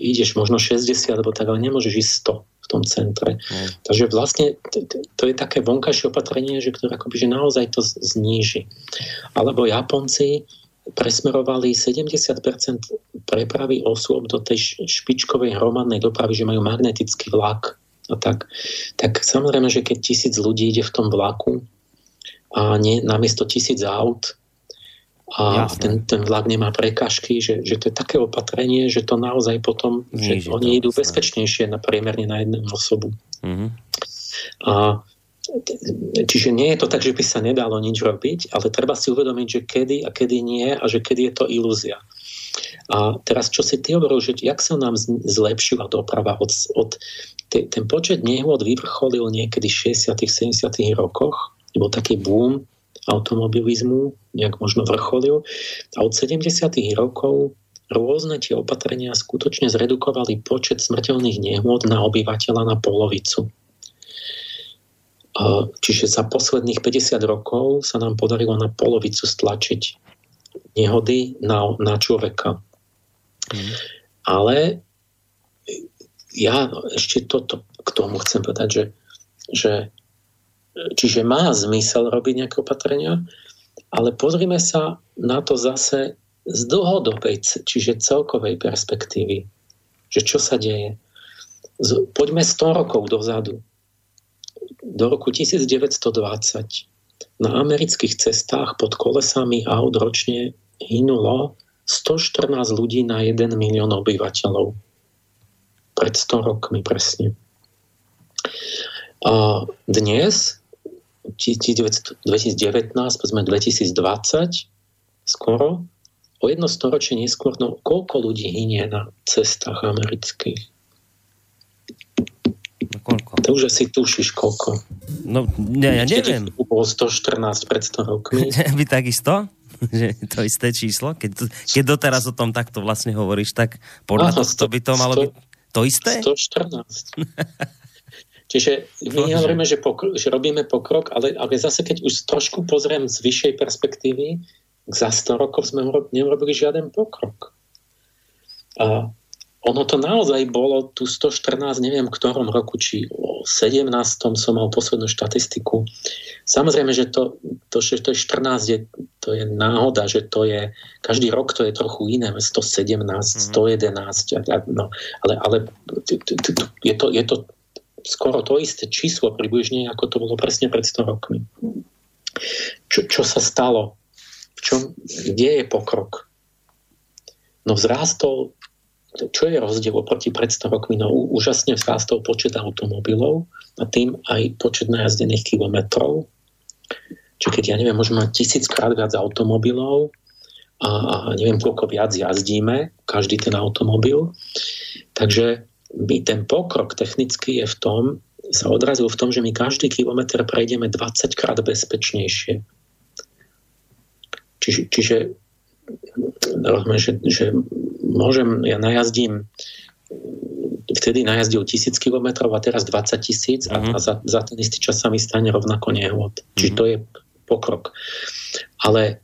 ideš možno 60 alebo tak, ale nemôžeš ísť 100 v tom centre. Mm. Takže vlastne to, to je také vonkajšie opatrenie, že ktoré akoby, že naozaj to zníži. Alebo Japonci presmerovali 70% prepravy osôb do tej špičkovej hromadnej dopravy, že majú magnetický vlak. A tak, tak samozrejme, že keď tisíc ľudí ide v tom vlaku, a nie, namiesto tisíc aut a ten, ten vlak nemá prekažky, že, že to je také opatrenie, že to naozaj potom, Zníži že oni idú jasné. bezpečnejšie na priemerne na jednu osobu. Mm-hmm. A Čiže nie je to tak, že by sa nedalo nič robiť, ale treba si uvedomiť, že kedy a kedy nie a že kedy je to ilúzia. A teraz, čo si ty hovoril, že jak sa nám zlepšila doprava od, od ten počet nehôd vyvrcholil niekedy v 60 70 rokoch bol taký boom automobilizmu, nejak možno vrcholil. A od 70. rokov rôzne tie opatrenia skutočne zredukovali počet smrteľných nehôd na obyvateľa na polovicu. Čiže za posledných 50 rokov sa nám podarilo na polovicu stlačiť nehody na, na človeka. Mm. Ale ja ešte toto k tomu chcem povedať, že, že Čiže má zmysel robiť nejaké opatrenia, ale pozrime sa na to zase z dlhodobej, čiže celkovej perspektívy. Že čo sa deje? Poďme 100 rokov dozadu. Do roku 1920 na amerických cestách pod kolesami aut ročne hynulo 114 ľudí na 1 milión obyvateľov. Pred 100 rokmi presne. A dnes 2019, povedzme 2020, skoro, o jedno storočie neskôr, no koľko ľudí hynie na cestách amerických? To už asi tušíš koľko. No, ja, ja neviem. Bolo 114 pred 100 rokmi. <laughs> Vy takisto? <laughs> že to isté číslo? Keď, keď doteraz o tom takto vlastne hovoríš, tak podľa Aha, to by to malo 100, byť to isté? 114. <laughs> Čiže my hovoríme, že, pokro- že robíme pokrok, ale, ale zase keď už trošku pozriem z vyššej perspektívy, za 100 rokov sme neurobili žiaden pokrok. A ono to naozaj bolo tu 114, neviem v ktorom roku, či o 17. som mal poslednú štatistiku. Samozrejme, že to, to, že to je 14, je, to je náhoda, že to je, každý rok to je trochu iné, 117, mm-hmm. 111, no, ale, ale je to, je to skoro to isté číslo približne, ako to bolo presne pred 100 rokmi. Čo, čo sa stalo? V čom, kde je pokrok? No vzrástol, čo je rozdiel oproti pred 100 rokmi? No úžasne vzrástol počet automobilov a tým aj počet najazdených kilometrov. Čiže keď ja neviem, môžeme mať tisíckrát viac automobilov a, a neviem, koľko viac jazdíme, každý ten automobil. Takže my ten pokrok technicky je v tom, sa odrazil v tom, že my každý kilometr prejdeme 20 krát bezpečnejšie. Čiže, čiže že, že môžem, ja najazdím vtedy najazdil tisíc kilometrov a teraz 20 tisíc a, uh-huh. a za, za ten istý čas sa mi stane rovnako nehôd. Uh-huh. Čiže to je pokrok. Ale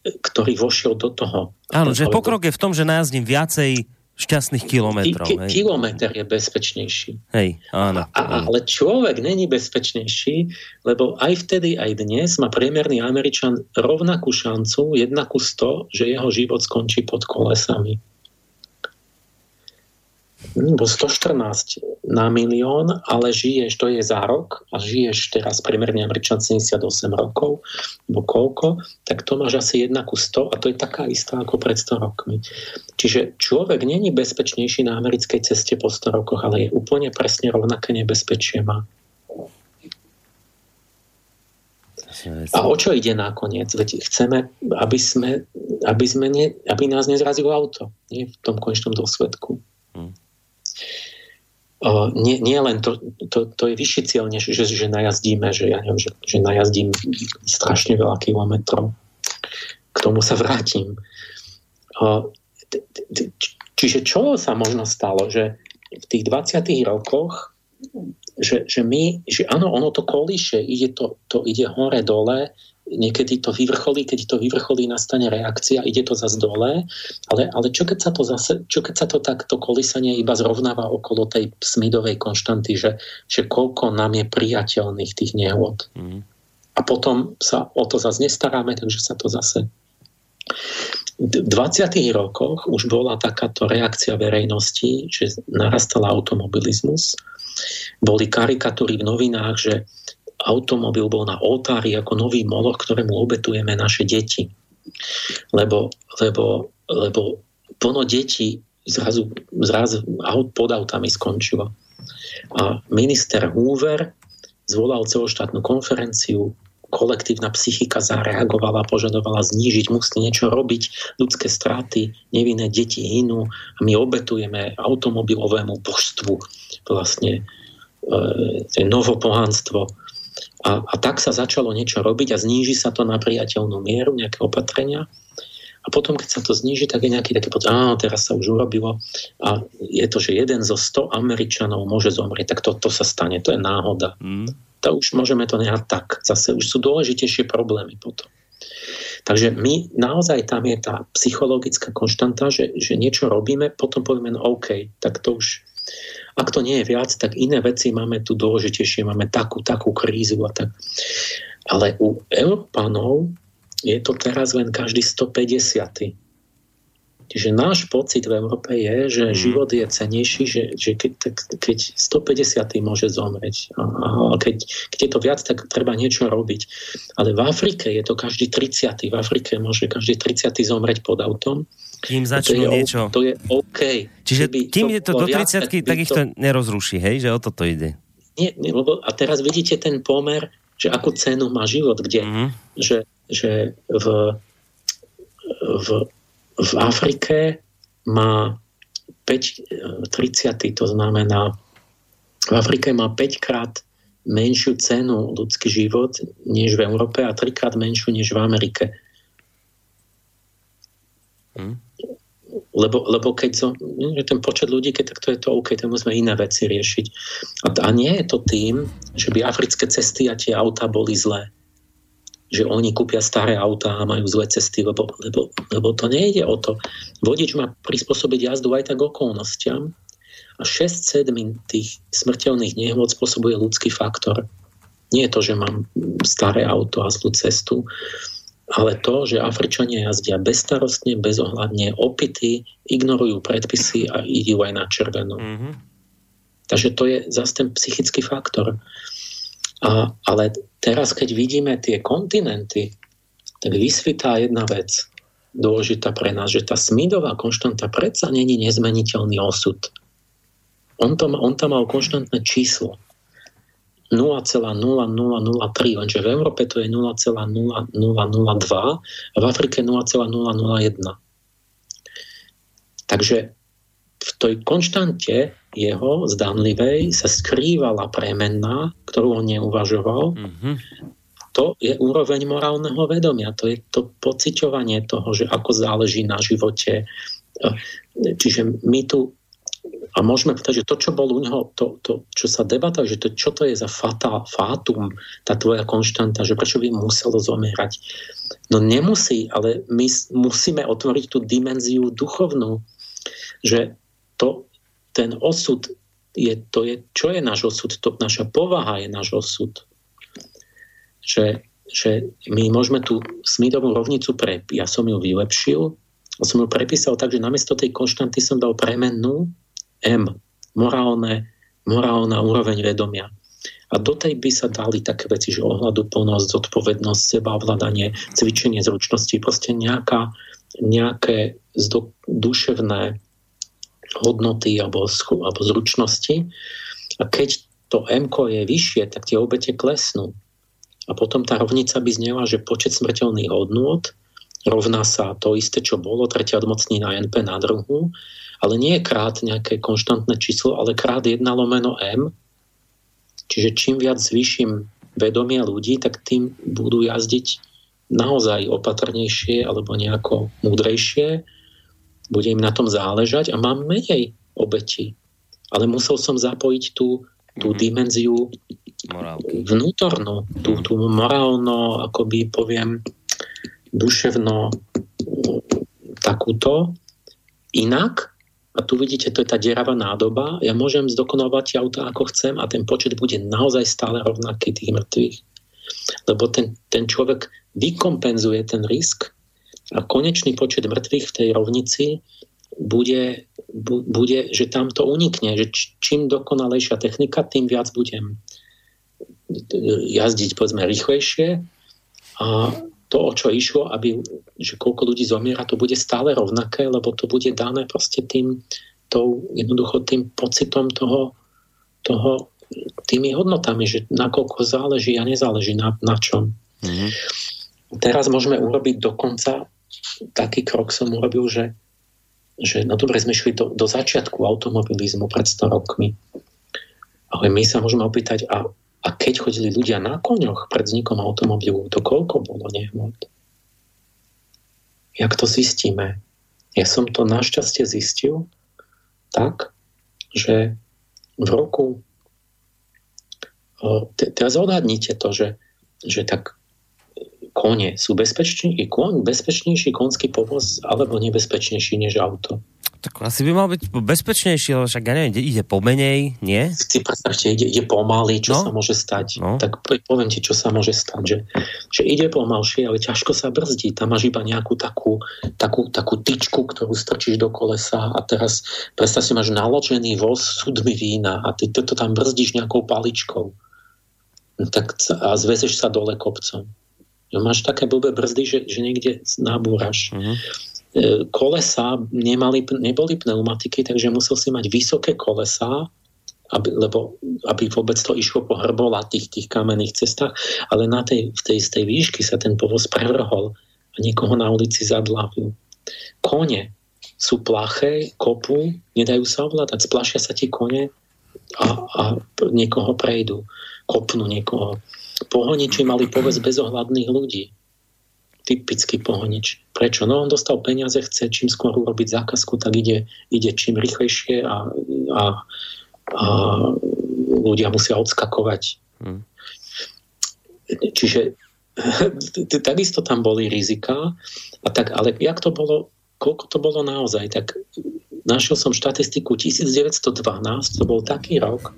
ktorý vošiel do toho. Áno, že pokrok je v tom, že najazdím viacej šťastných kilometrov. Ki, ki, kilometr je bezpečnejší. Hej, áno, a, áno. Ale človek není bezpečnejší, lebo aj vtedy, aj dnes má priemerný Američan rovnakú šancu, jedna ku 100, že jeho život skončí pod kolesami bo 114 na milión, ale žiješ, to je za rok a žiješ teraz primerne Američan 78 rokov, bo koľko, tak to máš asi 1 ku 100 a to je taká istá ako pred 100 rokmi. Čiže človek není bezpečnejší na americkej ceste po 100 rokoch, ale je úplne presne rovnaké nebezpečie má. A o čo ide nakoniec? Veď chceme, aby, sme, aby, sme ne, aby nás nezrazilo auto nie? v tom konečnom dôsledku. Hmm nie, nie len to, to, to je vyšší cieľ, než že, že najazdíme, že ja neviem, že, že najazdím strašne veľa kilometrov. K tomu sa vrátim. Čiže čo sa možno stalo, že v tých 20 rokoch, že, že my, že áno, ono to kolíše, ide to, to ide hore-dole, niekedy to vyvrcholí, keď to vyvrcholí, nastane reakcia, ide to zase dole, ale, ale čo, keď sa to zase, čo keď sa to takto kolísanie iba zrovnáva okolo tej smidovej konštanty, že, že koľko nám je priateľných tých nehôd. Mm. A potom sa o to zase nestaráme, takže sa to zase v 20. rokoch už bola takáto reakcia verejnosti, že narastal automobilizmus. Boli karikatúry v novinách, že automobil bol na oltári ako nový moloch, ktorému obetujeme naše deti. Lebo, lebo, lebo plno detí zrazu, zrazu pod autami skončilo. A minister Hoover zvolal celoštátnu konferenciu, kolektívna psychika zareagovala, požadovala znížiť, musí niečo robiť, ľudské straty, nevinné deti hynú a my obetujeme automobilovému božstvu vlastne e, novopohanstvo a, a tak sa začalo niečo robiť a zníži sa to na priateľnú mieru, nejaké opatrenia. A potom, keď sa to zníži, tak je nejaký taký pocit, áno, teraz sa už urobilo a je to, že jeden zo 100 Američanov môže zomrieť, tak to, to sa stane, to je náhoda. Mm. To už môžeme to nehať tak. Zase už sú dôležitejšie problémy potom. Takže my naozaj tam je tá psychologická konštanta, že, že niečo robíme, potom povieme, no OK, tak to už ak to nie je viac, tak iné veci máme tu dôležitejšie, máme takú, takú krízu a tak. Ale u Európanov je to teraz len každý 150. Čiže náš pocit v Európe je, že mm. život je cenejší, že, že keď, tak, keď 150. môže zomrieť. A, a keď, keď je to viac, tak treba niečo robiť. Ale v Afrike je to každý 30. V Afrike môže každý 30. zomrieť pod autom kým začnú to je, niečo. To je OK. Čiže kým to je to do 30 tak ich to nerozruší, hej? Že o toto ide. Nie, nie, lebo a teraz vidíte ten pomer, že akú cenu má život, kde, mm-hmm. že, že v, v, v Afrike má 5, 30, to znamená, v Afrike má 5 krát menšiu cenu ľudský život než v Európe a trikrát menšiu než v Amerike. Hmm lebo, lebo keď som, ten počet ľudí, keď tak to je to OK, to musíme iné veci riešiť. A, a nie je to tým, že by africké cesty a tie auta boli zlé. Že oni kúpia staré autá a majú zlé cesty, lebo, lebo, lebo to nejde o to. Vodič má prispôsobiť jazdu aj tak okolnostiam a 6 sedmin tých smrteľných nehôd spôsobuje ľudský faktor. Nie je to, že mám staré auto a zlú cestu, ale to, že Afričania jazdia bezstarostne, bezohľadne, opity, ignorujú predpisy a idú aj na červenú. Mm-hmm. Takže to je zase ten psychický faktor. A, ale teraz, keď vidíme tie kontinenty, tak vysvitá jedna vec dôležitá pre nás, že tá smidová konštanta predsa není nezmeniteľný osud. On, to, on tam mal konštantné číslo. 0,0003, lenže v Európe to je 0,0002 a v Afrike 0,001. Takže v tej konštante jeho zdanlivej sa skrývala premenná, ktorú on neuvažoval. Mm-hmm. To je úroveň morálneho vedomia, to je to pociťovanie toho, že ako záleží na živote. Čiže my tu a môžeme povedať, že to, čo bolo u neho, to, to čo sa debata, že to, čo to je za fata, fátum, tá tvoja konštanta, že prečo by muselo zomierať. No nemusí, ale my musíme otvoriť tú dimenziu duchovnú, že to, ten osud je, to je, čo je náš osud? To, naša povaha je náš osud. Že, že my môžeme tú Smithovú rovnicu pre... Ja som ju vylepšil, som ju prepísal tak, že namiesto tej konštanty som dal premennú M, morálne, morálna úroveň vedomia. A do tej by sa dali také veci, že ohľadu plnosť, zodpovednosť, sebaovládanie, cvičenie zručnosti, proste nejaká, nejaké zdo, duševné hodnoty alebo, alebo zručnosti. A keď to M je vyššie, tak tie obete klesnú. A potom tá rovnica by znela, že počet smrteľných hodnôt rovná sa to isté, čo bolo, tretia odmocnina NP na druhu, ale nie je krát nejaké konštantné číslo, ale krát 1 lomeno M, Čiže čím viac zvýšim vedomie ľudí, tak tým budú jazdiť naozaj opatrnejšie alebo nejako múdrejšie, bude im na tom záležať a mám menej obeti. Ale musel som zapojiť tú, tú mm-hmm. dimenziu Morálky. vnútornú, tú, tú morálno, akoby poviem, duševno takúto. Inak a tu vidíte, to je tá deravá nádoba. Ja môžem zdokonalovať auta ako chcem a ten počet bude naozaj stále rovnaký tých mŕtvych. Lebo ten, ten človek vykompenzuje ten risk a konečný počet mŕtvych v tej rovnici bude, bude že tam to unikne, že čím dokonalejšia technika, tým viac budem jazdiť povedzme rýchlejšie a to, o čo išlo, aby, že koľko ľudí zomiera, to bude stále rovnaké, lebo to bude dané proste tým, tou, jednoducho tým pocitom toho, toho tými hodnotami, že nakoľko záleží a nezáleží na, na čom. Mm-hmm. Teraz môžeme urobiť dokonca taký krok som urobil, že, že no dobre, sme šli do, do začiatku automobilizmu pred 100 rokmi. Ale my sa môžeme opýtať, a a keď chodili ľudia na koňoch pred vznikom automobilu, to koľko bolo nehmot? Jak to zistíme? Ja som to našťastie zistil tak, že v roku teraz odhadnite to, že, že tak kone sú bezpečnejší, kon, bezpečnejší konský povoz alebo nebezpečnejší než auto. Tak asi by mal byť bezpečnejší, ale však ja neviem, ide pomenej, nie? Si predstavte, ide, ide pomaly, čo no? sa môže stať. No? Tak poviem ti, čo sa môže stať, že, že ide pomalšie, ale ťažko sa brzdí. Tam máš iba nejakú takú, takú, takú tyčku, ktorú strčíš do kolesa a teraz predstav si, máš naložený voz sudmi vína a ty to tam brzdíš nejakou paličkou. No tak a zvezeš sa dole kopcom. No, máš také blbé brzdy, že, že niekde nabúraš. Uh-huh. Kolesa nemali, neboli pneumatiky, takže musel si mať vysoké kolesa, aby, lebo, aby vôbec to išlo po hrbolatých tých kamenných cestách, ale na tej, v tej, z tej výšky sa ten povoz prevrhol a niekoho na ulici zadlavil. Kone sú plaché, kopu, nedajú sa ovládať, splašia sa ti kone a, a niekoho prejdú, kopnú niekoho. Pohoniči mali povedz bezohľadných ľudí typický pohonič. Prečo? No on dostal peniaze, chce čím skôr urobiť zákazku, tak ide, ide čím rýchlejšie a, a, a ľudia musia odskakovať. Hmm. Čiže takisto tam boli rizika, a tak, ale jak to bolo, koľko to bolo naozaj, tak našiel som štatistiku 1912, to bol taký rok,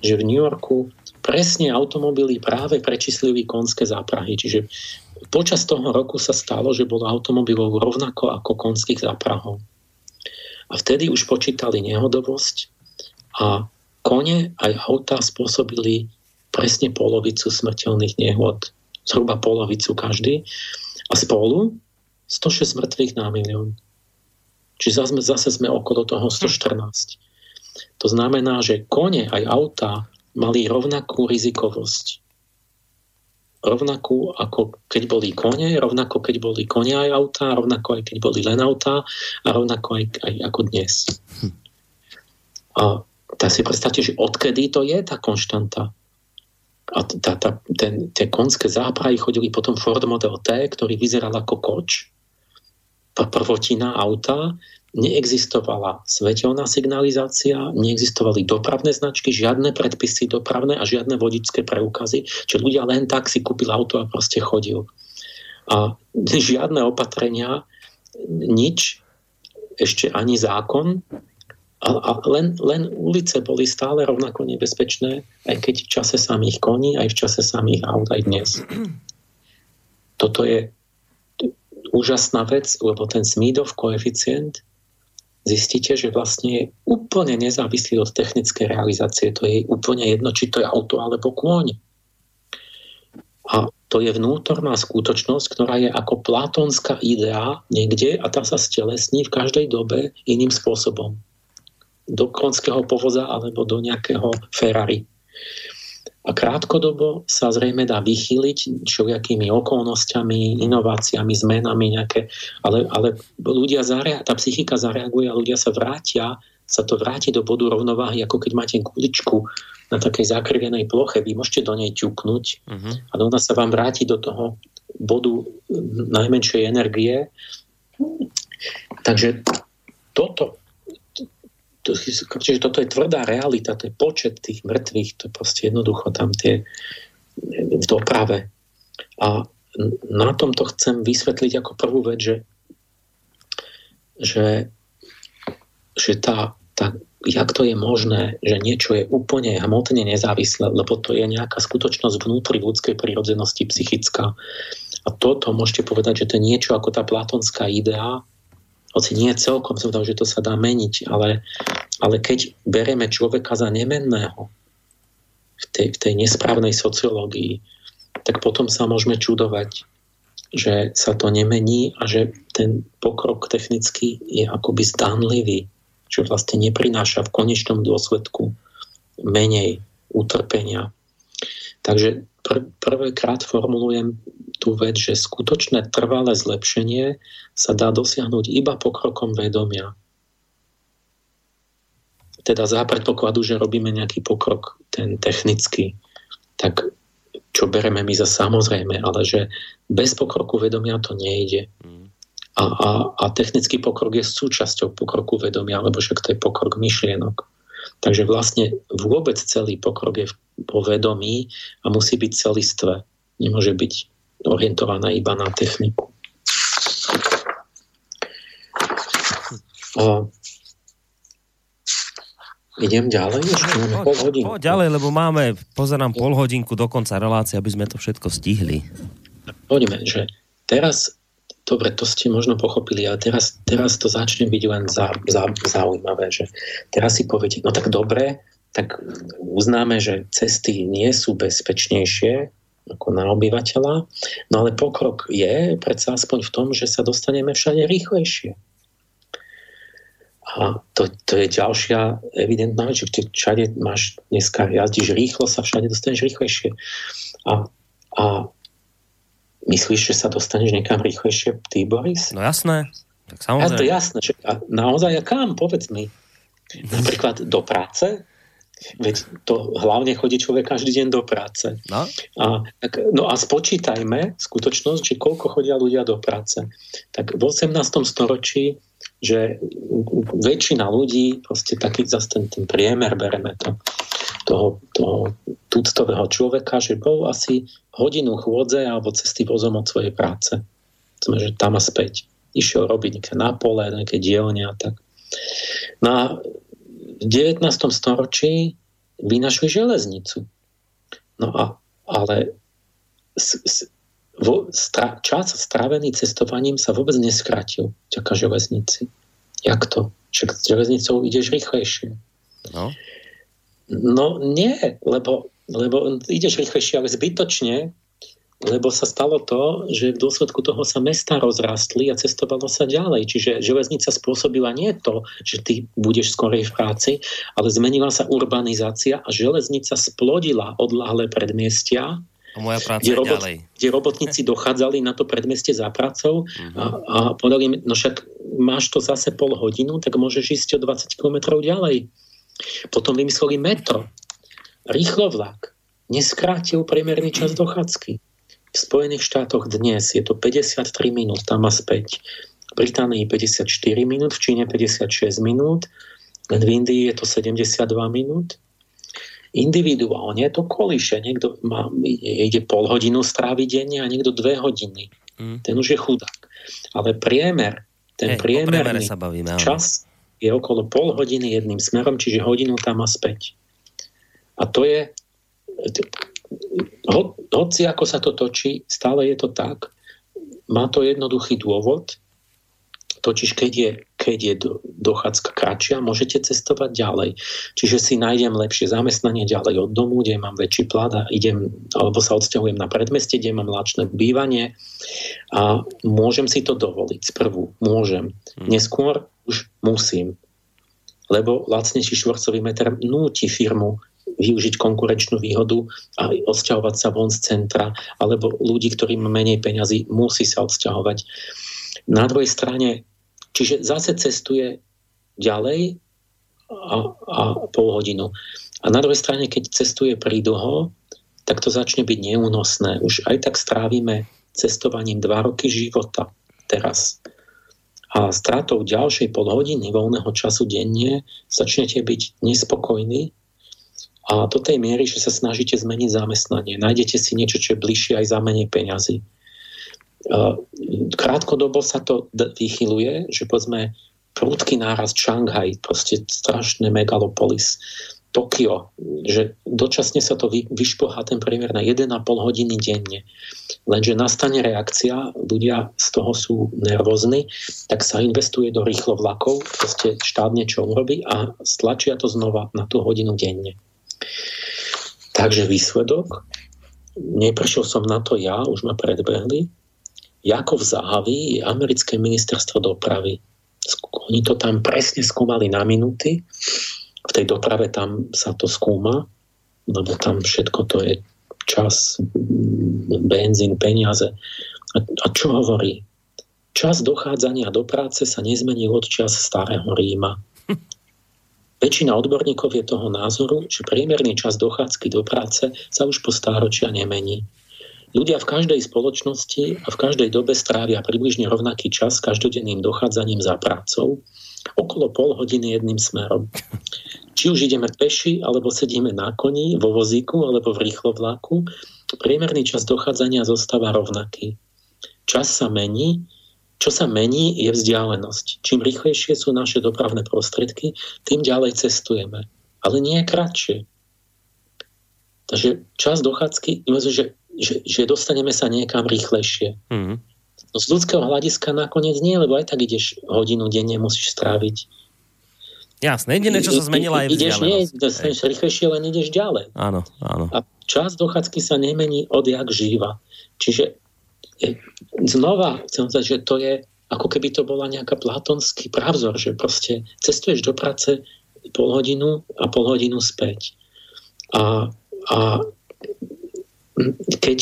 že v New Yorku presne automobily práve prečíslili konské záprahy. Čiže počas toho roku sa stalo, že bolo automobilov rovnako ako konských záprahov. A vtedy už počítali nehodovosť a kone aj auta spôsobili presne polovicu smrteľných nehod. Zhruba polovicu každý. A spolu 106 mŕtvych na milión. Čiže zase, zase sme okolo toho 114. To znamená, že kone aj auta mali rovnakú rizikovosť rovnakú ako keď boli kone, rovnako keď boli kone aj auta, rovnako aj keď boli len auta a rovnako aj, aj ako dnes. Hm. A tá si predstavte, že odkedy to je tá konštanta. A tá, tá, ten, tie konské záprahy chodili potom Ford Model T, ktorý vyzeral ako koč, prvotina auta neexistovala svetelná signalizácia, neexistovali dopravné značky, žiadne predpisy dopravné a žiadne vodičské preukazy, čo ľudia len tak si kúpil auto a proste chodil. A <laughs> žiadne opatrenia, nič, ešte ani zákon A, a len, len ulice boli stále rovnako nebezpečné, aj keď v čase samých koní, aj v čase samých aut, aj dnes. Toto je úžasná vec, lebo ten Smídov koeficient zistíte, že vlastne je úplne nezávislý od technickej realizácie. To je úplne jedno, či to je auto alebo kôň. A to je vnútorná skutočnosť, ktorá je ako platónska idea niekde a tá sa stelesní v každej dobe iným spôsobom. Do konského povoza alebo do nejakého Ferrari. A krátkodobo sa zrejme dá vychýliť všelijakými okolnostiami, inováciami, zmenami nejaké, ale, ale ľudia zareagujú, tá psychika zareaguje a ľudia sa vrátia, sa to vráti do bodu rovnováhy, ako keď máte kuličku na takej zakrivenej ploche, vy môžete do nej ťuknúť uh-huh. a ona sa vám vráti do toho bodu najmenšej energie. Takže toto, to, čiže toto je tvrdá realita, to je počet tých mŕtvych, to je proste jednoducho tam tie v doprave. A na tomto chcem vysvetliť ako prvú vec, že, že, že tá, tá jak to je možné, že niečo je úplne hmotne nezávislé, lebo to je nejaká skutočnosť vnútri ľudskej prírodzenosti psychická. A toto môžete povedať, že to je niečo ako tá platonská idea, hoci nie celkom som že to sa dá meniť, ale, ale keď bereme človeka za nemenného v tej, v tej nesprávnej sociológii, tak potom sa môžeme čudovať, že sa to nemení a že ten pokrok technicky je akoby zdánlivý čo vlastne neprináša v konečnom dôsledku menej utrpenia. Takže pr- prvýkrát formulujem tú vec, že skutočné trvalé zlepšenie sa dá dosiahnuť iba pokrokom vedomia. Teda za predpokladu, že robíme nejaký pokrok, ten technický, tak čo bereme my za samozrejme, ale že bez pokroku vedomia to nejde. Mm a, a, a technický pokrok je súčasťou pokroku vedomia, lebo však to je pokrok myšlienok. Takže vlastne vôbec celý pokrok je po vedomí a musí byť celistvé. Nemôže byť orientovaná iba na techniku. A idem ďalej? Ešte máme pol hodinku. Po, ďalej, lebo máme, pozerám pol hodinku do konca relácie, aby sme to všetko stihli. Poďme, že teraz Dobre, to ste možno pochopili, ale teraz, teraz to začne byť len za, za, zaujímavé, že teraz si poviete, no tak dobre, tak uznáme, že cesty nie sú bezpečnejšie ako na obyvateľa, no ale pokrok je predsa aspoň v tom, že sa dostaneme všade rýchlejšie. A to, to je ďalšia evidentná vec, že všade máš, dneska jazdíš rýchlo, sa všade dostaneš rýchlejšie. A, a Myslíš, že sa dostaneš niekam rýchlejšie, ty, Boris? No jasné. Tak samozrejme. Ja to jasné. Že, a naozaj, a kam? Povedz mi. Napríklad do práce? Veď to hlavne chodí človek každý deň do práce. No a, tak, no a spočítajme skutočnosť, že koľko chodia ľudia do práce. Tak v 18. storočí, že väčšina ľudí, proste taký zase ten, ten priemer, bereme to, toho, toho tuctového človeka, že bol asi hodinu chôdze alebo cesty vozom od svojej práce. Sme, že tam a späť. Išiel robiť nejaké na pole, nejaké dielne a tak. No a v 19. storočí vynašli železnicu. No a, ale vo, stra, čas strávený cestovaním sa vôbec neskratil vďaka železnici. Jak to? Však s železnicou ideš rýchlejšie. No. No nie, lebo, lebo ideš rýchlejšie, ale zbytočne, lebo sa stalo to, že v dôsledku toho sa mesta rozrastli a cestovalo sa ďalej. Čiže železnica spôsobila nie to, že ty budeš skorej v práci, ale zmenila sa urbanizácia a železnica splodila odláhle predmiestia, a moja práca kde, robot, ďalej. kde robotníci dochádzali na to predmestie za prácou uh-huh. a, a povedali im, no však máš to zase pol hodinu, tak môžeš ísť o 20 km ďalej. Potom vymysleli metro, rýchlovlak, neskrátil priemerný čas dochádzky. V Spojených štátoch dnes je to 53 minút tam a späť. V Británii 54 minút, v Číne 56 minút, len v Indii je to 72 minút. Individuálne to kolíše. Niekto má, ide pol hodinu stráviť denne a niekto dve hodiny. Mm. Ten už je chudák. Ale priemer, ten hey, priemerný sa bavíme, čas je okolo pol hodiny jedným smerom, čiže hodinu tam a späť. A to je, ho, hoci ako sa to točí, stále je to tak. Má to jednoduchý dôvod, totiž keď je, keď je dochádzka kratšia, môžete cestovať ďalej. Čiže si nájdem lepšie zamestnanie ďalej od domu, kde mám väčší plat a idem, alebo sa odsťahujem na predmestie, kde mám lačné bývanie a môžem si to dovoliť. Sprvu môžem. Hm. Neskôr už musím. Lebo lacnejší štvorcový meter núti firmu využiť konkurenčnú výhodu a odsťahovať sa von z centra, alebo ľudí, ktorí má menej peňazí, musí sa odsťahovať. Na druhej strane, čiže zase cestuje ďalej a, a pol hodinu. A na druhej strane, keď cestuje prídlho, tak to začne byť neúnosné. Už aj tak strávime cestovaním dva roky života teraz. A stratou ďalšej pol hodiny voľného času denne začnete byť nespokojní a do tej miery, že sa snažíte zmeniť zamestnanie. Nájdete si niečo, čo je bližšie aj za menej peňazí. Krátkodobo sa to vychyluje, že povedzme prúdky náraz Šanghaj, proste strašné megalopolis, Tokio, že dočasne sa to vy, vyšpohá ten priemer na 1,5 hodiny denne. Lenže nastane reakcia, ľudia z toho sú nervózni, tak sa investuje do rýchlo vlakov, proste štát niečo urobí a stlačia to znova na tú hodinu denne. Takže výsledok, neprešiel som na to ja, už ma predbehli, Jakov Zahavy je americké ministerstvo dopravy. Oni to tam presne skúmali na minúty. V tej doprave tam sa to skúma, lebo tam všetko to je čas, benzín, peniaze. A, a čo hovorí? Čas dochádzania do práce sa nezmenil od čas starého Ríma. <laughs> Väčšina odborníkov je toho názoru, že priemerný čas dochádzky do práce sa už po stáročia nemení. Ľudia v každej spoločnosti a v každej dobe strávia približne rovnaký čas každodenným dochádzaním za prácou, okolo pol hodiny jedným smerom. Či už ideme peši, alebo sedíme na koni, vo vozíku, alebo v rýchlovláku, priemerný čas dochádzania zostáva rovnaký. Čas sa mení, čo sa mení, je vzdialenosť. Čím rýchlejšie sú naše dopravné prostriedky, tým ďalej cestujeme. Ale nie je kratšie. Takže čas dochádzky, že, že, že dostaneme sa niekam rýchlejšie. Mm. No z ľudského hľadiska nakoniec nie, lebo aj tak ideš hodinu denne, musíš stráviť. Jasné, jediné, čo sa zmenila, je Ideš nie, dostaneš rýchlejšie, len ideš ďalej. Áno, áno. A čas dochádzky sa nemení odjak živa. Čiže znova chcem povedať, že to je ako keby to bola nejaká platonský pravzor, že proste cestuješ do práce pol hodinu a pol hodinu späť. A, a keď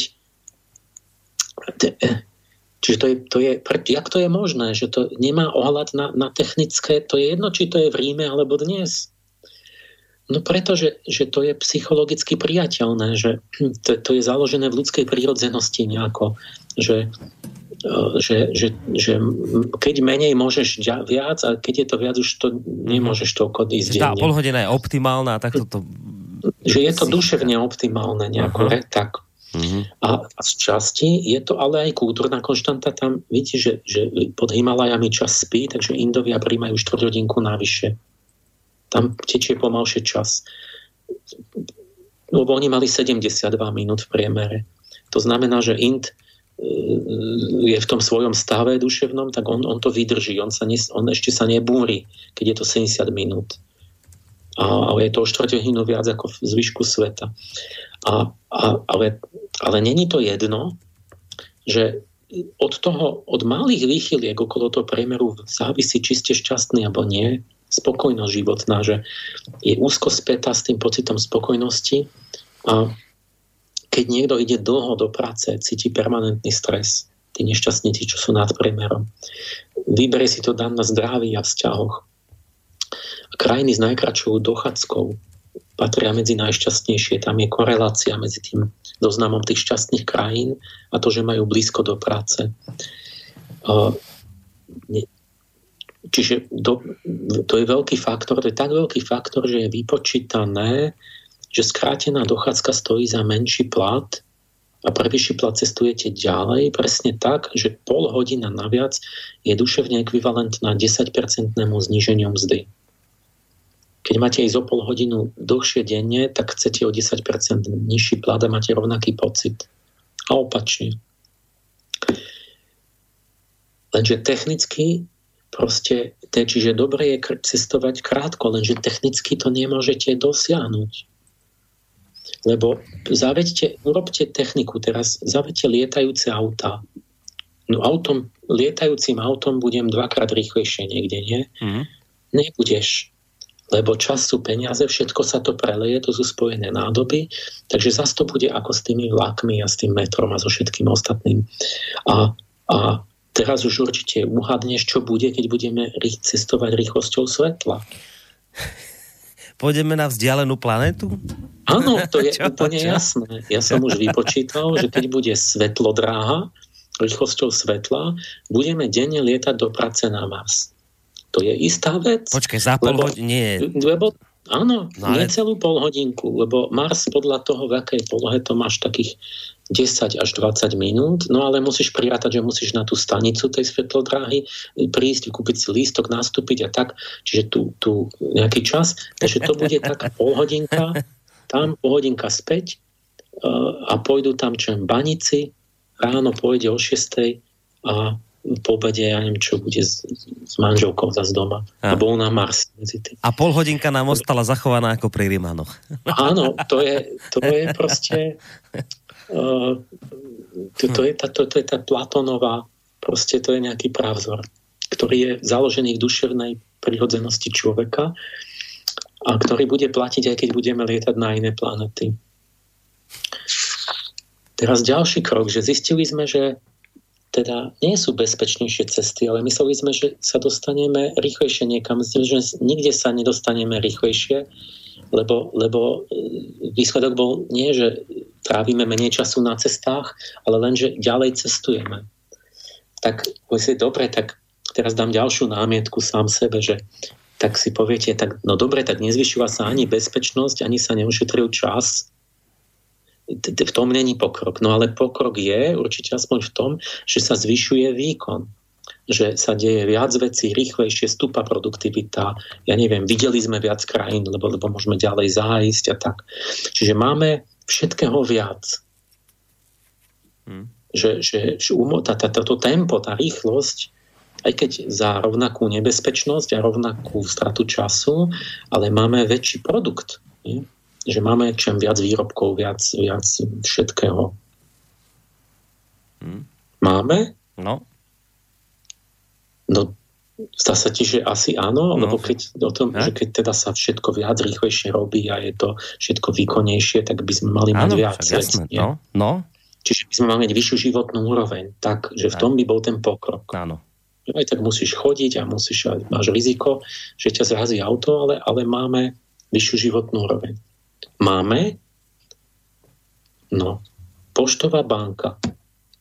Čiže to je, to je, jak to je možné, že to nemá ohľad na, na technické, to je jedno, či to je v Ríme alebo dnes. No pretože že to je psychologicky priateľné, že <clears throat> to, to je založené v ľudskej prírodzenosti nejako že, e, že, že, že keď menej môžeš viac a keď je to viac, už to nemôžeš toľko ísť Tá pol hodina je optimálna a takto to... Že je to duševne optimálne nejako, uh-huh. tak. Uh-huh. A, a z časti je to ale aj kultúrna konštanta. Tam vidíte, že, že pod Himalajami čas spí, takže Indovia príjmajú štvrťhodinku navyše. Tam tečie pomalšie čas. Lebo oni mali 72 minút v priemere. To znamená, že Ind je v tom svojom stave duševnom, tak on, on to vydrží, on, sa ne, on ešte sa nebúri, keď je to 70 minút. Ale je to o štvrťhodinu viac ako v zvyšku sveta. A, a, ale, ale není to jedno, že od toho, od malých výchyliek okolo toho priemeru závisí, či ste šťastný alebo nie, spokojnosť životná, že je úzko spätá s tým pocitom spokojnosti a keď niekto ide dlho do práce, cíti permanentný stres, tí nešťastníci, čo sú nad priemerom. Vyberie si to dám na zdraví a vzťahoch. Krajiny s najkračšou dochádzkou patria medzi najšťastnejšie. Tam je korelácia medzi tým zoznamom tých šťastných krajín a to, že majú blízko do práce. Čiže do, to je veľký faktor, to je tak veľký faktor, že je vypočítané, že skrátená dochádzka stojí za menší plat a pre vyšší plat cestujete ďalej, presne tak, že pol hodina naviac je duševne ekvivalentná 10-percentnému zníženiu mzdy. Keď máte ísť o pol hodinu dlhšie denne, tak chcete o 10% nižší plat a máte rovnaký pocit. A opačne. Lenže technicky proste, čiže dobre je cestovať krátko, lenže technicky to nemôžete dosiahnuť. Lebo zaveďte, urobte techniku teraz, zaveďte lietajúce auta. No autom, lietajúcim autom budem dvakrát rýchlejšie niekde, nie? Mm. Nebudeš. Lebo čas sú peniaze, všetko sa to preleje, to sú spojené nádoby, takže zase to bude ako s tými vlakmi a s tým metrom a so všetkým ostatným. A, a teraz už určite uhadneš, čo bude, keď budeme cestovať rýchlosťou svetla. Pôjdeme na vzdialenú planetu? Áno, to <laughs> je úplne to, jasné. Ja som už vypočítal, že keď bude svetlo dráha, rýchlosťou svetla, budeme denne lietať do práce na Mars. To je istá vec. Počkaj, za pol hodinu nie. Lebo Áno, no ale... nie celú pol hodinku, lebo Mars podľa toho, v akej polohe to máš takých 10 až 20 minút, no ale musíš prirátať, že musíš na tú stanicu tej svetlodráhy prísť, kúpiť si lístok, nastúpiť a tak, čiže tu, tu nejaký čas, takže to bude taká pol hodinka, tam pol hodinka späť eh, a pôjdu tam čo banici, ráno pôjde o 6 a po obede, ja neviem, čo bude s, s manželkou zase doma. A. bol na Mars medzi tým. A pol hodinka nám ostala zachovaná ako pri Rimanoch. Áno, to je, to je proste uh, <laughs> to, to, je tá, to, to je tá Platonová proste to je nejaký právzor, ktorý je založený v duševnej prirodzenosti človeka a ktorý bude platiť, aj keď budeme lietať na iné planety. Teraz ďalší krok, že zistili sme, že teda nie sú bezpečnejšie cesty, ale mysleli sme, že sa dostaneme rýchlejšie niekam. Že nikde sa nedostaneme rýchlejšie, lebo, lebo e, výsledok bol nie, že trávime menej času na cestách, ale len, že ďalej cestujeme. Tak si dobre, tak teraz dám ďalšiu námietku sám sebe, že tak si poviete, tak no dobre, tak nezvyšila sa ani bezpečnosť, ani sa neušetril čas, v tom není pokrok. No ale pokrok je určite aspoň v tom, že sa zvyšuje výkon že sa deje viac vecí, rýchlejšie stúpa produktivita. Ja neviem, videli sme viac krajín, lebo, lebo môžeme ďalej zájsť a tak. Čiže máme všetkého viac. Hmm. Že, že, že tá, tá, toto tempo, tá rýchlosť, aj keď za rovnakú nebezpečnosť a rovnakú stratu času, ale máme väčší produkt. Nie? Že máme čem viac výrobkov, viac, viac všetkého. Hmm. Máme? No. No, zdá sa ti, že asi áno, no. lebo keď, o tom, že keď teda sa všetko viac rýchlejšie robí a je to všetko výkonnejšie, tak by sme mali mať viac. Jasné, no, no. Čiže by sme mali mať vyššiu životnú úroveň, tak, že v tom by bol ten pokrok. Áno. Aj tak musíš chodiť a musíš, máš riziko, že ťa zrazí auto, ale, ale máme vyššiu životnú úroveň máme, no, Poštová banka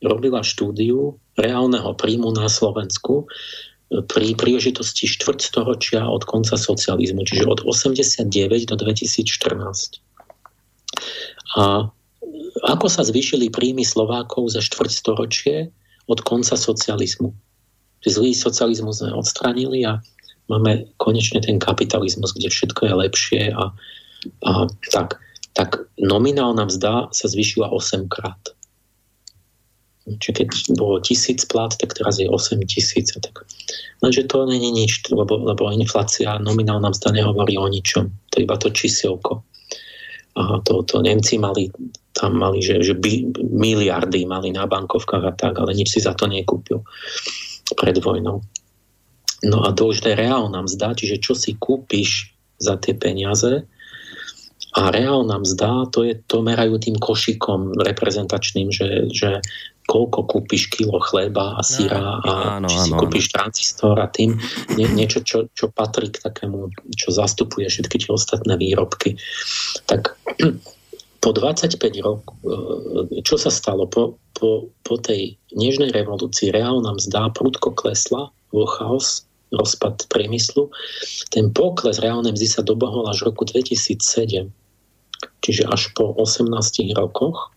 robila štúdiu reálneho príjmu na Slovensku e, pri príležitosti štvrtstoročia od konca socializmu, čiže od 89 do 2014. A ako sa zvýšili príjmy Slovákov za štvrtstoročie od konca socializmu? Zlý socializmus sme odstranili a máme konečne ten kapitalizmus, kde všetko je lepšie a a, tak, tak nominálna mzda sa zvyšila 8 krát. Čiže keď bolo tisíc plat, tak teraz je 8 tisíc. Tak. Lenže to není nič, lebo, lebo inflácia, nominálna mzda nehovorí o ničom. To je iba to čísielko. A to, to Nemci mali, tam mali, že, že by, miliardy mali na bankovkách a tak, ale nič si za to nekúpil pred vojnou. No a dôležité je reálna mzda, čiže čo si kúpiš za tie peniaze, a reálna mzda, to, je, to merajú tým košikom reprezentačným, že, že koľko kúpiš kilo chleba a syra a áno, či si áno, kúpiš áno. transistor a tým nie, niečo, čo, čo patrí k takému, čo zastupuje všetky tie ostatné výrobky. Tak <clears throat> po 25 rokov, e, čo sa stalo? Po, po, po tej nežnej revolúcii reálna mzda prudko klesla, vo chaos, rozpad priemyslu. Ten pokles reálnej mzdy sa dobohol až v roku 2007 čiže až po 18 rokoch.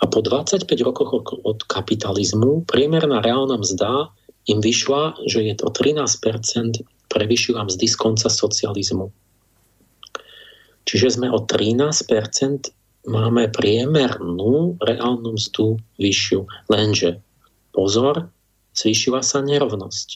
A po 25 rokoch od kapitalizmu priemerná reálna mzda im vyšla, že je to 13% prevyšila mzdy z konca socializmu. Čiže sme o 13% máme priemernú reálnu mzdu vyššiu. Lenže, pozor, zvýšila sa nerovnosť.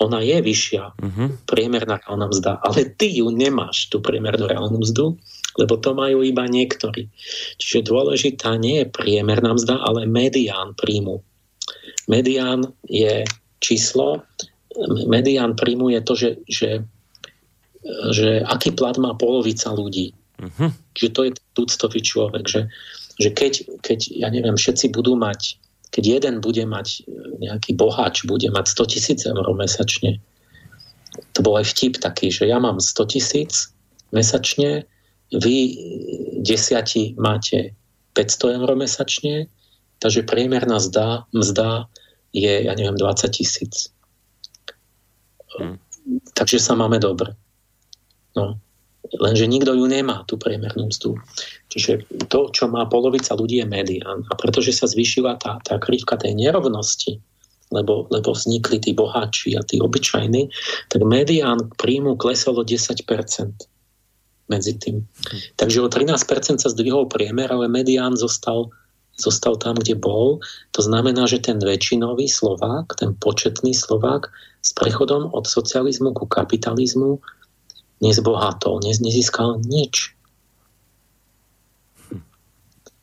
Ona je vyššia, uh-huh. priemerná reálna mzda, ale ty ju nemáš, tú priemernú reálnu mzdu, lebo to majú iba niektorí. Čiže dôležitá nie je priemerná mzda, ale medián príjmu. Medián je číslo, medián príjmu je to, že, že, že aký plat má polovica ľudí. Uh-huh. Čiže to je tuctový človek, že, že keď, keď, ja neviem, všetci budú mať keď jeden bude mať, nejaký boháč bude mať 100 tisíc eur mesačne, to bol aj vtip taký, že ja mám 100 tisíc mesačne, vy desiati máte 500 eur mesačne, takže priemerná mzda, mzda je, ja neviem, 20 tisíc. Hmm. Takže sa máme dobre. No. Lenže nikto ju nemá, tú priemernú mzdu. Čiže to, čo má polovica ľudí, je medián. A pretože sa zvýšila tá, tá krivka tej nerovnosti, lebo, lebo vznikli tí boháči a tí obyčajní, tak medián príjmu klesol o 10% medzi tým. Takže o 13% sa zdvihol priemer, ale medián zostal, zostal tam, kde bol. To znamená, že ten väčšinový Slovák, ten početný Slovák s prechodom od socializmu ku kapitalizmu nezbohatol, nezískal nič.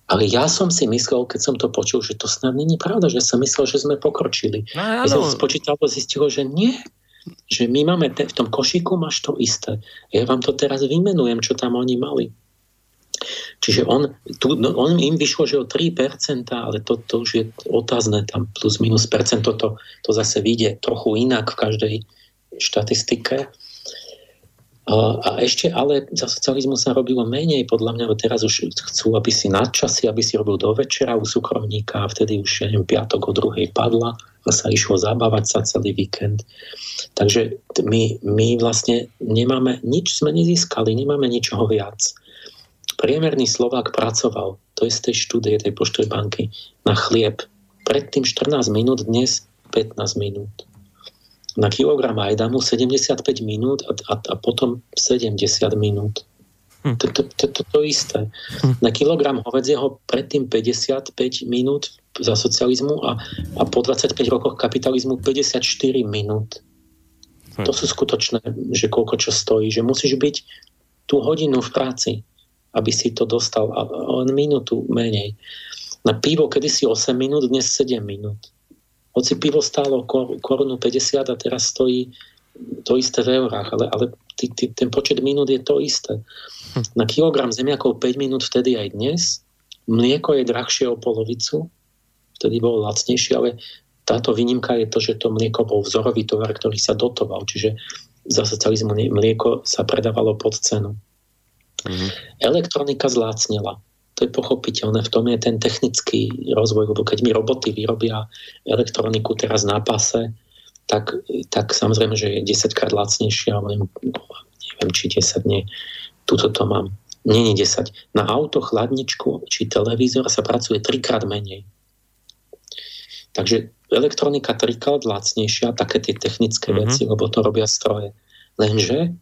Ale ja som si myslel, keď som to počul, že to snad není pravda, že som myslel, že sme pokročili. No, ja som spočítal a zistilo, že nie. Že my máme te, v tom košíku máš to isté. Ja vám to teraz vymenujem, čo tam oni mali. Čiže on, tu, no, on im vyšlo, že o 3%, ale to, to už je otázne, tam plus minus percento, to, to zase vyjde trochu inak v každej štatistike. A ešte ale za socializmu sa robilo menej, podľa mňa teraz už chcú, aby si nadčasy, aby si robil do večera u súkromníka a vtedy už, ja neviem, piatok o druhej padla sa išlo zabávať sa celý víkend. Takže my, my vlastne nemáme, nič sme nezískali, nemáme ničoho viac. Priemerný Slovák pracoval, to je z tej štúdie tej poštovej banky, na chlieb. Predtým 14 minút, dnes 15 minút na kilogram ajdamu 75 minút a, a, a potom 70 minút. Hm. To, to, to, to, to isté. Hm. Na kilogram hovedzieho predtým 55 minút za socializmu a, a po 25 rokoch kapitalizmu 54 minút. Hm. To sú skutočné, že koľko čo stojí. Že musíš byť tú hodinu v práci, aby si to dostal a len minútu menej. Na pivo kedysi 8 minút, dnes 7 minút. Hoci pivo stálo korunu 50 a teraz stojí to isté v eurách, ale, ale ty, ty, ten počet minút je to isté. Hm. Na kilogram zemiakov 5 minút vtedy aj dnes. Mlieko je drahšie o polovicu, vtedy bolo lacnejšie, ale táto výnimka je to, že to mlieko bol vzorový tovar, ktorý sa dotoval, čiže za socializmu mlieko sa predávalo pod cenu. Mm. Elektronika zlácnila to je pochopiteľné, v tom je ten technický rozvoj, lebo keď mi roboty vyrobia elektroniku teraz na pase, tak, tak samozrejme, že je 10 krát lacnejšie, ale neviem, či 10 nie. Tuto to mám. Nie 10. Na auto, chladničku či televízor sa pracuje trikrát menej. Takže elektronika trikrát lacnejšia, také tie technické mm-hmm. veci, lebo to robia stroje. Lenže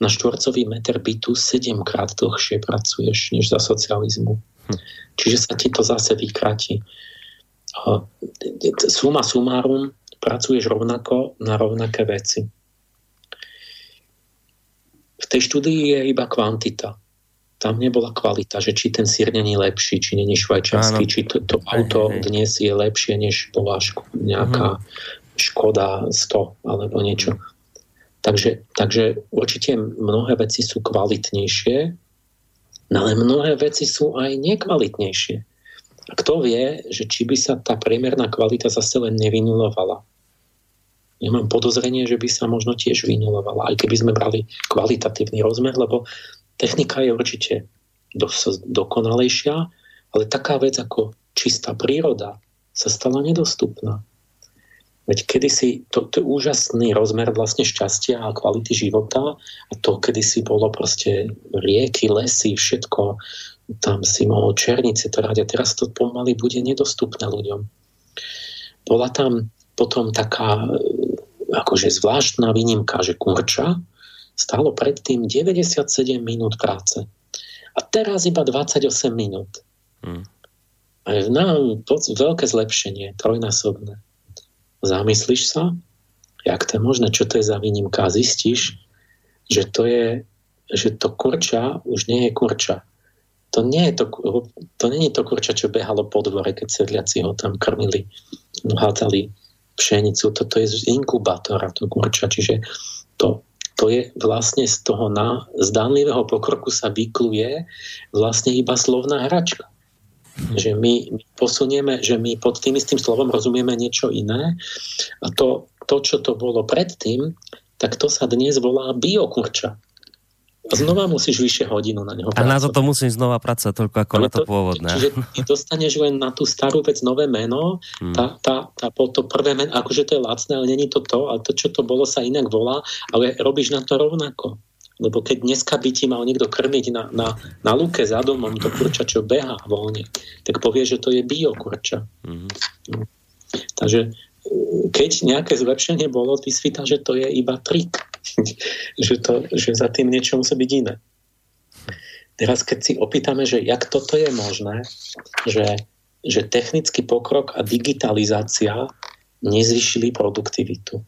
na štvorcový meter bytu 7 krát dlhšie pracuješ než za socializmu. Hm. Čiže sa ti to zase vykratí. Suma sumárum, pracuješ rovnako na rovnaké veci. V tej štúdii je iba kvantita. Tam nebola kvalita, že či ten sír není lepší, či není švajčiarsky, či to, to auto hej, hej. dnes je lepšie, než bola ško- nejaká mm. Škoda 100 alebo niečo. Takže, takže určite mnohé veci sú kvalitnejšie, ale mnohé veci sú aj nekvalitnejšie. A kto vie, že či by sa tá priemerná kvalita zase len nevynulovala. Ja mám podozrenie, že by sa možno tiež vynulovala, aj keby sme brali kvalitatívny rozmer, lebo technika je určite dosť dokonalejšia, ale taká vec ako čistá príroda sa stala nedostupná. Veď kedysi, to, to úžasný rozmer vlastne šťastia a kvality života a to kedysi bolo proste rieky, lesy, všetko, tam si mohol černice trhať a teraz to pomaly bude nedostupné ľuďom. Bola tam potom taká akože zvláštna výnimka, že kurča stalo predtým 97 minút práce. A teraz iba 28 minút. Hmm. Na, veľké zlepšenie, trojnásobné. Zamyslíš sa, jak to je možné, čo to je za výnimka zistíš, že to je, že to kurča už nie je kurča. To nie je to, to je to kurča, čo behalo po dvore, keď sedliaci ho tam krmili, hádali pšenicu. Toto je z inkubátora, to kurča, čiže to, to je vlastne z toho na, zdánlivého pokroku sa vykluje vlastne iba slovná hračka. Že my, my posunieme, že my pod tým istým slovom rozumieme niečo iné a to, to, čo to bolo predtým, tak to sa dnes volá biokurča. Znova musíš vyššie hodinu na neho. A na to musím znova pracovať toľko ako Ale na to, to pôvodné. Čiže ty dostaneš len na tú starú vec nové meno, hmm. tá, tá, tá, to prvé meno, akože to je lacné, ale není to to, ale to, čo to bolo, sa inak volá, ale robíš na to rovnako. Lebo keď dneska by ti mal niekto krmiť na, na, na lúke za domom to kurča, čo beha voľne, tak povie, že to je biokurča. Mm-hmm. Takže keď nejaké zlepšenie bolo, ty svita, že to je iba trik. <laughs> že, to, že za tým niečo musí byť iné. Teraz keď si opýtame, že jak toto je možné, že, že technický pokrok a digitalizácia nezvyšili produktivitu.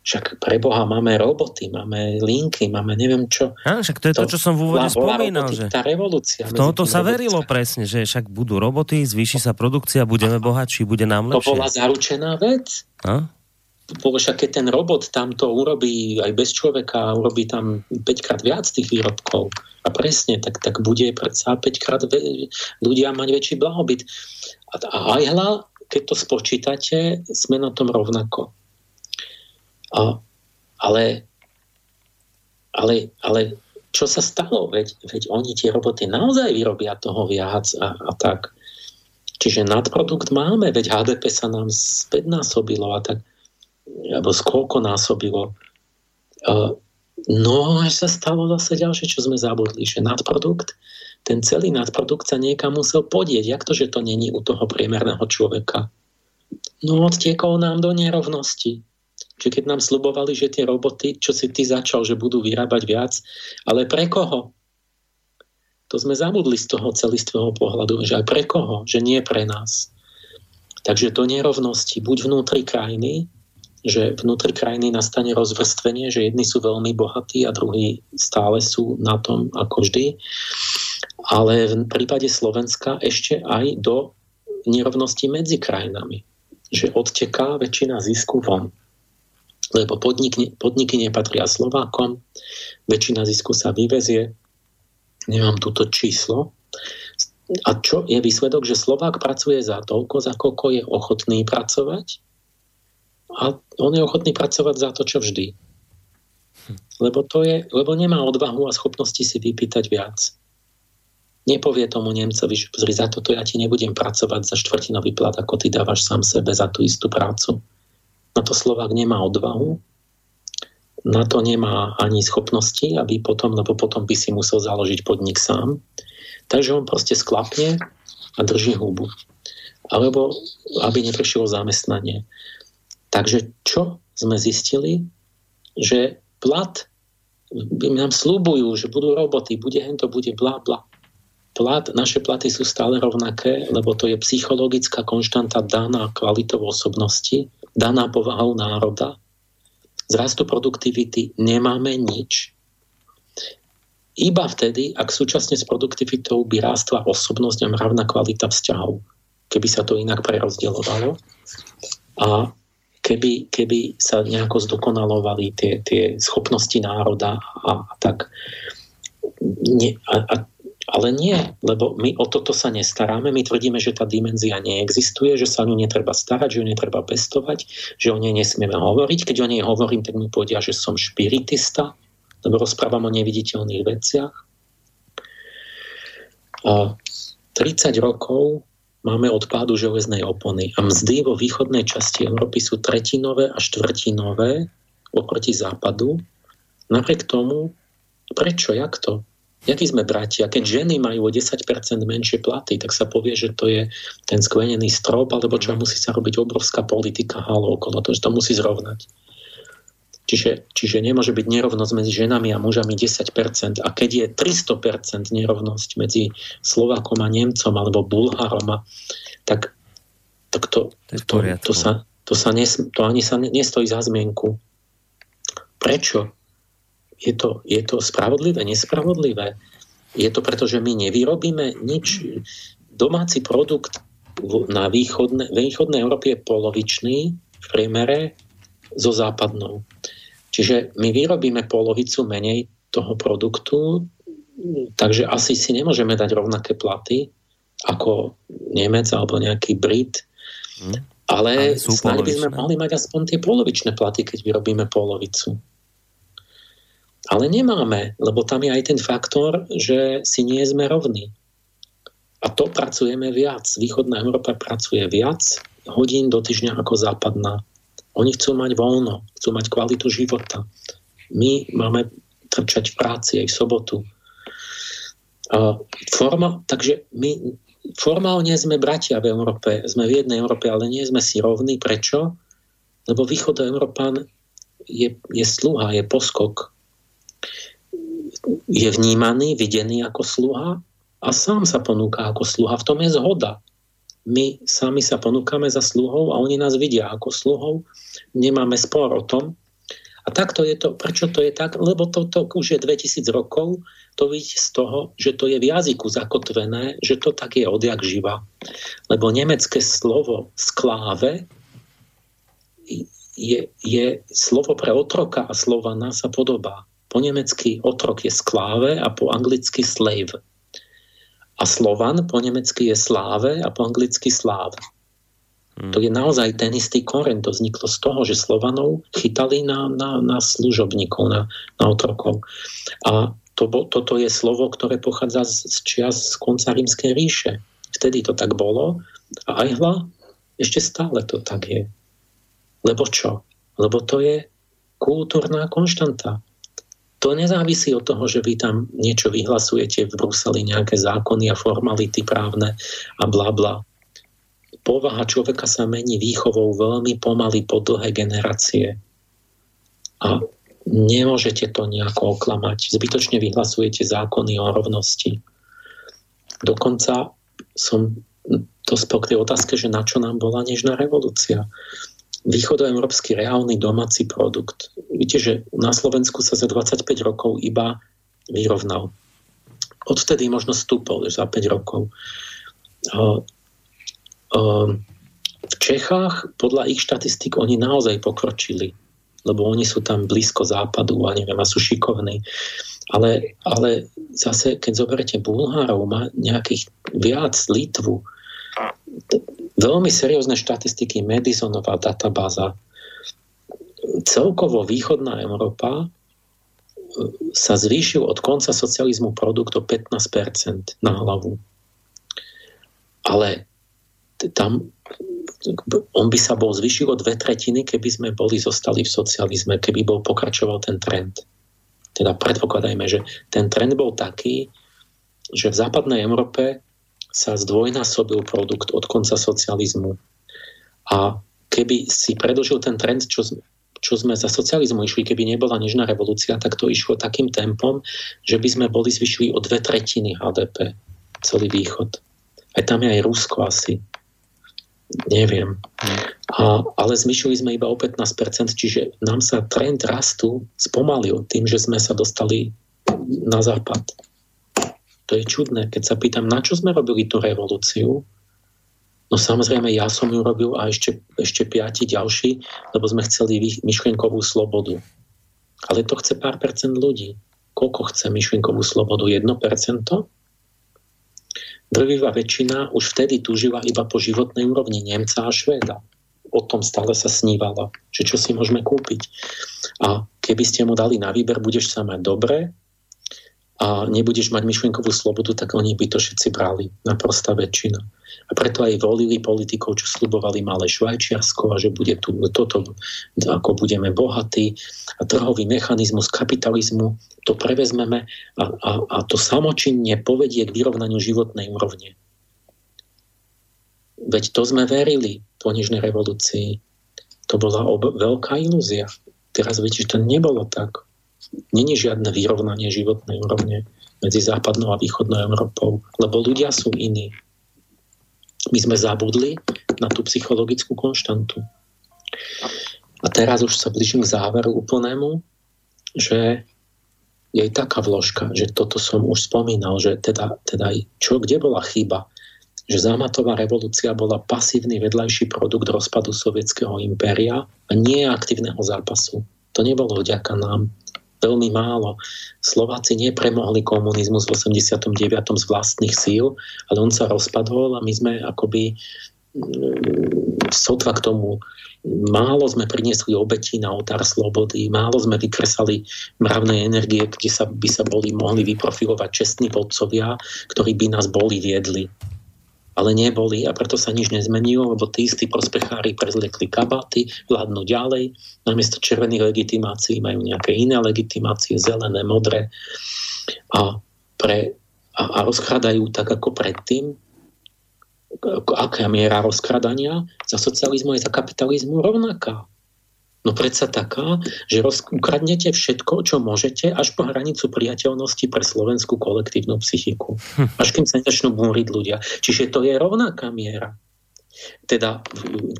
Však pre Boha máme roboty, máme linky, máme neviem čo. Áno, však to je to, to čo som v úvode spomínal. Roboty, že tá revolúcia. V tomto sa verilo presne, že však budú roboty, zvýši sa produkcia, budeme bohatší, bude nám lepšie. To bola zaručená vec. A? Však keď ten robot tam to urobí aj bez človeka, urobí tam 5 krát viac tých výrobkov. A presne, tak, tak bude predsa 5 krát ve- ľudia mať väčší blahobyt. A, a aj hľa, keď to spočítate, sme na tom rovnako. A, ale, ale, ale čo sa stalo? Veď, veď oni tie roboty naozaj vyrobia toho viac a, a tak. Čiže nadprodukt máme, veď HDP sa nám späť násobilo a tak, alebo skoľko násobilo. No až sa stalo zase ďalšie, čo sme zabudli, že nadprodukt, ten celý nadprodukt sa niekam musel podieť. Jak to, že to není u toho priemerného človeka? No odtiekol nám do nerovnosti že keď nám slubovali, že tie roboty, čo si ty začal, že budú vyrábať viac, ale pre koho? To sme zabudli z toho celistvého pohľadu, že aj pre koho, že nie pre nás. Takže do nerovnosti buď vnútri krajiny, že vnútri krajiny nastane rozvrstvenie, že jedni sú veľmi bohatí a druhí stále sú na tom ako vždy. Ale v prípade Slovenska ešte aj do nerovnosti medzi krajinami. Že odteká väčšina zisku von lebo podniky, podniky nepatria Slovákom, väčšina zisku sa vyvezie, nemám túto číslo. A čo je výsledok, že Slovák pracuje za toľko, za koľko je ochotný pracovať a on je ochotný pracovať za to, čo vždy. Lebo, to je, lebo nemá odvahu a schopnosti si vypýtať viac. Nepovie tomu Nemcovi, že pozri, za toto ja ti nebudem pracovať za štvrtinový plat, ako ty dávaš sám sebe za tú istú prácu. Na to Slovák nemá odvahu, na to nemá ani schopnosti, aby potom, lebo potom by si musel založiť podnik sám. Takže on proste sklapne a drží hubu. Alebo aby neprišlo zamestnanie. Takže čo sme zistili? Že plat nám slúbujú, že budú roboty, bude hento, bude bla bla. Plat, naše platy sú stále rovnaké, lebo to je psychologická konštanta daná kvalitou osobnosti daná povahou národa. Z rastu produktivity nemáme nič. Iba vtedy, ak súčasne s produktivitou by rástla osobnosť a mravná kvalita vzťahov, keby sa to inak prerozdielovalo. A keby, keby sa nejako zdokonalovali tie, tie schopnosti národa a, a tak. Nie, a, a ale nie, lebo my o toto sa nestaráme. My tvrdíme, že tá dimenzia neexistuje, že sa o ňu netreba starať, že ju netreba pestovať, že o nej nesmieme hovoriť. Keď o nej hovorím, tak mi povedia, že som špiritista, lebo rozprávam o neviditeľných veciach. A 30 rokov máme odpádu železnej opony a mzdy vo východnej časti Európy sú tretinové a štvrtinové oproti západu. Napriek tomu, prečo, jak to? Jakí sme bratia? Keď ženy majú o 10% menšie platy, tak sa povie, že to je ten sklenený strop, alebo čo musí sa robiť obrovská politika halo okolo toho, že to musí zrovnať. Čiže, čiže nemôže byť nerovnosť medzi ženami a mužami 10%. A keď je 300% nerovnosť medzi Slovákom a Nemcom alebo Bulharom, tak, tak to, to, to, sa, to, sa nes, to ani sa nestojí za zmienku. Prečo? Je to, je to spravodlivé, nespravodlivé? Je to preto, že my nevyrobíme nič? Domáci produkt na východne, východnej Európe je polovičný v priemere so západnou. Čiže my vyrobíme polovicu menej toho produktu, takže asi si nemôžeme dať rovnaké platy ako Nemec alebo nejaký Brit. Hmm. Ale, ale snáď by sme mali mať aspoň tie polovičné platy, keď vyrobíme polovicu. Ale nemáme, lebo tam je aj ten faktor, že si nie sme rovní. A to pracujeme viac. Východná Európa pracuje viac hodín do týždňa ako západná. Oni chcú mať voľno, chcú mať kvalitu života. My máme trčať v práci aj v sobotu. Forma, takže my formálne sme bratia v Európe, sme v jednej Európe, ale nie sme si rovní. Prečo? Lebo východoeurópan je, je sluha, je poskok. Je vnímaný, videný ako sluha a sám sa ponúka ako sluha. V tom je zhoda my sami sa ponúkame za sluhov a oni nás vidia ako sluhov. Nemáme spor o tom. A takto je to, prečo to je tak? Lebo to, to už je 2000 rokov, to vidí z toho, že to je v jazyku zakotvené, že to tak je odjak živa. Lebo nemecké slovo skláve je, je slovo pre otroka a slovana sa podobá. Po nemecky otrok je skláve a po anglicky slave. A Slovan po nemecky je sláve a po anglicky sláv. Hmm. To je naozaj ten istý koren. To vzniklo z toho, že Slovanov chytali na, na, na služobníkov, na, na otrokov. A to, toto je slovo, ktoré pochádza z, z čias z konca rímskej ríše. Vtedy to tak bolo a aj hla ešte stále to tak je. Lebo čo? Lebo to je kultúrna konštanta to nezávisí od toho, že vy tam niečo vyhlasujete v Bruseli, nejaké zákony a formality právne a bla bla. Povaha človeka sa mení výchovou veľmi pomaly po dlhé generácie. A nemôžete to nejako oklamať. Zbytočne vyhlasujete zákony o rovnosti. Dokonca som dospel k otázke, že na čo nám bola nežná revolúcia východoeurópsky reálny domáci produkt. Víte, že na Slovensku sa za 25 rokov iba vyrovnal. Odtedy možno stúpol za 5 rokov. V Čechách podľa ich štatistik oni naozaj pokročili, lebo oni sú tam blízko západu a neviem, a sú šikovní. Ale, ale zase, keď zoberete Bulhárov, má nejakých viac Litvu, veľmi seriózne štatistiky, Madisonová databáza. Celkovo východná Európa e, sa zvýšil od konca socializmu produkt o 15% na hlavu. Ale tam on by sa bol zvýšil o dve tretiny, keby sme boli zostali v socializme, keby bol pokračoval ten trend. Teda predpokladajme, že ten trend bol taký, že v západnej Európe sa zdvojnásobil produkt od konca socializmu. A keby si predlžil ten trend, čo, čo sme za socializmu išli, keby nebola nežná revolúcia, tak to išlo takým tempom, že by sme boli zvyšili o dve tretiny HDP celý východ. Aj tam je aj Rusko asi. Neviem. A, ale zvyšili sme iba o 15%, čiže nám sa trend rastu spomalil tým, že sme sa dostali na západ. To je čudné, keď sa pýtam, na čo sme robili tú revolúciu. No samozrejme, ja som ju robil a ešte, ešte piati ďalší, lebo sme chceli myšlienkovú slobodu. Ale to chce pár percent ľudí. Koľko chce myšlienkovú slobodu? 1%? Drvivá väčšina už vtedy túžila iba po životnej úrovni Nemca a Švéda. O tom stále sa snívalo, že čo si môžeme kúpiť. A keby ste mu dali na výber, budeš sa mať dobre, a nebudeš mať myšlienkovú slobodu, tak oni by to všetci brali, naprostá väčšina. A preto aj volili politikov, čo slubovali malé Švajčiarsko a že bude tu toto, ako budeme bohatí a trhový mechanizmus kapitalizmu to prevezmeme a, a, a to samočinne povedie k vyrovnaniu životnej úrovne. Veď to sme verili po nežnej revolúcii. To bola ob- veľká ilúzia. Teraz vidíte, že to nebolo tak. Není žiadne vyrovnanie životnej úrovne medzi západnou a východnou Európou, lebo ľudia sú iní. My sme zabudli na tú psychologickú konštantu. A teraz už sa blížim k záveru úplnému, že je taká vložka, že toto som už spomínal, že teda, teda čo, kde bola chyba? Že zámatová revolúcia bola pasívny vedľajší produkt rozpadu sovietského impéria a nie aktívneho zápasu. To nebolo vďaka nám veľmi málo. Slováci nepremohli komunizmus v 89. z vlastných síl, ale on sa rozpadol a my sme akoby mm, sotva k tomu málo sme priniesli obetí na oltár slobody, málo sme vykresali mravné energie, kde sa, by sa boli mohli vyprofilovať čestní vodcovia, ktorí by nás boli viedli ale neboli a preto sa nič nezmenilo, lebo tí istí prospechári prezliekli kabaty, vládnu ďalej, namiesto červených legitimácií majú nejaké iné legitimácie, zelené, modré a, pre, a, a rozkradajú tak ako predtým. Aká miera rozkradania za socializmu je za kapitalizmu rovnaká. No predsa taká, že ukradnete všetko, čo môžete, až po hranicu priateľnosti pre slovenskú kolektívnu psychiku. Hm. Až kým sa začnú búriť ľudia. Čiže to je rovnaká miera. Teda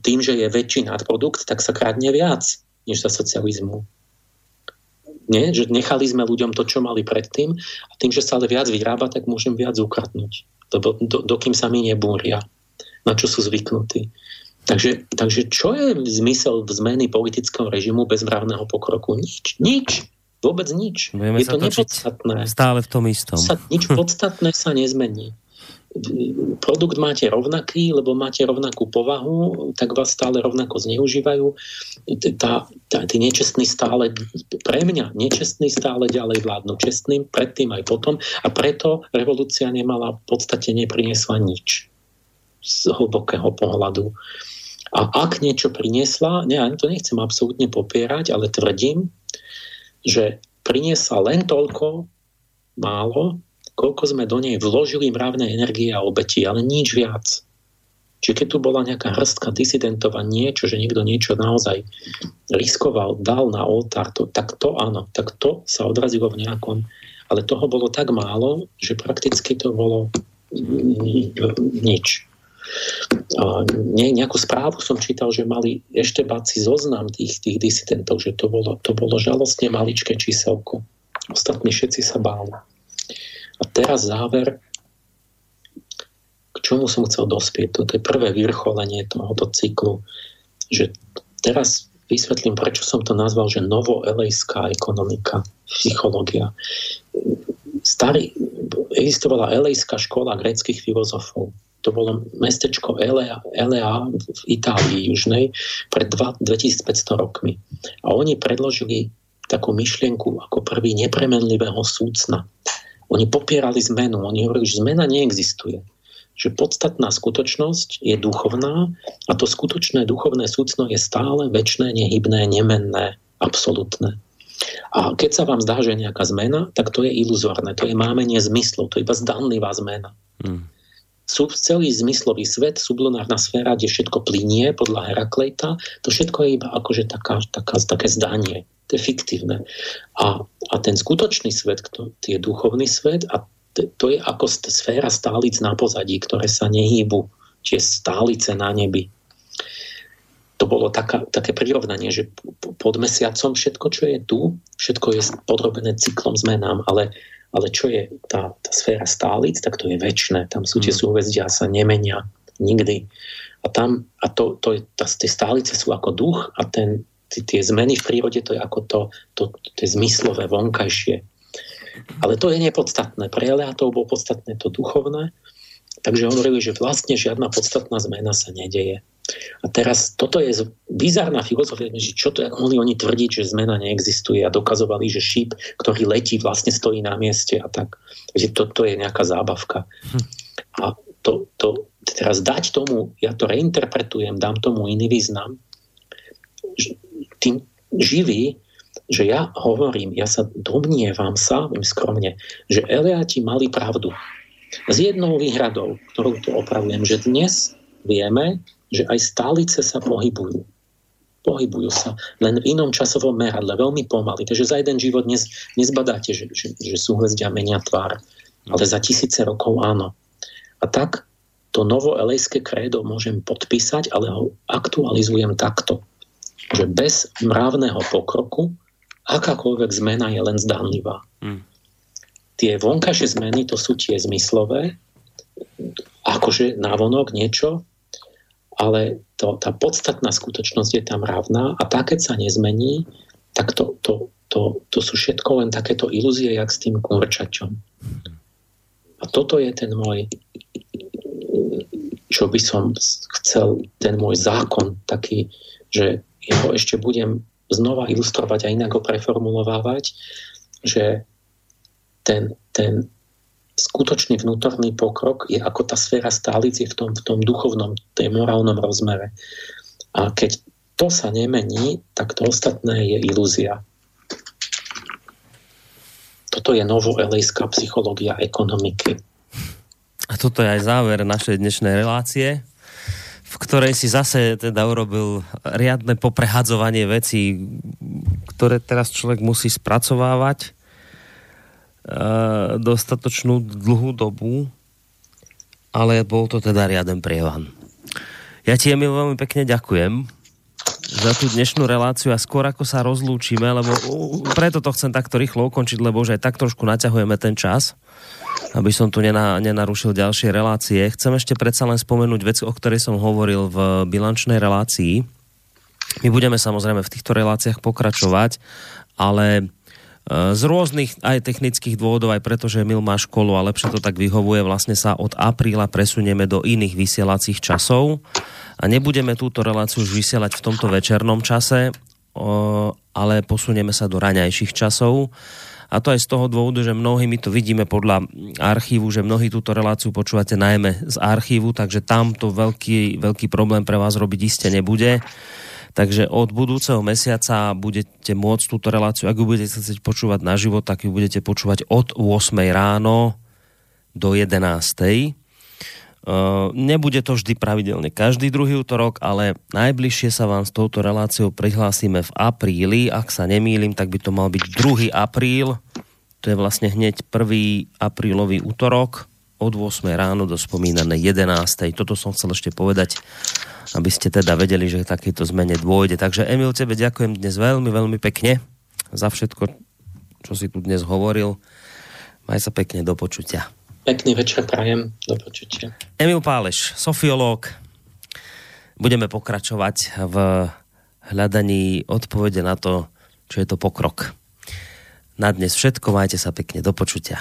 tým, že je väčší nadprodukt, tak sa kradne viac, než za socializmu. Nie? Že nechali sme ľuďom to, čo mali predtým a tým, že sa ale viac vyrába, tak môžem viac ukradnúť. Lebo do, dokým sa mi nebúria, na čo sú zvyknutí. Takže, takže čo je zmysel zmeny politického režimu bez mravného pokroku? Nič. Nič. Vôbec nič. Budeme je to nepodstatné. Stále v tom istom. Sa, nič <laughs> podstatné sa nezmení. Produkt máte rovnaký, lebo máte rovnakú povahu, tak vás stále rovnako zneužívajú. Tá, tá, tí nečestní stále, pre mňa, nečestní stále ďalej vládnu čestným, predtým aj potom. A preto revolúcia nemala, v podstate nepriniesla nič z hlbokého pohľadu. A ak niečo priniesla, ne, ani to nechcem absolútne popierať, ale tvrdím, že priniesla len toľko málo, koľko sme do nej vložili mravné energie a obeti, ale nič viac. Čiže keď tu bola nejaká hrstka disidentov a niečo, že niekto niečo naozaj riskoval, dal na oltár, to, tak to áno, tak to sa odrazilo v nejakom, ale toho bolo tak málo, že prakticky to bolo nič. Nie, nejakú správu som čítal, že mali ešte baci zoznam tých, tých disidentov, že to bolo, to bolo žalostne maličké číselko. Ostatní všetci sa báli. A teraz záver, k čomu som chcel dospieť. Toto je prvé vyvrcholenie tohoto cyklu, že teraz vysvetlím, prečo som to nazval, že novoelejská ekonomika, psychológia. Starý, existovala elejská škola greckých filozofov to bolo mestečko Elea, Elea v Itálii južnej pred 2500 rokmi. A oni predložili takú myšlienku ako prvý nepremenlivého súcna. Oni popierali zmenu. Oni hovorili, že zmena neexistuje. Že podstatná skutočnosť je duchovná a to skutočné duchovné súcno je stále väčšné, nehybné, nemenné, absolútne. A keď sa vám zdá, že je nejaká zmena, tak to je iluzorné, to je mámenie zmyslov, to je iba zdanlivá zmena. Hmm sú celý zmyslový svet, sublunárna sféra, kde všetko plinie podľa Heraklejta, to všetko je iba akože taká, taká, také zdanie. To je fiktívne. A, a ten skutočný svet, to, je duchovný svet a to je ako sféra stálic na pozadí, ktoré sa nehýbu, čiže stálice na nebi. To bolo taká, také prirovnanie, že pod mesiacom všetko, čo je tu, všetko je podrobené cyklom zmenám, ale ale čo je tá, tá sféra stálic, tak to je väčšie. Tam sú tie mm. súhvezdia sa nemenia nikdy. A tam, a to, to tá, tie stálice sú ako duch a ten, tie zmeny v prírode to je ako to, to, to je zmyslové, vonkajšie. Ale to je nepodstatné. Pre Eleatov bolo podstatné to duchovné, takže hovorili, že vlastne žiadna podstatná zmena sa nedeje. A teraz toto je bizarná filozofia, že čo to, mohli oni tvrdiť, že zmena neexistuje a dokazovali, že šíp, ktorý letí, vlastne stojí na mieste a tak. Takže to, to je nejaká zábavka. Hm. A to, to, teraz dať tomu, ja to reinterpretujem, dám tomu iný význam, tým živý, že ja hovorím, ja sa domnievam sa, viem skromne, že Eliáti mali pravdu. S jednou výhradou, ktorú tu opravujem, že dnes vieme, že aj stálice sa pohybujú. Pohybujú sa, len v inom časovom meradle, veľmi pomaly. Takže za jeden život dnes nezbadáte, že, že, že súhvezdia menia tvár. Ale za tisíce rokov áno. A tak to novoelejské krédo môžem podpísať, ale ho aktualizujem takto. Že bez mravného pokroku akákoľvek zmena je len zdánlivá. Hmm. Tie vonkajšie zmeny to sú tie zmyslové, akože návonok niečo, ale to, tá podstatná skutočnosť je tam rovná a tá, keď sa nezmení, tak to, to, to, to sú všetko len takéto ilúzie, jak s tým kurčačom. A toto je ten môj, čo by som chcel, ten môj zákon taký, že ho ešte budem znova ilustrovať a inak ho preformulovávať, že ten, ten skutočný vnútorný pokrok je ako tá sféra stálic je v tom, v tom duchovnom, tej morálnom rozmere. A keď to sa nemení, tak to ostatné je ilúzia. Toto je novoelejská psychológia ekonomiky. A toto je aj záver našej dnešnej relácie v ktorej si zase teda urobil riadne poprehadzovanie vecí, ktoré teraz človek musí spracovávať dostatočnú dlhú dobu, ale bol to teda riaden prievan. Ja ti mi veľmi pekne ďakujem za tú dnešnú reláciu a skôr ako sa rozlúčime, lebo preto to chcem takto rýchlo ukončiť, lebo už aj tak trošku naťahujeme ten čas aby som tu nena, nenarušil ďalšie relácie. Chcem ešte predsa len spomenúť vec, o ktorej som hovoril v bilančnej relácii. My budeme samozrejme v týchto reláciách pokračovať, ale z rôznych aj technických dôvodov, aj preto, že Mil má školu a lepšie to tak vyhovuje, vlastne sa od apríla presunieme do iných vysielacích časov a nebudeme túto reláciu už vysielať v tomto večernom čase, ale posunieme sa do raňajších časov a to aj z toho dôvodu, že mnohí my to vidíme podľa archívu, že mnohí túto reláciu počúvate najmä z archívu, takže tam to veľký, veľký problém pre vás robiť iste nebude. Takže od budúceho mesiaca budete môcť túto reláciu, ak ju budete chcieť počúvať na život, tak ju budete počúvať od 8 ráno do 11. Uh, nebude to vždy pravidelne každý druhý útorok, ale najbližšie sa vám s touto reláciou prihlásime v apríli. Ak sa nemýlim, tak by to mal byť 2. apríl. To je vlastne hneď 1. aprílový útorok od 8 ráno do spomínanej 11. Toto som chcel ešte povedať, aby ste teda vedeli, že takéto zmene dôjde. Takže Emil, tebe ďakujem dnes veľmi, veľmi pekne za všetko, čo si tu dnes hovoril. Maj sa pekne do počutia. Pekný večer prajem, do počutia. Emil Páleš, sofiológ. Budeme pokračovať v hľadaní odpovede na to, čo je to pokrok. Na dnes všetko, majte sa pekne, do počutia.